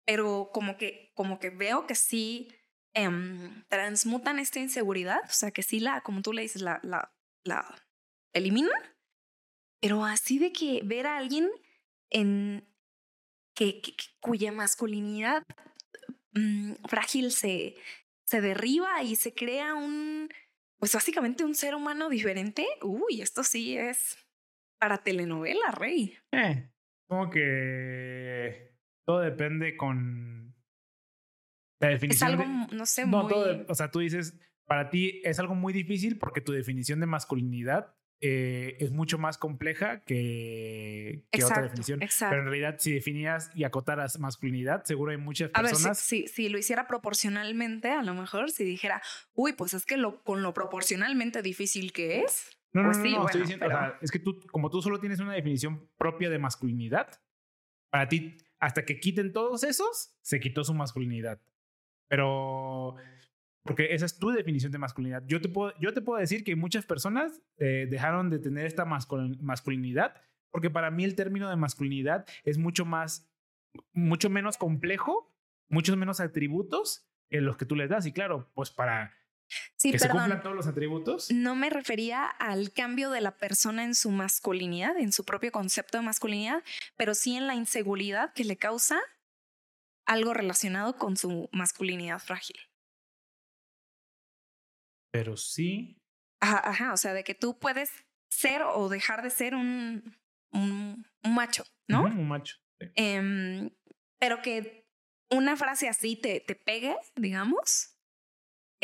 pero como que, como que veo que sí em, transmutan esta inseguridad, o sea, que sí la, como tú le dices, la, la, la eliminan, pero así de que ver a alguien en que, que- que- cuya masculinidad mm, frágil se, se derriba y se crea un, pues básicamente un ser humano diferente, uy, esto sí es para telenovela, rey. Eh, como que todo depende con la Es definición. algo, de- no sé, no, muy... todo, o sea, tú dices, para ti es algo muy difícil porque tu definición de masculinidad eh, es mucho más compleja que, que otra definición. exacto. Pero en realidad, si definías y acotaras masculinidad, seguro hay muchas A ver, si, personas. si, si lo hiciera proporcionalmente, a lo mejor, si dijera, uy, pues es que lo, con lo proporcionalmente difícil que es. No, no, pues no, sí, no, bueno, estoy diciendo, o sea, es que tú, como tú solo tienes una definición propia de masculinidad, para ti, hasta que quiten todos esos, se quitó su masculinidad. Pero porque esa es tu definición de masculinidad. Yo te puedo, yo te puedo decir que muchas personas eh, dejaron de tener esta mascul- masculinidad porque para mí el término de masculinidad es mucho más, mucho menos complejo, muchos menos atributos que los que tú les das. Y claro, pues para Sí, que se perdón. cumplan todos los atributos. No me refería al cambio de la persona en su masculinidad, en su propio concepto de masculinidad, pero sí en la inseguridad que le causa algo relacionado con su masculinidad frágil. Pero sí. Ajá, ajá, o sea, de que tú puedes ser o dejar de ser un, un, un macho, ¿no? Un macho. sí. Em, pero que una frase así te, te pegue, digamos,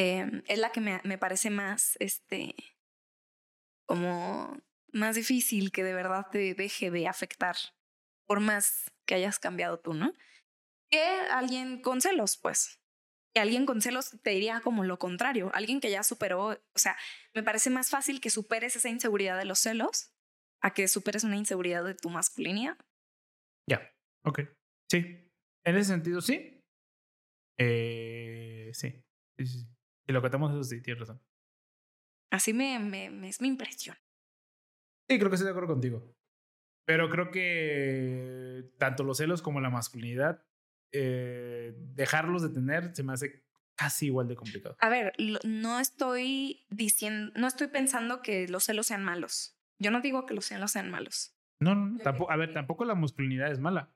em, es la que me, me parece más, este, como más difícil que de verdad te deje de afectar, por más que hayas cambiado tú, ¿no? Que alguien con celos, pues. Que alguien con celos te diría como lo contrario, alguien que ya superó, o sea, me parece más fácil que superes esa inseguridad de los celos a que superes una inseguridad de tu masculinidad. Ya. Ok. Sí. En ese sentido, sí. Eh. Sí, sí, sí. Si lo catamos, eso sí, tienes razón. Así me, me, me- es mi impresión. Sí, creo que estoy de acuerdo contigo. Pero creo que tanto los celos como la masculinidad, eh, dejarlos de tener se me hace casi igual de complicado. A ver, no estoy diciendo, no estoy pensando que los celos sean malos. Yo no digo que los celos sean malos. No, no, no, tampoco, a ver, tampoco la masculinidad es mala.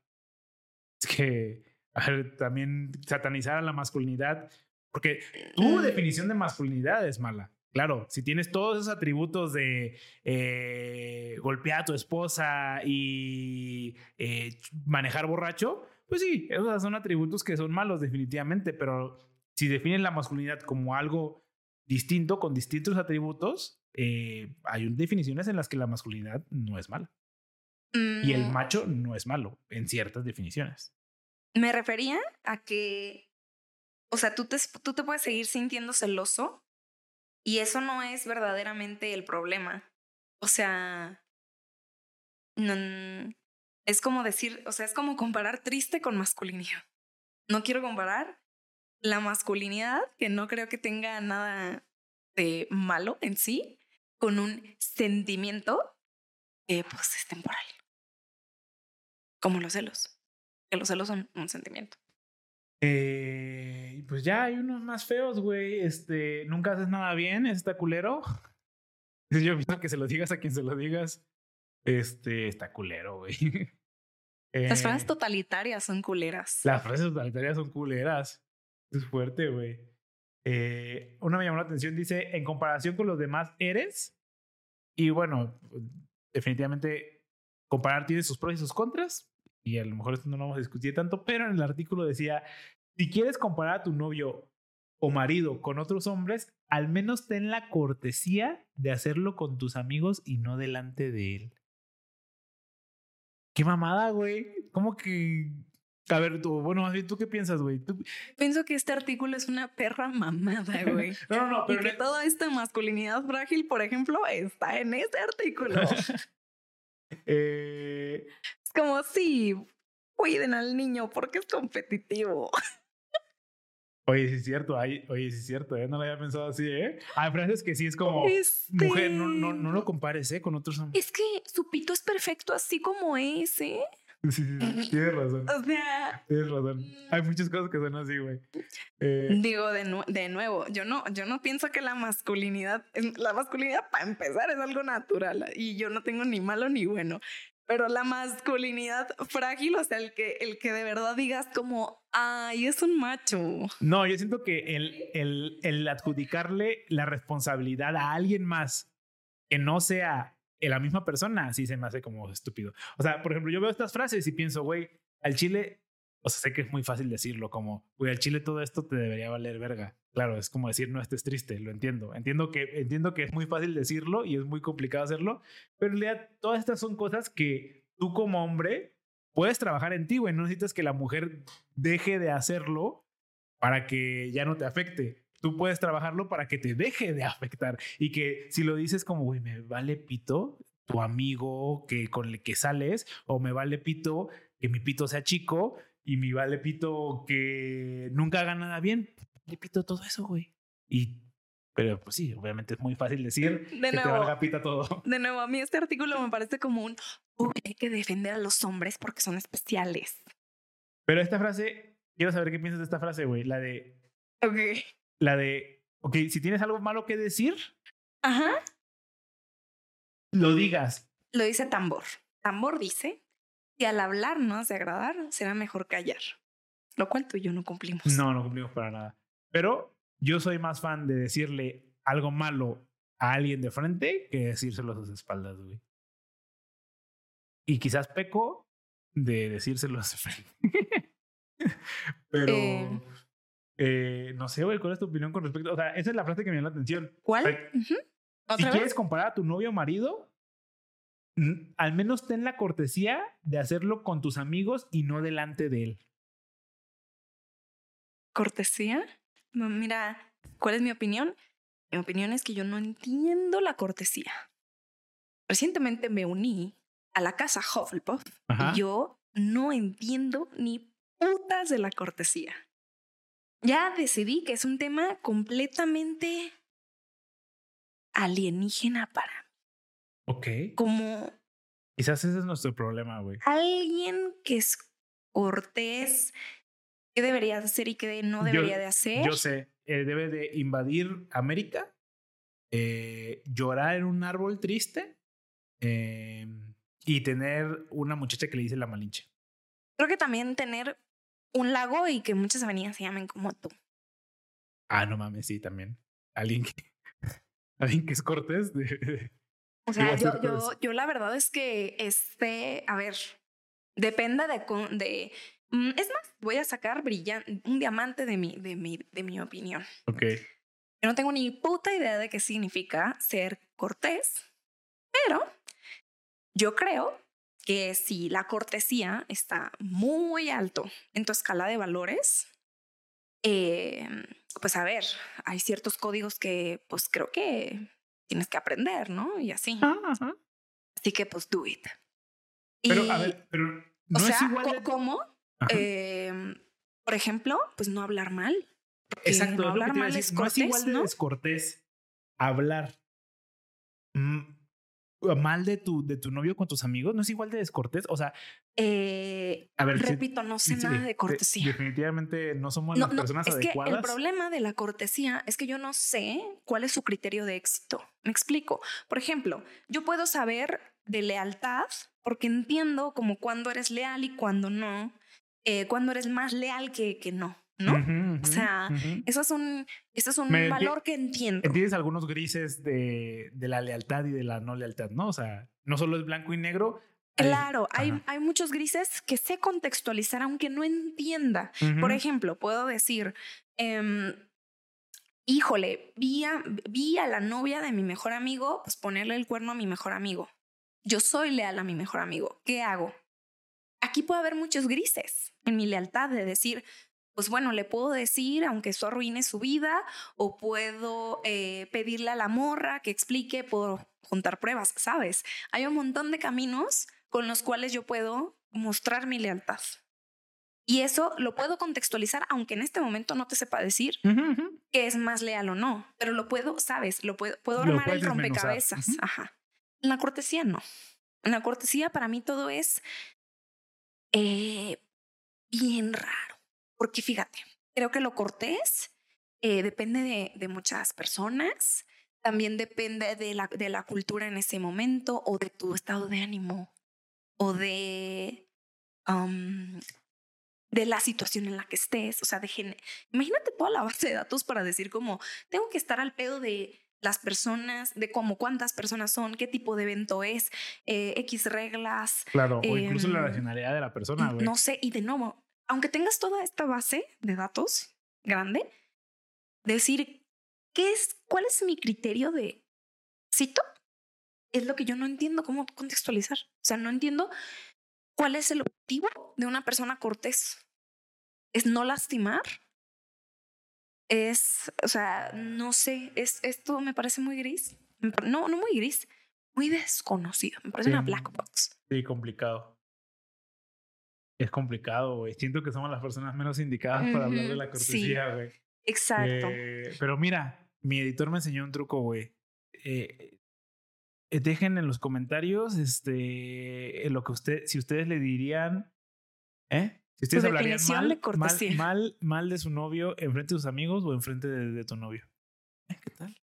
Es que, a ver, también satanizar a la masculinidad, porque tu Mm. definición de masculinidad es mala. Claro, si tienes todos esos atributos de eh, golpear a tu esposa y eh, manejar borracho, pues sí, esos son atributos que son malos definitivamente, pero si defines la masculinidad como algo distinto, con distintos atributos, eh, hay definiciones en las que la masculinidad no es mala. Y el Mm, macho no es malo en ciertas definiciones. Me refería a que, o sea, tú te, tú te puedes seguir sintiendo celoso y eso no es verdaderamente el problema. O sea, no- es como decir, o sea, es como comparar triste con masculinidad. No quiero comparar la masculinidad, que no creo que tenga nada de malo en sí, con un sentimiento que pues es temporal. Como los celos. Que los celos son un sentimiento. Eh, pues ya hay unos más feos, güey. Este, nunca haces nada bien, está culero. Yo pienso que se lo digas a quien se lo digas. Este, está culero, güey. Las Eh, frases totalitarias son culeras. Las frases totalitarias son culeras. Es fuerte, güey. Eh, una me llamó la atención, dice, en comparación con los demás, eres. Y bueno, definitivamente comparar tiene sus pros y sus contras. Y a lo mejor esto no lo vamos a discutir tanto, pero en el artículo decía, si quieres comparar a tu novio o marido con otros hombres, al menos ten la cortesía de hacerlo con tus amigos y no delante de él. Qué mamada, güey. ¿Cómo que... A ver, tú, bueno, más bien, ¿tú qué piensas, güey? Pienso que este artículo es una perra mamada, güey. No, no, no, y pero... que toda esta masculinidad frágil, por ejemplo, está en este artículo. eh, como, sí, cuiden al niño porque es competitivo. oye, sí es cierto, ay, oye, sí es cierto, ¿eh? No lo había pensado así, ¿eh? Hay frases que sí es como... Este- Mujer, no, no, no lo compares, ¿eh? Con otros hombres. Es que su pito es perfecto así como es, ¿eh? Sí, sí, sí, tienes razón. O sea, Tienes razón. Hay muchas cosas que son así, güey. Eh, digo de, nu- de nuevo, yo no, yo no pienso que la masculinidad, la masculinidad para empezar es algo natural y yo no tengo ni malo ni bueno. Pero la masculinidad frágil, o sea, el que, el que de verdad digas como, ay, es un macho. no, yo siento que el, el, el adjudicarle la responsabilidad a alguien más que no sea la misma persona, sí se me hace como estúpido. O sea, por ejemplo, yo veo estas frases y pienso, güey, al chile, o sea, sé que es muy fácil decirlo, como, güey, al chile todo esto te debería valer verga. Claro, es como decir, no estés triste, lo entiendo. Entiendo que, entiendo que es muy fácil decirlo y es muy complicado hacerlo, pero en realidad todas estas son cosas que tú como hombre puedes trabajar en ti, güey. No necesitas que la mujer deje de hacerlo para que ya no te afecte. Tú puedes trabajarlo para que te deje de afectar y que si lo dices como, güey, me vale pito tu amigo que con el que sales o me vale pito que mi pito sea chico y me vale pito que nunca haga nada bien. Le pito todo eso, güey. Y pero pues sí, obviamente es muy fácil decir De que te nuevo. valga pita todo. De nuevo, a mí este artículo me parece como un, hay que defender a los hombres porque son especiales. Pero esta frase, quiero saber qué piensas de esta frase, güey, la de Ok. la de ok, si tienes algo malo que decir, Ajá. lo digas. Lo dice Tambor. Tambor dice que al hablar no has de agradar, será mejor callar. Lo cual tú y yo no cumplimos. No, no cumplimos para nada. Pero yo soy más fan de decirle algo malo a alguien de frente que decírselo a sus espaldas, güey. Y quizás peco de decírselo a su frente. Pero Eh. eh, no sé, güey, ¿cuál es tu opinión con respecto? O sea, esa es la frase que me llama la atención. ¿Cuál? Si ¿Otra vez? quieres comparar a tu novio o marido, al menos ten la cortesía de hacerlo con tus amigos y no delante de él. ¿Cortesía? Mira, ¿cuál es mi opinión? Mi opinión es que yo no entiendo la cortesía. Recientemente me uní a la casa Hufflepuff Ajá. y yo no entiendo ni putas de la cortesía. Ya decidí que es un tema completamente alienígena para mí. Ok. Como Quizás ese es nuestro problema, güey. alguien que es cortés, ¿qué debería de hacer y qué no Yo- debería de hacer? Yo sé, eh, debe de invadir América, eh, llorar en un árbol triste eh, y tener una muchacha que le dice la malinche. Creo que también tener un lago y que muchas avenidas se llamen como tú. Ah, no mames, sí, también. Alguien que, alguien que es cortés. O sea, yo, yo, yo la verdad es que este, a ver, depende de, de es más, voy a sacar brillante, un diamante de mi, de mi, de mi opinión. ok. Yo no tengo ni puta idea de qué significa ser cortés, pero yo creo que si la cortesía está muy alto en tu escala de valores, eh, pues a ver, hay ciertos códigos que pues creo que tienes que aprender, ¿no? Y así. Ajá. Así que pues do it. Pero, Y, a ver, pero no o sea, es igual. de- ¿cómo? Eh, por ejemplo, pues no hablar mal. Exacto, no hablar mal es no es cortés, igual de ¿no? descortés hablar mal de tu, de tu novio con tus amigos. No es igual de descortés. O sea, Eh, a ver, sí- repito, no sé nada de- cortesía. definitivamente no somos No, las personas es que adecuadas. el problema de la cortesía es que yo no sé cuál es su criterio de éxito. Me explico. Por ejemplo, yo puedo saber de lealtad porque entiendo como cuándo eres leal y cuándo no, eh, cuándo eres más leal que, que no, ¿no? Ujú, sea. Eso es un, eso es un Me valor que entiendo. Entiendes algunos grises de, de la lealtad y de la no lealtad, ¿no? O sea, no solo es blanco y negro. Claro, hay, hay muchos grises que sé contextualizar aunque no entienda. Por ejemplo, puedo decir, em, híjole, vi a, vi a la novia de mi mejor amigo, pues ponerle el cuerno a mi mejor amigo. Yo soy leal a mi mejor amigo. ¿Qué hago? Aquí puede haber muchos grises en mi lealtad de decir, pues bueno, le puedo decir, aunque eso arruine su vida, o puedo eh, pedirle a la morra que explique, puedo juntar pruebas, ¿sabes? Hay un montón de caminos con los cuales yo puedo mostrar mi lealtad. Y eso lo puedo contextualizar, aunque en este momento no te sepa decir Ujú, ujú. que es más leal o no, pero lo puedo, sabes, lo puedo, puedo armar el rompecabezas. Ujú. Ajá. En la cortesía no. En la cortesía para mí todo es eh, bien raro, porque fíjate, creo que lo cortés eh, depende de, muchas personas, también depende de la, de la cultura en ese momento o de tu estado de ánimo o de, de la situación en la que estés. O sea, de imagínate toda la base de datos para decir como, tengo que estar al pedo de las personas, de cómo cuántas personas son, qué tipo de evento es, eh, X reglas, Claro, o incluso la Em, racionalidad de la persona, no sé, y de nuevo, aunque tengas toda esta base de datos grande, decir qué es, cuál es mi criterio de cito, es lo que yo no entiendo cómo contextualizar. O sea, no entiendo cuál es el objetivo de una persona cortés. Es no lastimar. Es, o sea, no sé, es, esto me parece muy gris. No, no muy gris, muy desconocido. Me parece Sí. una black box. Sí, complicado. Es complicado, güey. Siento que somos las personas menos indicadas para hablar de la cortesía, güey. Exacto. Eh, pero mira, mi editor me enseñó un truco, güey. Eh, eh, dejen en los comentarios este, lo que usted, si ustedes le dirían, ¿eh? Si ustedes hablarían definición mal, de mal, cortesía. mal, mal de su novio enfrente de sus amigos o enfrente de, de tu novio.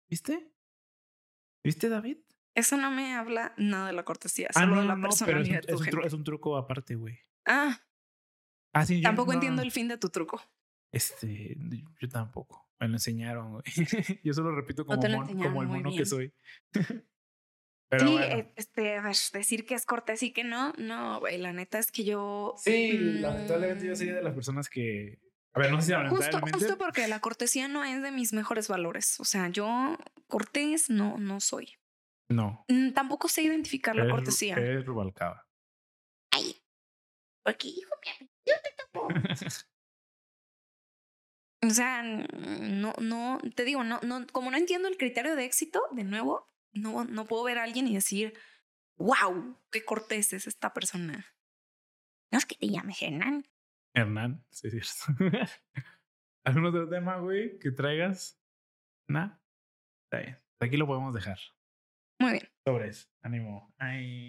¿Viste? ¿Viste, David? Eso no me habla nada de la cortesía, Ah, solo no, de la no, no, pero es un, personalidad de es tu un es un truco aparte, güey. Ah, Ah, sí, yo- tampoco no, entiendo el fin de tu truco. Este, yo tampoco. Me lo enseñaron, güey. yo solo repito como, mon- como el mono que soy. Pero sí, bueno. eh, este, decir que es cortés y que no, no, güey, la neta es que yo... Sí, mm, lamentablemente yo sería de las personas que. A ver, no sé si Justo, justo porque la cortesía no es de mis mejores valores. O sea, yo cortés no, no soy. No. Mm, Tampoco sé identificar la cortesía. eres Rubalcaba. Ay. Porque hijo, mi apellido te tocó. O sea, mm, no, no, te digo, no, no, como no entiendo el criterio de éxito, de nuevo, no, no puedo ver a alguien y decir, wow, qué cortés es esta persona. No es que te llames Hernán. Hernán, sí, es cierto. ¿Algún otro tema, güey, que traigas? ¿Nah? Está bien. Aquí lo podemos dejar. Muy bien. Sobres. Ánimo. Ay.